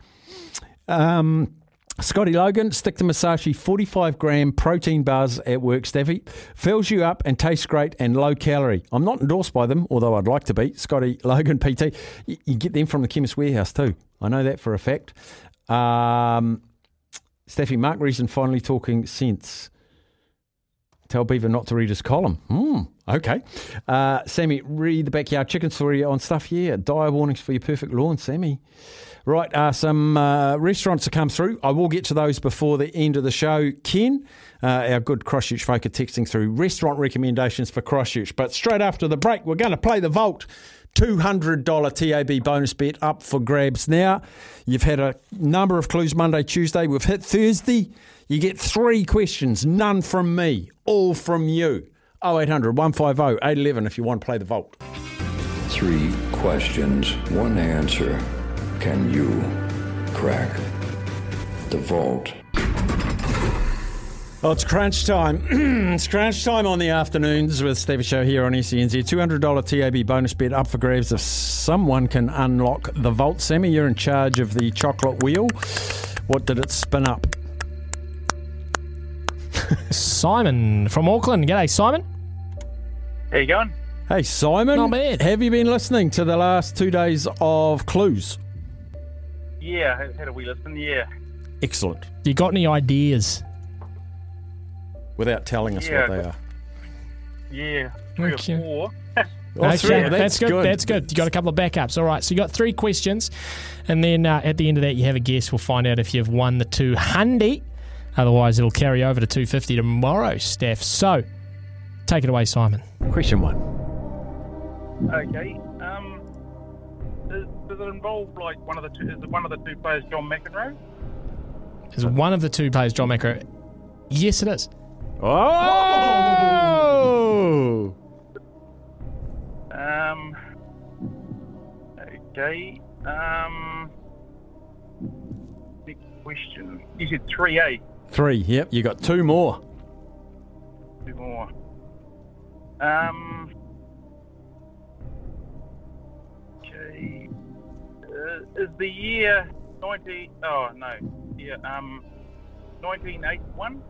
Um, Scotty Logan, stick to Musashi 45 gram protein bars at work, Steffi. Fills you up and tastes great and low calorie. I'm not endorsed by them, although I'd like to be. Scotty Logan PT. You, you get them from the Chemist Warehouse too. I know that for a fact. Um, Steffi, Mark Reason finally talking sense. Tell Beaver not to read his column. Hmm, okay. Uh, Sammy, read the backyard chicken story on stuff. Yeah, dire warnings for your perfect lawn, Sammy. Right, uh, some uh, restaurants to come through. I will get to those before the end of the show. Ken, uh, our good Christchurch folk, are texting through restaurant recommendations for Christchurch. But straight after the break, we're going to play the Vault. $200 TAB bonus bet up for grabs now. You've had a number of clues Monday, Tuesday. We've hit Thursday. You get three questions, none from me, all from you. 0800 150 811 if you want to play the Vault. Three questions, one answer. Can you crack the vault? Well, it's crunch time. it's crunch time on the afternoons with Stevie Show here on SENZ. $200 TAB bonus bet up for grabs if someone can unlock the vault. Sammy, you're in charge of the chocolate wheel. What did it spin up? Simon from Auckland. G'day, Simon. How you going? Hey, Simon. Not bad. Have you been listening to the last two days of clues? Yeah, I had a wee listen. Yeah. Excellent. You got any ideas? Without telling us Yeah, what they I are. Yeah, three Okay. or four. That's, three. that's, That's good. good. That's good. You got a couple of backups. All right. So you got three questions, and then uh, at the end of that, you have a guess. We'll find out if you've won the two handy. Otherwise, it'll carry over to two fifty tomorrow, Steph. So take it away, Simon. Question one. Okay. Does, does it involve like one of the two? Is one of the two players, John McEnroe? Is one of the two players John McEnroe? Yes, it is. Oh! Um. Okay. Um. Next question. You said three A. Three. Yep, you got two more. Two more. Um. Is the year ninety? Oh no. Yeah. Um. Nineteen eighty-one.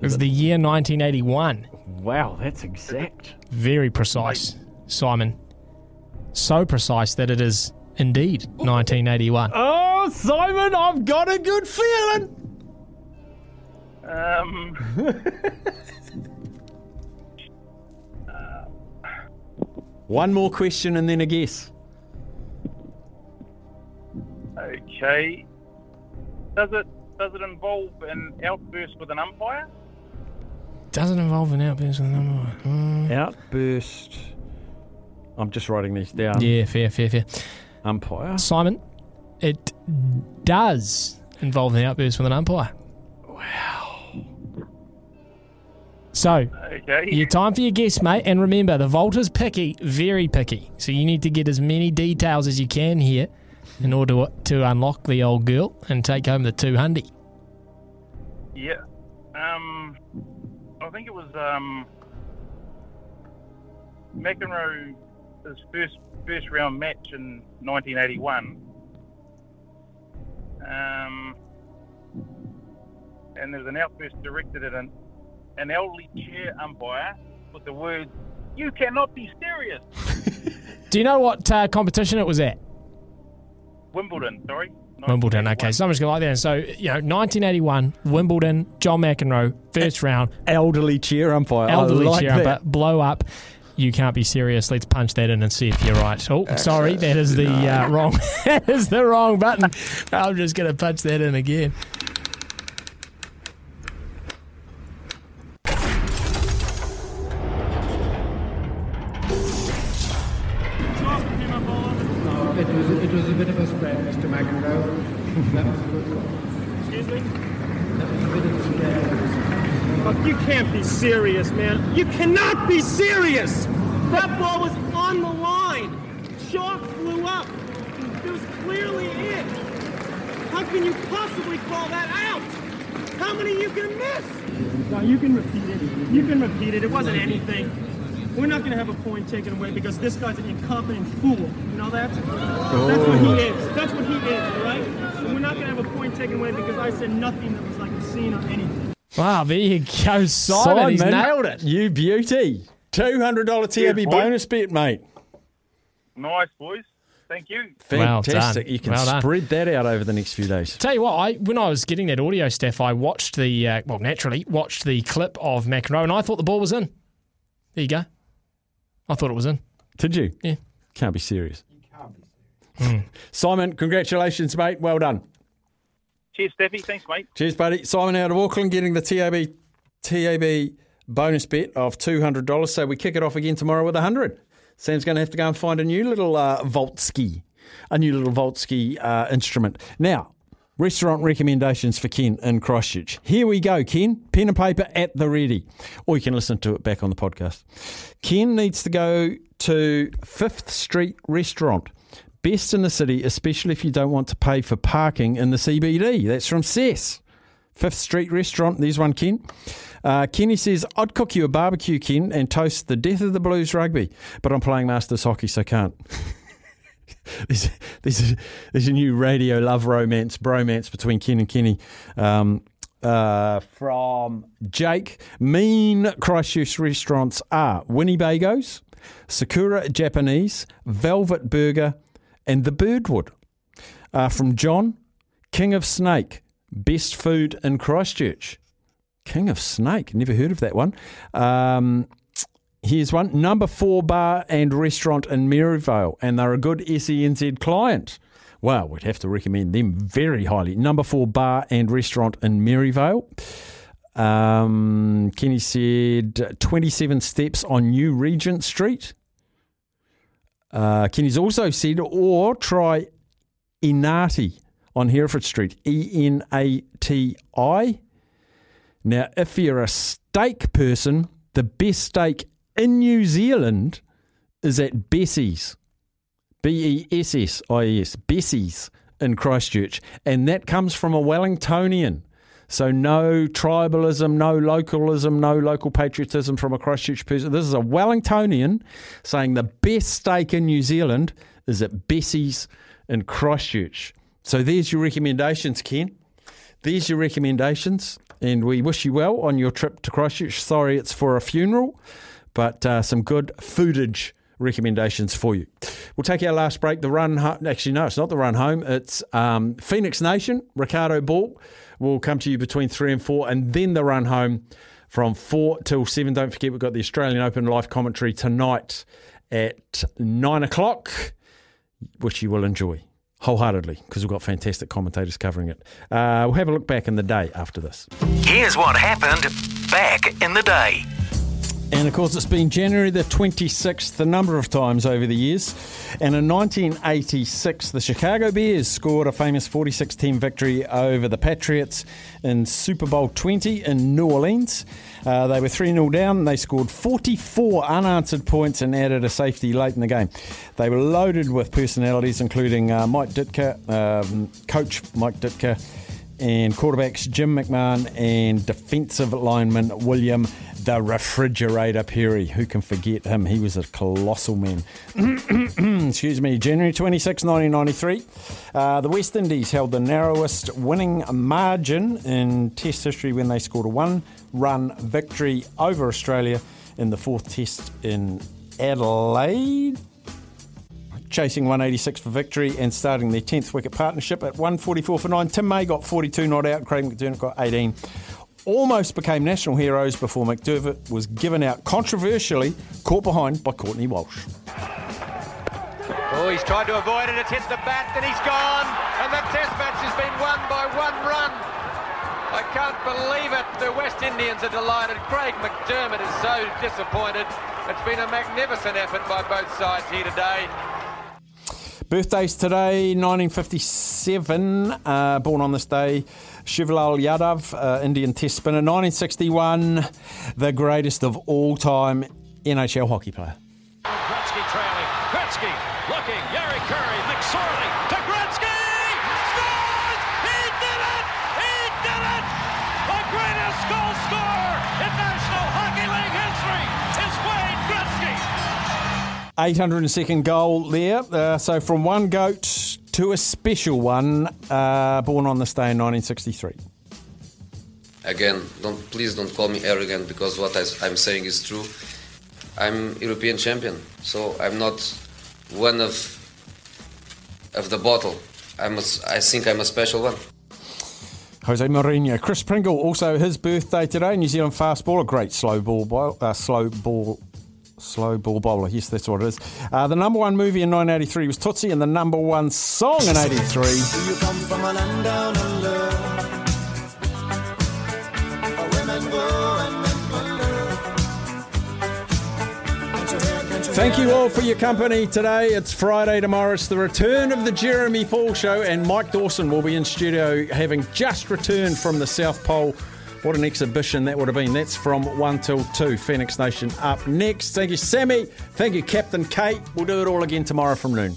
It was the year 1981. Wow, that's exact. Very precise, Simon. So precise that it is indeed 1981. Oh, Simon, I've got a good feeling. Um. One more question and then a guess. Okay. Does it does it involve an outburst with an umpire? Doesn't involve an outburst with an umpire. Mm. Outburst. I'm just writing these down. Yeah, fair, fair, fair. Umpire. Simon, it does involve an outburst with an umpire. Wow. So, Okay. your time for your guess, mate. And remember, the vault is picky, very picky. So you need to get as many details as you can here in order to, unlock the old girl and take home the two 200. Yeah. Um, I think it was um, McEnroe's first first round match in 1981. Um, and there's an outburst directed at an, an elderly chair umpire with the words, "You cannot be serious." Do you know what uh, competition it was at? Wimbledon, sorry. Wimbledon. Okay, someone's going to like that. So, you know, 1981, Wimbledon, John McEnroe, first round. Elderly cheer umpire. I Elderly like chair that. umpire, blow up. You can't be serious. Let's punch that in and see if you're right. Oh, sorry, that is the uh, wrong. that is the wrong button. I'm just going to punch that in again. Man. You cannot be serious! That ball was on the line. Chalk flew up. It was clearly in. How can you possibly call that out? How many you can miss? No, you can repeat it. You can repeat it. It wasn't anything. We're not going to have a point taken away because this guy's an incompetent fool. You know that? That's what he is. That's what he is, right? We're not going to have a point taken away because I said nothing that was like obscene or anything. Wow, there you go, Simon. He's nailed it. You beauty. $200 TAB boy. bonus bet, mate. Nice, boys. Thank you. Well. Fantastic. You can Well spread that out over the next few days. Tell you what, I when I was getting that audio stuff, I watched the uh, well, naturally watched the clip of McEnroe, and I thought the ball was in. There you go. I thought it was in. Did you? Yeah. Can't be serious. You can't be serious. Mm. Simon, congratulations, mate. Well done. Cheers, Steffi. Thanks, mate. Cheers, buddy. Simon out of Auckland getting the TAB TAB bonus bet of two hundred dollars. So we kick it off again tomorrow with a hundred. Sam's going to have to go and find a new little uh, Voltsky, a new little Voltsky uh, instrument. Now, restaurant recommendations for Ken in Christchurch. Here we go, Ken. Pen and paper at the ready, or you can listen to it back on the podcast. Ken needs to go to Fifth Street Restaurant. Best in the city, especially if you don't want to pay for parking in the CBD. That's from Cess. Fifth Street Restaurant. There's one, Ken. Uh, Kenny says, I'd cook you a barbecue, Ken, and toast the death of the Blues rugby, but I'm playing Masters hockey, so can't. there's, there's, a, there's a new radio love romance, bromance between Ken and Kenny. Um, uh, from Jake, mean Christchurch restaurants are Winnie Bagoes, Sakura Japanese, Velvet Burger, and the Birdwood. Uh, from John, King of Snake, best food in Christchurch. King of Snake, never heard of that one. Um, here's one number four bar and restaurant in Merivale, and they're a good SENZ client. Well, we'd have to recommend them very highly. Number four bar and restaurant in Merivale. Um, Kenny said 27 steps on New Regent Street. Uh, Kenny's also said, or try Enati on Hereford Street. E N A T I. Now, if you're a steak person, the best steak in New Zealand is at Bessie's. B E S S I E S. Bessie's in Christchurch. And that comes from a Wellingtonian. So no tribalism, no localism, no local patriotism from a Christchurch person. This is a Wellingtonian saying the best steak in New Zealand is at Bessie's in Christchurch. So there's your recommendations, Ken. There's your recommendations, and we wish you well on your trip to Christchurch. Sorry, it's for a funeral, but uh, some good foodage recommendations for you. We'll take our last break. The run, ho- actually, no, it's not the run home. It's um, Phoenix Nation. Ricardo Ball will come to you between three and four, and then the run home from four till seven. Don't forget, we've got the Australian Open live commentary tonight at nine o'clock, which you will enjoy. wholeheartedly because we've got fantastic commentators covering it. Uh, we'll have a look back in the day after this. Here's what happened back in the day. And of course, it's been January the 26th a number of times over the years. And in 1986, the Chicago Bears scored a famous 46 10 victory over the Patriots in Super Bowl 20 in New Orleans. Uh, they were 3 0 down. They scored 44 unanswered points and added a safety late in the game. They were loaded with personalities, including uh, Mike Ditka, um, coach Mike Ditka, and quarterbacks Jim McMahon and defensive lineman William the Refrigerator Perry. Who can forget him? He was a colossal man. Excuse me. January 26, 1993. Uh, the West Indies held the narrowest winning margin in Test history when they scored a one run victory over Australia in the fourth Test in Adelaide chasing 186 for victory and starting their 10th wicket partnership at 144 for 9. Tim May got 42 not out, Craig McDermott got 18. Almost became national heroes before McDermott was given out controversially, caught behind by Courtney Walsh. Oh, he's tried to avoid it. It's hit the bat, then he's gone. And the test match has been won by one run. I can't believe it. The West Indians are delighted. Craig McDermott is so disappointed. It's been a magnificent effort by both sides here today. Birthdays today, 1957, uh, born on this day, Shivalal Yadav, uh, Indian Test spinner. 1961, the greatest of all time NHL hockey player. Gretzky trailing. Gretzky looking. Jari Kurri. McSorley to Gretzky. Scores! He did it! He did it! The greatest goal scorer in National Hockey League history is Wayne Gretzky. 802nd goal there. Uh, so from one goat to a special one, uh, born on this day in 1963. Again, don't please don't call me arrogant because what I, I'm saying is true. I'm European champion, so I'm not one of of the bottle. I'm a, I think I'm a special one. Jose Mourinho. Chris Pringle, also his birthday today. New Zealand fast ball, a great slow ball, uh, slow ball, slow ball bowler. Yes, that's what it is. Uh, the number one movie in 1983 was Tootsie, and the number one song in '83. You come from a land down under. Where women go and men wonder. Can't you hear, can't you Thank you all for your company today. It's Friday tomorrow. It's the return of the Jeremy Paul Show, and Mike Dawson will be in studio having just returned from the South Pole. What an exhibition that would have been. That's from 1 till 2. Phoenix Nation up next. Thank you, Sammy. Thank you, Captain Kate. We'll do it all again tomorrow from noon.